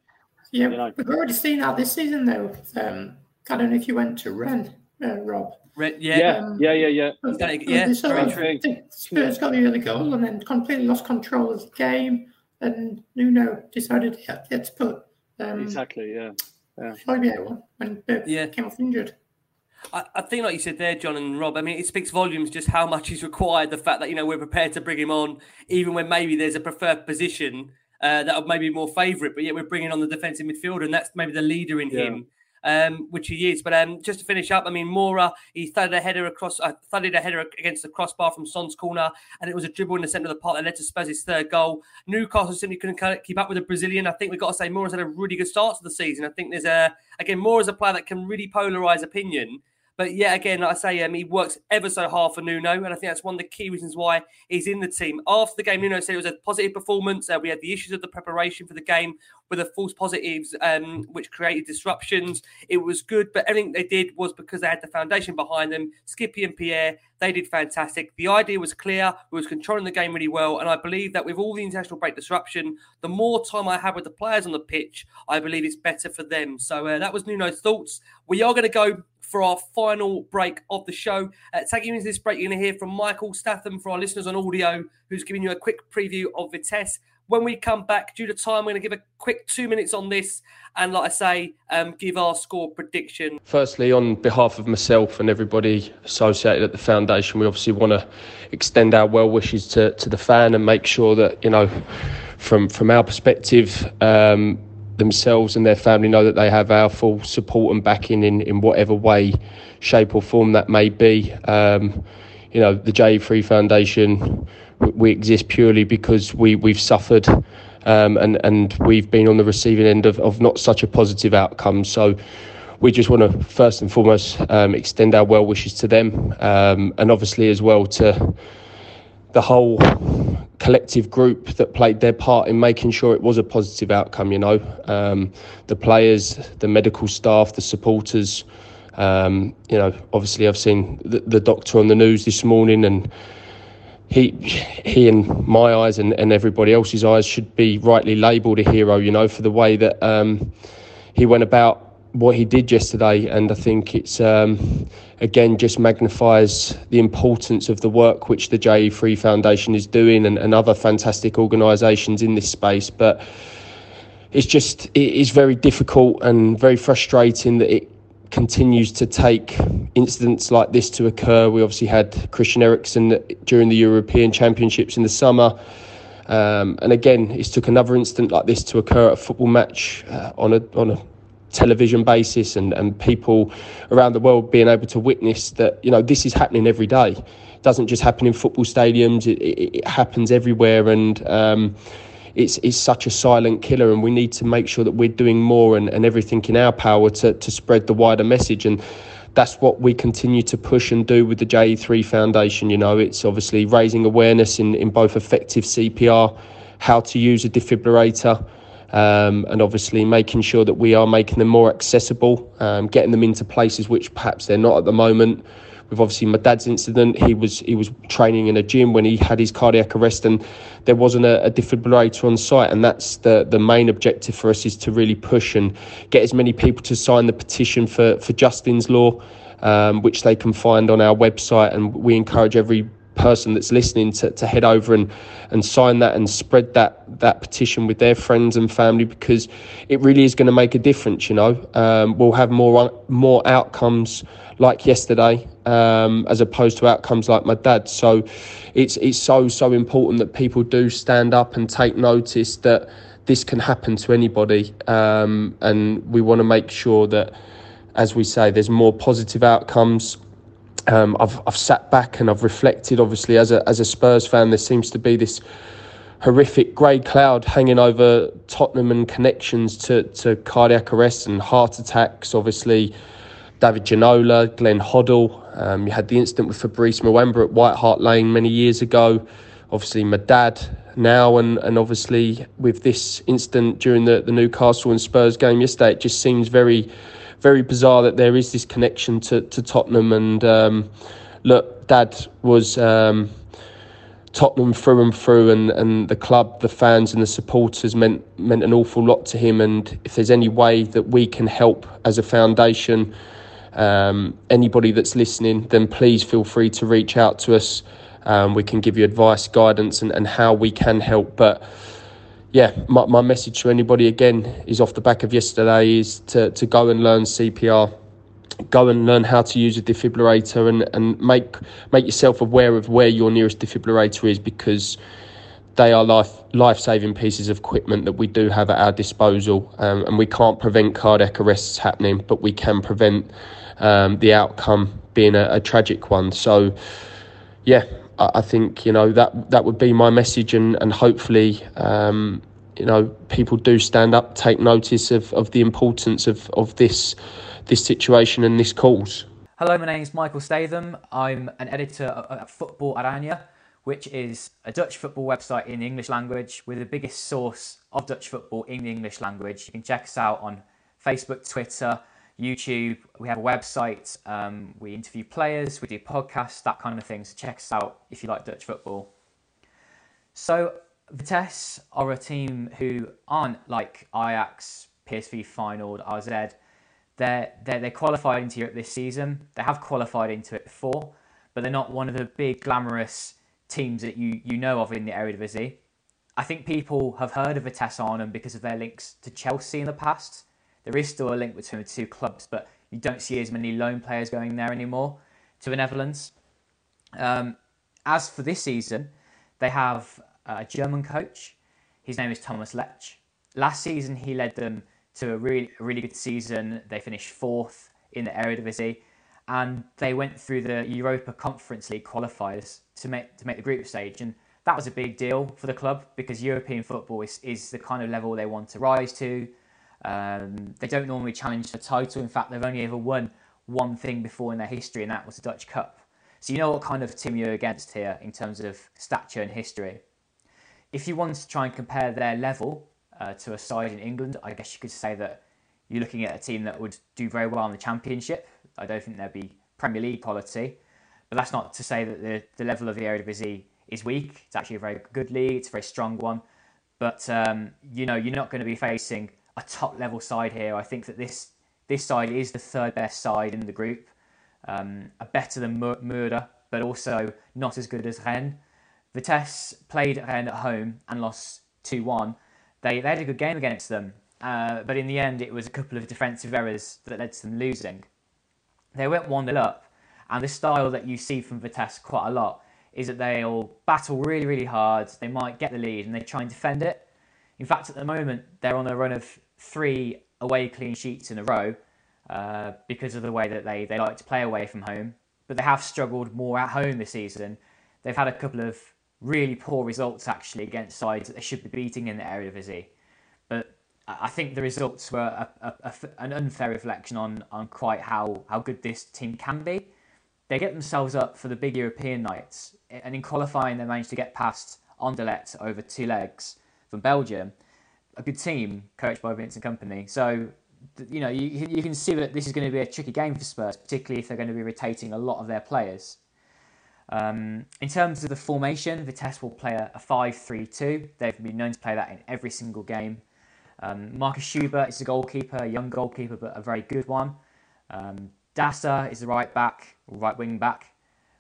Yeah, you know. we've already seen that this season though. Um, I don't know if you went to Rennes, uh, Rob. Re- yeah, yeah. Um, yeah, yeah, yeah. He's done yeah, sort very of- true. Spurs got the other goal and then completely lost control of the game, and Nuno decided he had he had to put um, Exactly. Yeah. Højbjerg on when Burke Yeah. came off injured. I, I think, like you said there, John and Rob, I mean, it speaks volumes just how much is required. The fact that, you know, we're prepared to bring him on, even when maybe there's a preferred position uh, that would maybe be more favourite, but yet we're bringing on the defensive midfielder, and that's maybe the leader in Yeah. him. Um, which he is, but um, just to finish up, I mean, Moura he thudded a header across, uh, thudded a header against the crossbar from Son's corner, and it was a dribble in the centre of the park that led to Spurs' third goal. Newcastle simply couldn't keep up with the Brazilian. I think we've got to say Moura's had a really good start to the season. I think there's a again Moura is a player that can really polarise opinion. But yeah, again, like I say, um, he works ever so hard for Nuno, and I think that's one of the key reasons why he's in the team. After the game, Nuno said it was a positive performance. Uh, we had the issues of the preparation for the game with the false positives, um, which created disruptions. It was good, but everything they did was because they had the foundation behind them. Skippy and Pierre, they did fantastic. The idea was clear. We was controlling the game really well, and I believe that with all the international break disruption, the more time I have with the players on the pitch, I believe it's better for them. So uh, that was Nuno's thoughts. We are going to go for our final break of the show. Uh, taking into this break, you're going to hear from Michael Statham for our listeners on audio, who's giving you a quick preview of Vitesse. When we come back, due to time, we're going to give a quick two minutes on this, and like I say, um, give our score prediction. Firstly, on behalf of myself and everybody associated at the foundation, we obviously want to extend our well wishes to, to the fan and make sure that you know, from from our perspective, um, themselves and their family know that they have our full support and backing in in whatever way, shape or form that may be. Um, you know, the JE3 Foundation, we, exist purely because we we've suffered. Um, and and we've been on the receiving end of, of not such a positive outcome. So we just want to first and foremost um, extend our well wishes to them, um, and obviously as well to the whole collective group that played their part in making sure it was a positive outcome. You know, um, the players, the medical staff, the supporters. Um, you know, obviously I've seen the, the doctor on the news this morning, and he, he in my eyes and, and everybody else's eyes should be rightly labelled a hero. You know, for the way that um, he went about what he did yesterday, and I think it's um, again just magnifies the importance of the work which the JE3 Foundation is doing and, and other fantastic organisations in this space. But it's just it is very difficult and very frustrating that it continues to take incidents like this to occur. We obviously had Christian Eriksen during the European Championships in the summer. Um, and again, it took another incident like this to occur at a football match uh, on a on a television basis, and, and people around the world being able to witness that you know this is happening every day. It doesn't just happen in football stadiums; it, it, it happens everywhere, and um, it's, it's such a silent killer, and we need to make sure that we're doing more and, and everything in our power to, to spread the wider message. And that's what we continue to push and do with the JE3 Foundation. You know, it's obviously raising awareness in, in both effective CPR, how to use a defibrillator. Um, and obviously making sure that we are making them more accessible, um, getting them into places which perhaps they're not at the moment with obviously my dad's incident. He was he was training in a gym when he had his cardiac arrest, and there wasn't a, a defibrillator on site. And that's the the main objective for us is to really push and get as many people to sign the petition for for Justin's law, um, which they can find on our website. And we encourage every person that's listening to, to head over and, and sign that and spread that that petition with their friends and family because it really is going to make a difference. You know, um, we'll have more more outcomes like yesterday, um, as opposed to outcomes like my dad. So it's it's so so important that people do stand up and take notice that this can happen to anybody, um, and we want to make sure that, as we say, there's more positive outcomes. Um, I've I've sat back and I've reflected. Obviously, as a as a Spurs fan, there seems to be this horrific grey cloud hanging over Tottenham and connections to, to cardiac arrests and heart attacks. Obviously, David Ginola, Glenn Hoddle. Um, you had the incident with Fabrice Muamba at White Hart Lane many years ago. Obviously, my dad now, and, and obviously with this incident during the, the Newcastle and Spurs game yesterday, it just seems very, very bizarre that there is this connection to, to Tottenham. And um, look, dad was. Um, Tottenham through and through, and, and the club, the fans, and the supporters meant meant an awful lot to him. And if there's any way that we can help as a foundation, um, anybody that's listening, then please feel free to reach out to us. Um, we can give you advice, guidance, and, and how we can help. But yeah, my, my message to anybody again is off the back of yesterday is to, to go and learn CPR, go and learn how to use a defibrillator, and, and make make yourself aware of where your nearest defibrillator is because they are life life saving pieces of equipment that we do have at our disposal, um, and we can't prevent cardiac arrests happening, but we can prevent um, the outcome being a, a, tragic one. So, yeah, I, think you know that that would be my message, and and hopefully. Um, you know, people do stand up, take notice of, of the importance of, of this this situation and this cause. Hello, my name is Michael Statham. I'm an editor at Football Oranje, which is a Dutch football website in the English language. We're the biggest source of Dutch football in the English language. You can check us out on Facebook, Twitter, YouTube. We have a website. Um, we interview players. We do podcasts, that kind of thing. So check us out if you like Dutch football. So Vitesse are a team who aren't like Ajax, PSV Feyenoord, AZ. They're, they're, they're qualified into Europe this season. They have qualified into it before, but they're not one of the big glamorous teams that you, you know of in the Eredivisie. I think people have heard of Vitesse Arnhem because of their links to Chelsea in the past. There is still a link between the two clubs, but you don't see as many loan players going there anymore to the Netherlands. Um, as for this season, they have a German coach. His name is Thomas Letsch. Last season, he led them to a really, really good season. They finished fourth in the Eredivisie, and they went through the Europa Conference League qualifiers to make to make the group stage. And that was a big deal for the club because European football is, is the kind of level they want to rise to. Um, they don't normally challenge the title. In fact, they've only ever won one thing before in their history, and that was the Dutch Cup. So you know what kind of team you're against here in terms of stature and history. If you want to try and compare their level uh, to a side in England, I guess you could say that you're looking at a team that would do very well in the Championship. I don't think there'd be Premier League quality, but that's not to say that the, the level of the Eredivisie is weak. It's actually a very good league. It's a very strong one. But um, you know, you're not going to be facing a top level side here. I think that this this side is the third best side in the group, um, better than Mura, but also not as good as Rennes. Vitesse played Rennes at home and lost 2 1. They, they had a good game against them, uh, but in the end, it was a couple of defensive errors that led to them losing. They went 1 0 up, and the style that you see from Vitesse quite a lot is that they'll battle really, really hard. They might get the lead and they try and defend it. In fact, at the moment, they're on a run of three away clean sheets in a row uh, because of the way that they, they like to play away from home. But they have struggled more at home this season. They've had a couple of really poor results actually against sides that they should be beating in the Eredivisie. But I think the results were a, a, a, an unfair reflection on, on quite how, how good this team can be. They get themselves up for the big European nights, and in qualifying, they managed to get past Anderlecht over two legs from Belgium. A good team coached by Vincent Kompany. So, you know, you, you can see that this is going to be a tricky game for Spurs, particularly if they're going to be rotating a lot of their players. Um, in terms of the formation, Vitesse will play a, a 5-3-2. They've been known to play that in every single game. Um, Markus Schubert is a goalkeeper, a young goalkeeper, but a very good one. Um, Dasa is the right back, right wing back.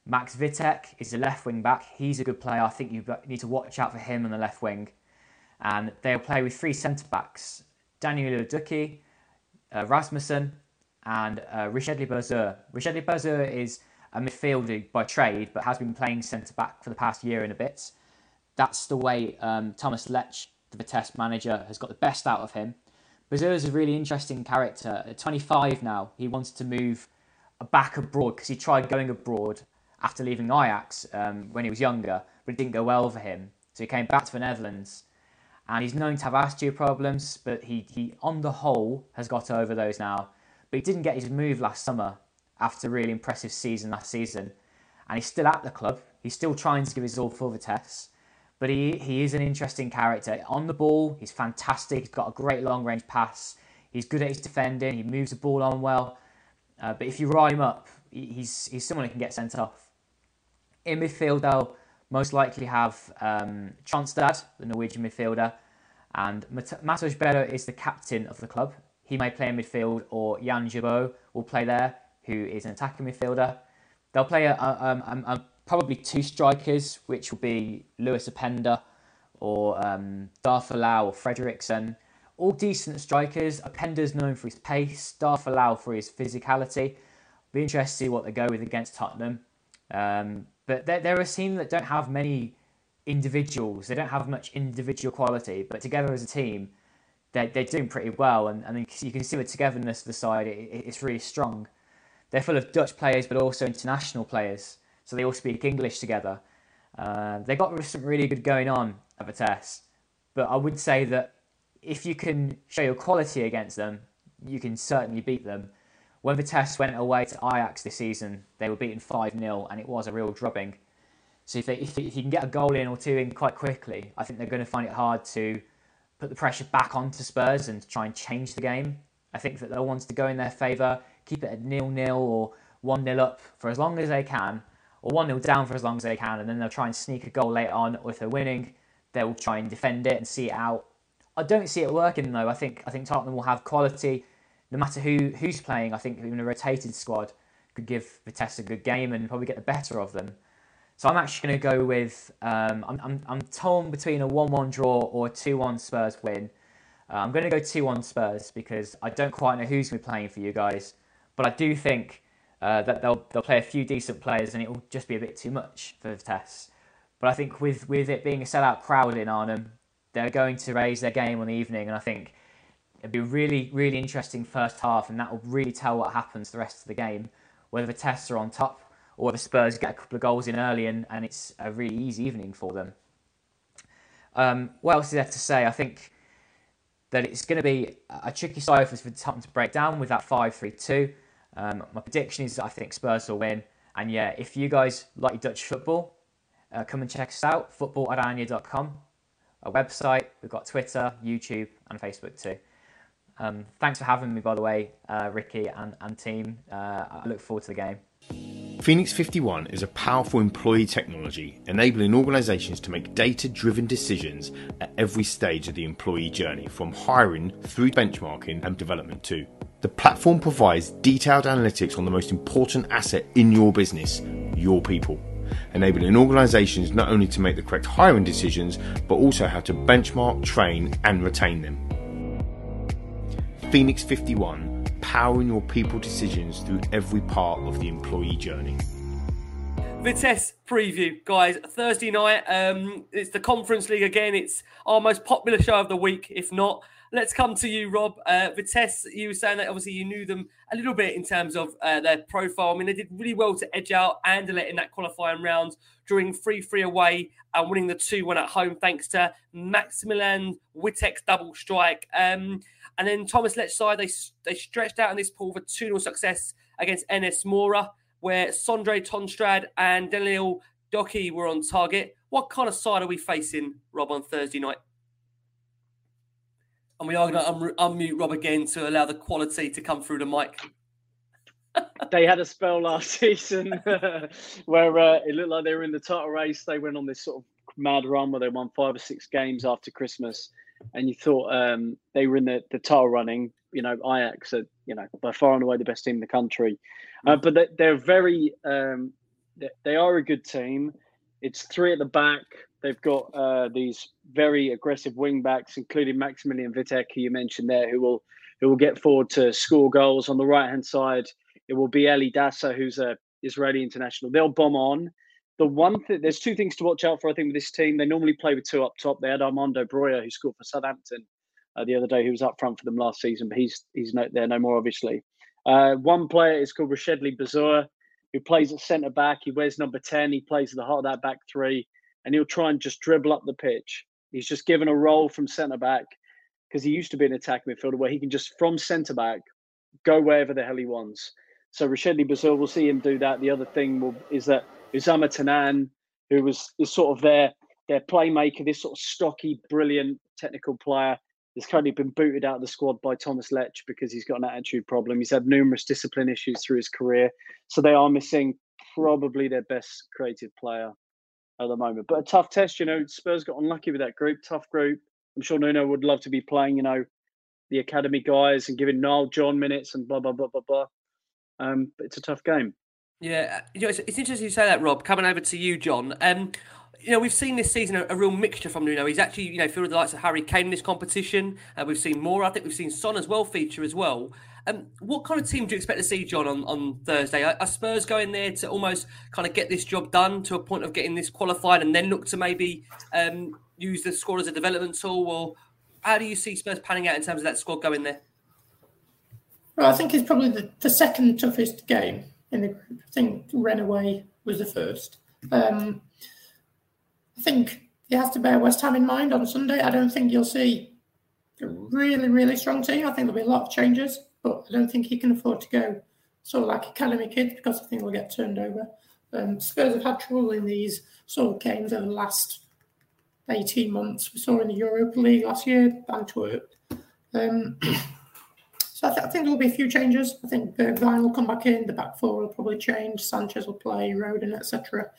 Max Wittek is the left wing back. He's a good player. I think you need to watch out for him on the left wing. And they'll play with three centre backs Daniel Doekhi, uh, Rasmussen, and uh, Richard Bazoer. Richard Bazoer is a midfielder by trade, but has been playing centre back for the past year and a bit. That's the way um, Thomas Letsch, the Vitesse manager, has got the best out of him. Bazoer is a really interesting character. At 25 now, he wanted to move back abroad because he tried going abroad after leaving Ajax um, when he was younger, but it didn't go well for him. So he came back to the Netherlands, and he's known to have attitude problems, but he, he on the whole has got over those now. But he didn't get his move last summer after a really impressive season last season, and he's still at the club. He's still trying to give his all for the Vitesse, but he, he is an interesting character. On the ball, he's fantastic. He's got a great long range pass. He's good at his defending. He moves the ball on well. Uh, but if you rile him up, he's, he's someone who can get sent off. In midfield, they'll most likely have um, Tronstad, the Norwegian midfielder, and Matúš Bero is the captain of the club. He may play in midfield, or Jan Jabot will play there, who is an attacking midfielder. They'll play a, a, a, um, a probably two strikers, which will be Loïs Openda or um, Darfalou or Frederiksen. All decent strikers. Openda's known for his pace, Darfalou for his physicality. Be interested to see what they go with against Tottenham. Um, but they're, they're a team that don't have many individuals. They don't have much individual quality, but together as a team, they're, they're doing pretty well. And, and you can see the togetherness of the side, it, it's really strong. They're full of Dutch players, but also international players so they all speak English together. Uh, they got some really good going on at the test. but I would say that if you can show your quality against them, you can certainly beat them. When Vitesse went away to Ajax this season, they were beaten 5 0 and it was a real drubbing. So if, they, if, you can get a goal in or two in quite quickly, I think they're going to find it hard to put the pressure back onto Spurs and try and change the game. I think that they'll want to go in their favour, keep it at nil nil or 1 0 up for as long as they can, or 1 0 down for as long as they can, and then they'll try and sneak a goal later on, or if they're winning, they'll try and defend it and see it out. I don't see it working though. I think I think Tottenham will have quality, no matter who who's playing. I think even a rotated squad could give Vitesse a good game and probably get the better of them. So I'm actually going to go with um, I'm, I'm I'm torn between a one-one draw or two-one Spurs win. Uh, I'm going to go two-one Spurs because I don't quite know who's going to be playing for you guys, but I do think uh, that they'll they'll play a few decent players and it will just be a bit too much for Vitesse. But I think with with it being a sellout crowd in Arnhem, they're going to raise their game on the evening, and I think it'll be really really interesting first half, and that will really tell what happens the rest of the game, whether the Vitesse are on top or whether Spurs get a couple of goals in early and, and it's a really easy evening for them. Um, what else is there to say? I think that it's going to be a tricky side for Tottenham to break down with that 5 3 2. Um, my prediction is I think Spurs will win. And yeah, if you guys like Dutch football, uh, come and check us out, footballoranje.com, a website. We've got Twitter, YouTube, and Facebook too. Um, thanks for having me, by the way, uh, Ricky and, and team. Uh, I look forward to the game. Phoenix 51 is a powerful employee technology enabling organisations to make data driven decisions at every stage of the employee journey, from hiring through benchmarking and development too. The platform provides detailed analytics on the most important asset in your business, your people, enabling organisations not only to make the correct hiring decisions, but also how to benchmark, train, and retain them. Phoenix 51 powering your people decisions through every part of the employee journey. Vitesse preview, guys. Thursday night. Um, it's the Conference League again. It's our most popular show of the week, if not. Let's come to you, Rob. Uh, Vitesse, you were saying that obviously you knew them a little bit in terms of uh, their profile. I mean, they did really well to edge out Anderlecht in that qualifying round, drawing 3 3 away and winning the 2 1 at home, thanks to Maximilian Wittek's double strike. Um, and then Thomas Letsch side, they, they stretched out in this pool for 2 0 success against NS Mura where Sondre Tronstad and Daniel Doekhi were on target. What kind of side are we facing, Rob, on Thursday night? And we are going to un- unmute Rob again to allow the quality to come through the mic. *laughs* they had a spell last *laughs* season *laughs* where uh, it looked like they were in the title race. They went on this sort of mad run where they won five or six games after Christmas, and you thought um, they were in the, the title running. You know, Ajax are you know by far and away the best team in the country. Uh, but they, they're very, um, they are a good team. It's three at the back. They've got uh, these very aggressive wing backs, including Maximilian Wittek, who you mentioned there, who will who will get forward to score goals. On the right hand side, it will be Eli Dasa, who's a Israeli international. They'll bomb on. The one thing, there's two things to watch out for. I think with this team, they normally play with two up top. They had Armando Broja, who scored for Southampton uh, the other day, who was up front for them last season, but he's he's there no more, obviously. Uh, one player is called Riechedly Bazoer, who plays at centre back. He wears number 10. He plays at the heart of that back three, and he'll try and just dribble up the pitch. He's just given a role from centre back because he used to be an attack midfielder where he can just, from centre back, go wherever the hell he wants. So Riechedly Bazoer, we'll see him do that. The other thing will, is that Oussama Tannane, who was is sort of their their playmaker, this sort of stocky, brilliant technical player, Has currently been booted out of the squad by Thomas Letsch because he's got an attitude problem. He's had numerous discipline issues through his career. So they are missing probably their best creative player at the moment. But a tough test, you know, Spurs got unlucky with that group, tough group. I'm sure Nuno would love to be playing, you know, the academy guys and giving Nile John minutes and blah, blah, blah, blah, blah. Um, but it's a tough game. Yeah, you know, it's, it's interesting you say that, Rob. Coming over to you, John. Um, you know, we've seen this season a, a, real mixture from Nuno. He's actually, you know, filled the likes of Harry Kane in this competition. Uh, we've seen more. I think we've seen Son as well feature as well. Um, what kind of team do you expect to see, John, on, on Thursday? Are, are Spurs going there to almost kind of get this job done to a point of getting this qualified and then look to maybe um, use the squad as a development tool? Or how do you see Spurs panning out in terms of that squad going there? Well, I think it's probably the, the second toughest game in the group. I think Renaway was the first. Um, I think you have to bear West Ham in mind on Sunday. I don't think you'll see a really, really strong team. I think there'll be a lot of changes, but I don't think he can afford to go sort of like academy kids because I think they'll get turned over. Um, Spurs have had trouble in these sort of games over the last 18 months. We saw in the Europa League last year, Antwerp. Um, so I, th- I, think there'll be a few changes. I think Bergwijn will come back in. The back four will probably change. Sanchez will play, Rodon, etc.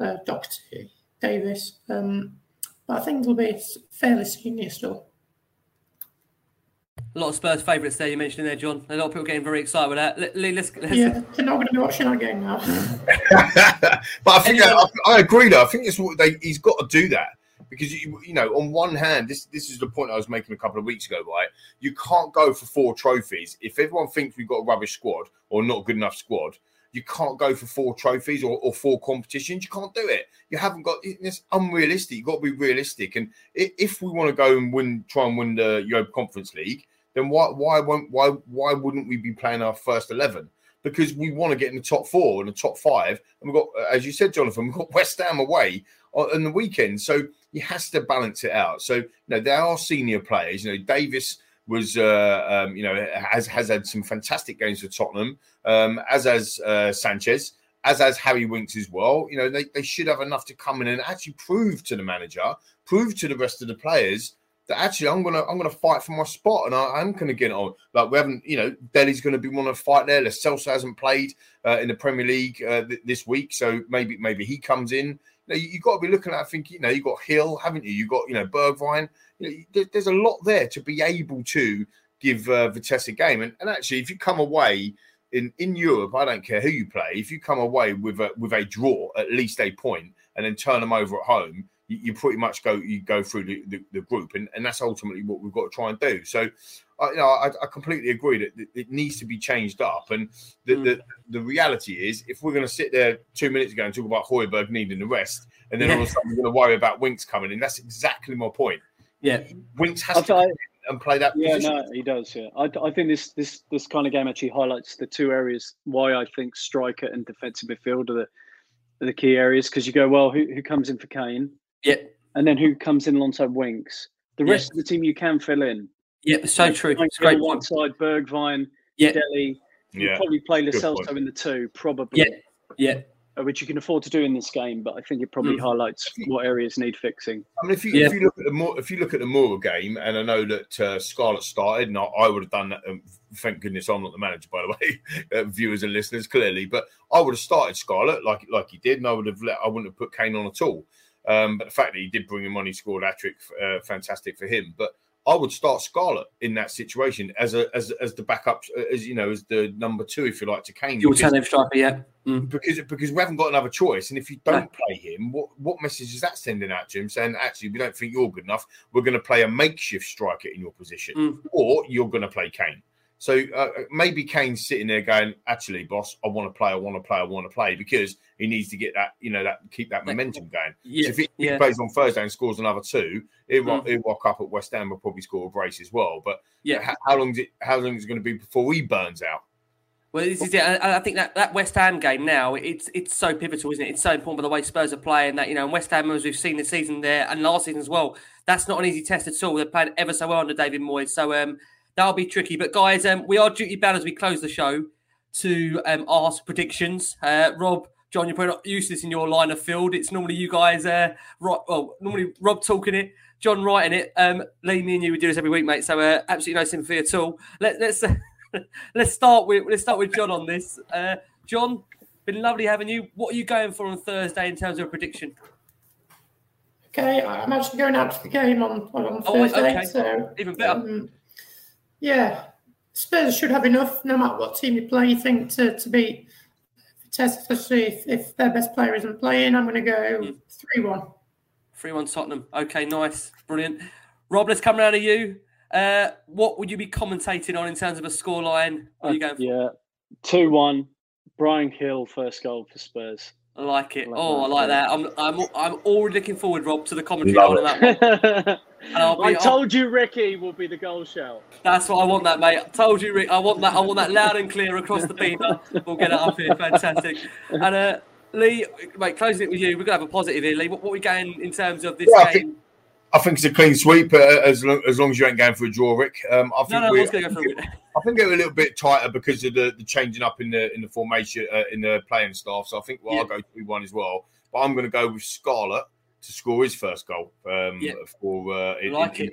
Uh, Doherty Davis. Um, but I think it'll be fairly senior still. A lot of Spurs favourites there you mentioned there, John. A lot of people getting very excited with that. Lee, let's, let's... Yeah, they're not going to be watching our game now. *laughs* but I think I, I, agree. Though I think it's what they, he's got to do that because you, you know, on one hand, this this is the point I was making a couple of weeks ago. Right, you can't go for four trophies if everyone thinks we've got a rubbish squad or not a good enough squad you can't go for four trophies or, or four competitions. You can't do it. You haven't got it's unrealistic. You've got to be realistic. And if we want to go and win, try and win the Europa Conference League, then why why won't why why wouldn't we be playing our first eleven? Because we want to get in the top four and the top five, and we've got, as you said, Jonathan, we've got West Ham away on the weekend, so he has to balance it out. So you know there are senior players. You know Davis was uh, um, you know has has had some fantastic games for Tottenham, um, as has uh, Sanchez, as has Harry Winks as well. You know they, they should have enough to come in and actually prove to the manager, prove to the rest of the players that actually I'm gonna I'm gonna fight for my spot and I, am gonna get on. Like we haven't, you know, Dele's gonna be one to fight there. Lo Celso hasn't played uh, in the Premier League uh, th- this week, so maybe maybe he comes in. You know, you've got to be looking at. I think you know you got Hill, haven't you? You got you know Bergwijn you know, there's a lot there to be able to give uh, Vitesse a game. And, and actually, if you come away in, in Europe, I don't care who you play. If you come away with a with a draw, at least a point, and then turn them over at home, you, you pretty much go you go through the, the, the, group, and, and that's ultimately what we've got to try and do. So, I, you know, I, I completely agree that it needs to be changed up. And the, mm. the, the reality is, if we're going to sit there two minutes ago and talk about Højbjerg needing the rest, and then all of a sudden we're going to worry about Winks coming in, that's exactly my point. Yeah, Winks has to and play that. Yeah, position. no, he does. Yeah, I, I think this this this kind of game actually highlights the two areas why I think striker and defensive midfield are the are the key areas because you go well, who who comes in for Kane? Yeah, and then who comes in alongside Winks? The rest yeah. of the team you can fill in. Yeah, so true. It's great one side, Bergwijn, yeah. Dele. Yeah. probably play Lo in the two, probably. Yeah, yeah. Uh, which you can afford to do in this game, but I think it probably mm. highlights what areas need fixing. I mean, if you, yeah. if you look at the more, if you look at the Mura game, and I know that uh, Scarlett started, and I, I, would have done that. Um, thank goodness I'm not the manager, by the way, *laughs* uh, viewers and listeners, clearly. But I would have started Scarlett like like he did, and I would have let, I wouldn't have put Kane on at all. Um, but the fact that he did bring him on, he scored a trick, uh, fantastic for him. But I would start Scarlett in that situation as a as as the backup, as you know, as the number two, if you like, to Kane. The alternative striker, yeah. Mm. Because because we haven't got another choice, and if you don't play him, what what message is that sending out to him? Saying actually, we don't think you're good enough. We're going to play a makeshift striker in your position, mm. or you're going to play Kane. So uh, maybe Kane's sitting there going, "Actually, boss, I want to play. I want to play. I want to play," because he needs to get that, you know, that keep that momentum going. Yeah, so if he, yeah. he, plays on Thursday and scores another two, he'll, mm. he'll rock up at West Ham. Will probably score a brace as well. But yeah, how, how long is it? How long is it going to be before he burns out? Well, this is it. I, think that, that West Ham game now, it's it's so pivotal, isn't it? It's so important by the way Spurs are playing. That you know, and West Ham, as we've seen this season there and last season as well, that's not an easy test at all. They're playing ever so well under David Moyes. So um, that'll be tricky. But guys, um, we are duty bound as we close the show to um, ask predictions. Uh, Rob, John, you're probably not used to this in your line of field. It's normally you guys, uh, right, well, normally Rob talking it, John writing it. Um, Lee, me and you, we do this every week, mate. So uh, absolutely no sympathy at all. Let, let's uh, *laughs* let's start with let's start with John on this. Uh, John, been lovely having you. What are you going for on Thursday in terms of a prediction? Okay, I'm actually going out to the game on on oh, Thursday. Okay. So even better. Um, yeah, Spurs should have enough, no matter what team you play. You think to, to beat Test, especially if, if their best player isn't playing. I'm going to go three one. Three one Tottenham. Okay, nice, brilliant. Rob, let's come around to you. Uh, what would you be commentating on in terms of a scoreline? What are you going for? Yeah, two one. Bryan Gil first goal for Spurs. I like it. I like oh, I like that. I'm, I'm, I'm already looking forward, Rob, to the commentary on that one. *laughs* Be, I told you Ricky will be the goal shout. That's what I want, that mate. I told you, Rick. I want that. I want that loud and clear across the beamer. We'll get it up here. Fantastic. And uh, Lee, mate, closing it with you. We're gonna have a positive here, Lee. What, what are we going in terms of this yeah, game? I think it's a clean sweep uh, as, long, as long as you ain't going for a draw, Rick. Um, I think no, no, we, I, go for *laughs* I think they're a little bit tighter because of the, the changing up in the in the formation uh, in the playing staff. So I think well, yeah. I'll go two one as well. But I'm going to go with Scarlett to score his first goal um, yeah. for uh, in, like in,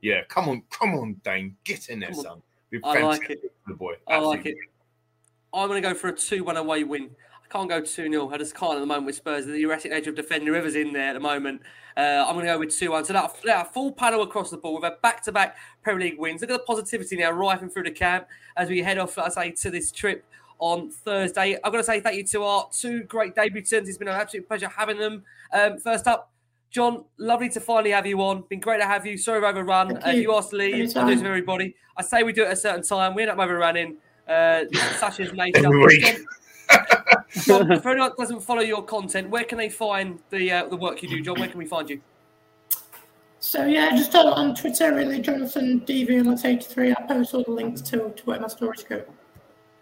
yeah. Come on, come on, Dane, get in there, come son. I like it. The boy, I like it. I'm going to go for a two-one away win. I can't go 2 0. I just can't at the moment with Spurs. The erratic nature of defending Rivers in there at the moment. Uh, I'm going to go with 2 1. So that, that full panel across the board with a back to back Premier League wins. Look at the positivity now rifling through the camp as we head off, let's say, to this trip on Thursday. I've got to say thank you to our two great debutants. It's been an absolute pleasure having them. Um, first up, John, lovely to finally have you on. Been great to have you. Sorry I've overrun. Uh, if you ask to leave, I'll do for everybody. I say we do it at a certain time. We end up overrunning. Uh, such as nature. John, for anyone that doesn't follow your content, where can they find the uh, the work you do, John? Where can we find you? So yeah, just on, on Twitter, really, Jonathan DV83. I post all the links to, to where my stories go.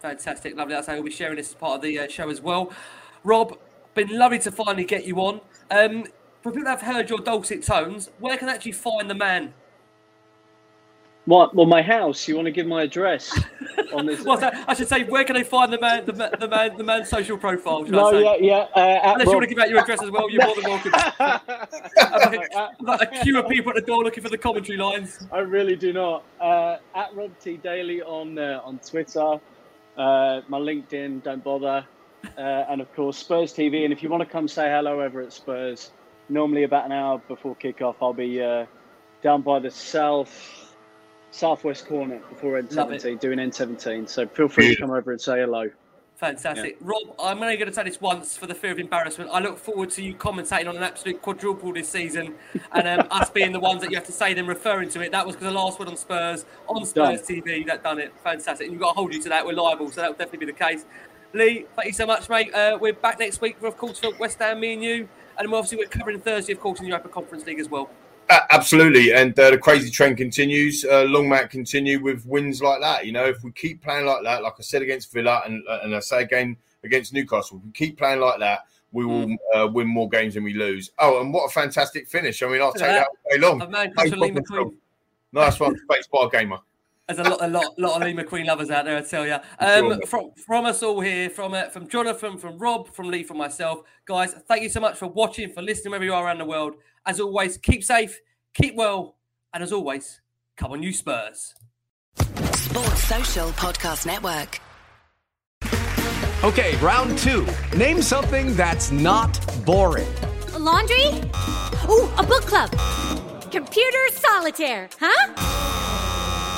Fantastic, lovely. That's how we'll be sharing this as part of the uh, show as well. Rob, been lovely to finally get you on. Um, for people that have heard your dulcet tones, where can they actually find the man? What? Well, my house. You want to give my address *laughs* on this? well, I should say, where can they find the man, the, the man, the man's social profile? No, yeah, yeah. Uh, Unless you want to give out your address as well, you're more than welcome. *laughs* like, a, like a queue of people at the door looking for the commentary lines. I really do not. Uh, at Rob T Daly on uh, on Twitter, uh, my LinkedIn. Don't bother. Uh, and of course, Spurs TV. And if you want to come say hello over at Spurs, normally about an hour before kickoff, I'll be uh, down by the south southwest corner before N17, doing N17. So feel free to come over and say hello. Fantastic. Yeah. Rob, I'm only going to say this once for the fear of embarrassment. I look forward to you commentating on an absolute quadruple this season and um, us being the ones that you have to say then referring to it. That was because the last one on Spurs, on Spurs done. TV, that done it. Fantastic. And you've got to hold you to that. We're liable, so that will definitely be the case. Lee, thank you so much, mate. Uh, we're back next week, for, of course, for West Ham, me and you. And obviously, we're covering Thursday, of course, in the Europa Conference League as well. Absolutely, and uh, the crazy trend continues. Uh, long mat continue with wins like that. You know, if we keep playing like that, like I said against Villa, and uh, and I say again against Newcastle, if we keep playing like that, we will mm. uh, win more games than we lose. Oh, and what a fantastic finish! I mean, I'll take that all day long. Nice one, Space Bar Gamer. There's a lot, a lot, lot of Lee McQueen lovers out there. I tell you. Um, from from us all here, from uh, from Jonathan, from Rob, from Lee, from myself, guys. Thank you so much for watching, for listening wherever you are around the world. As always, keep safe, keep well, and as always, come on, you Spurs. Sports Social Podcast Network. Okay, round two. Name something that's not boring. A laundry. Ooh, a book club. Computer solitaire. Huh?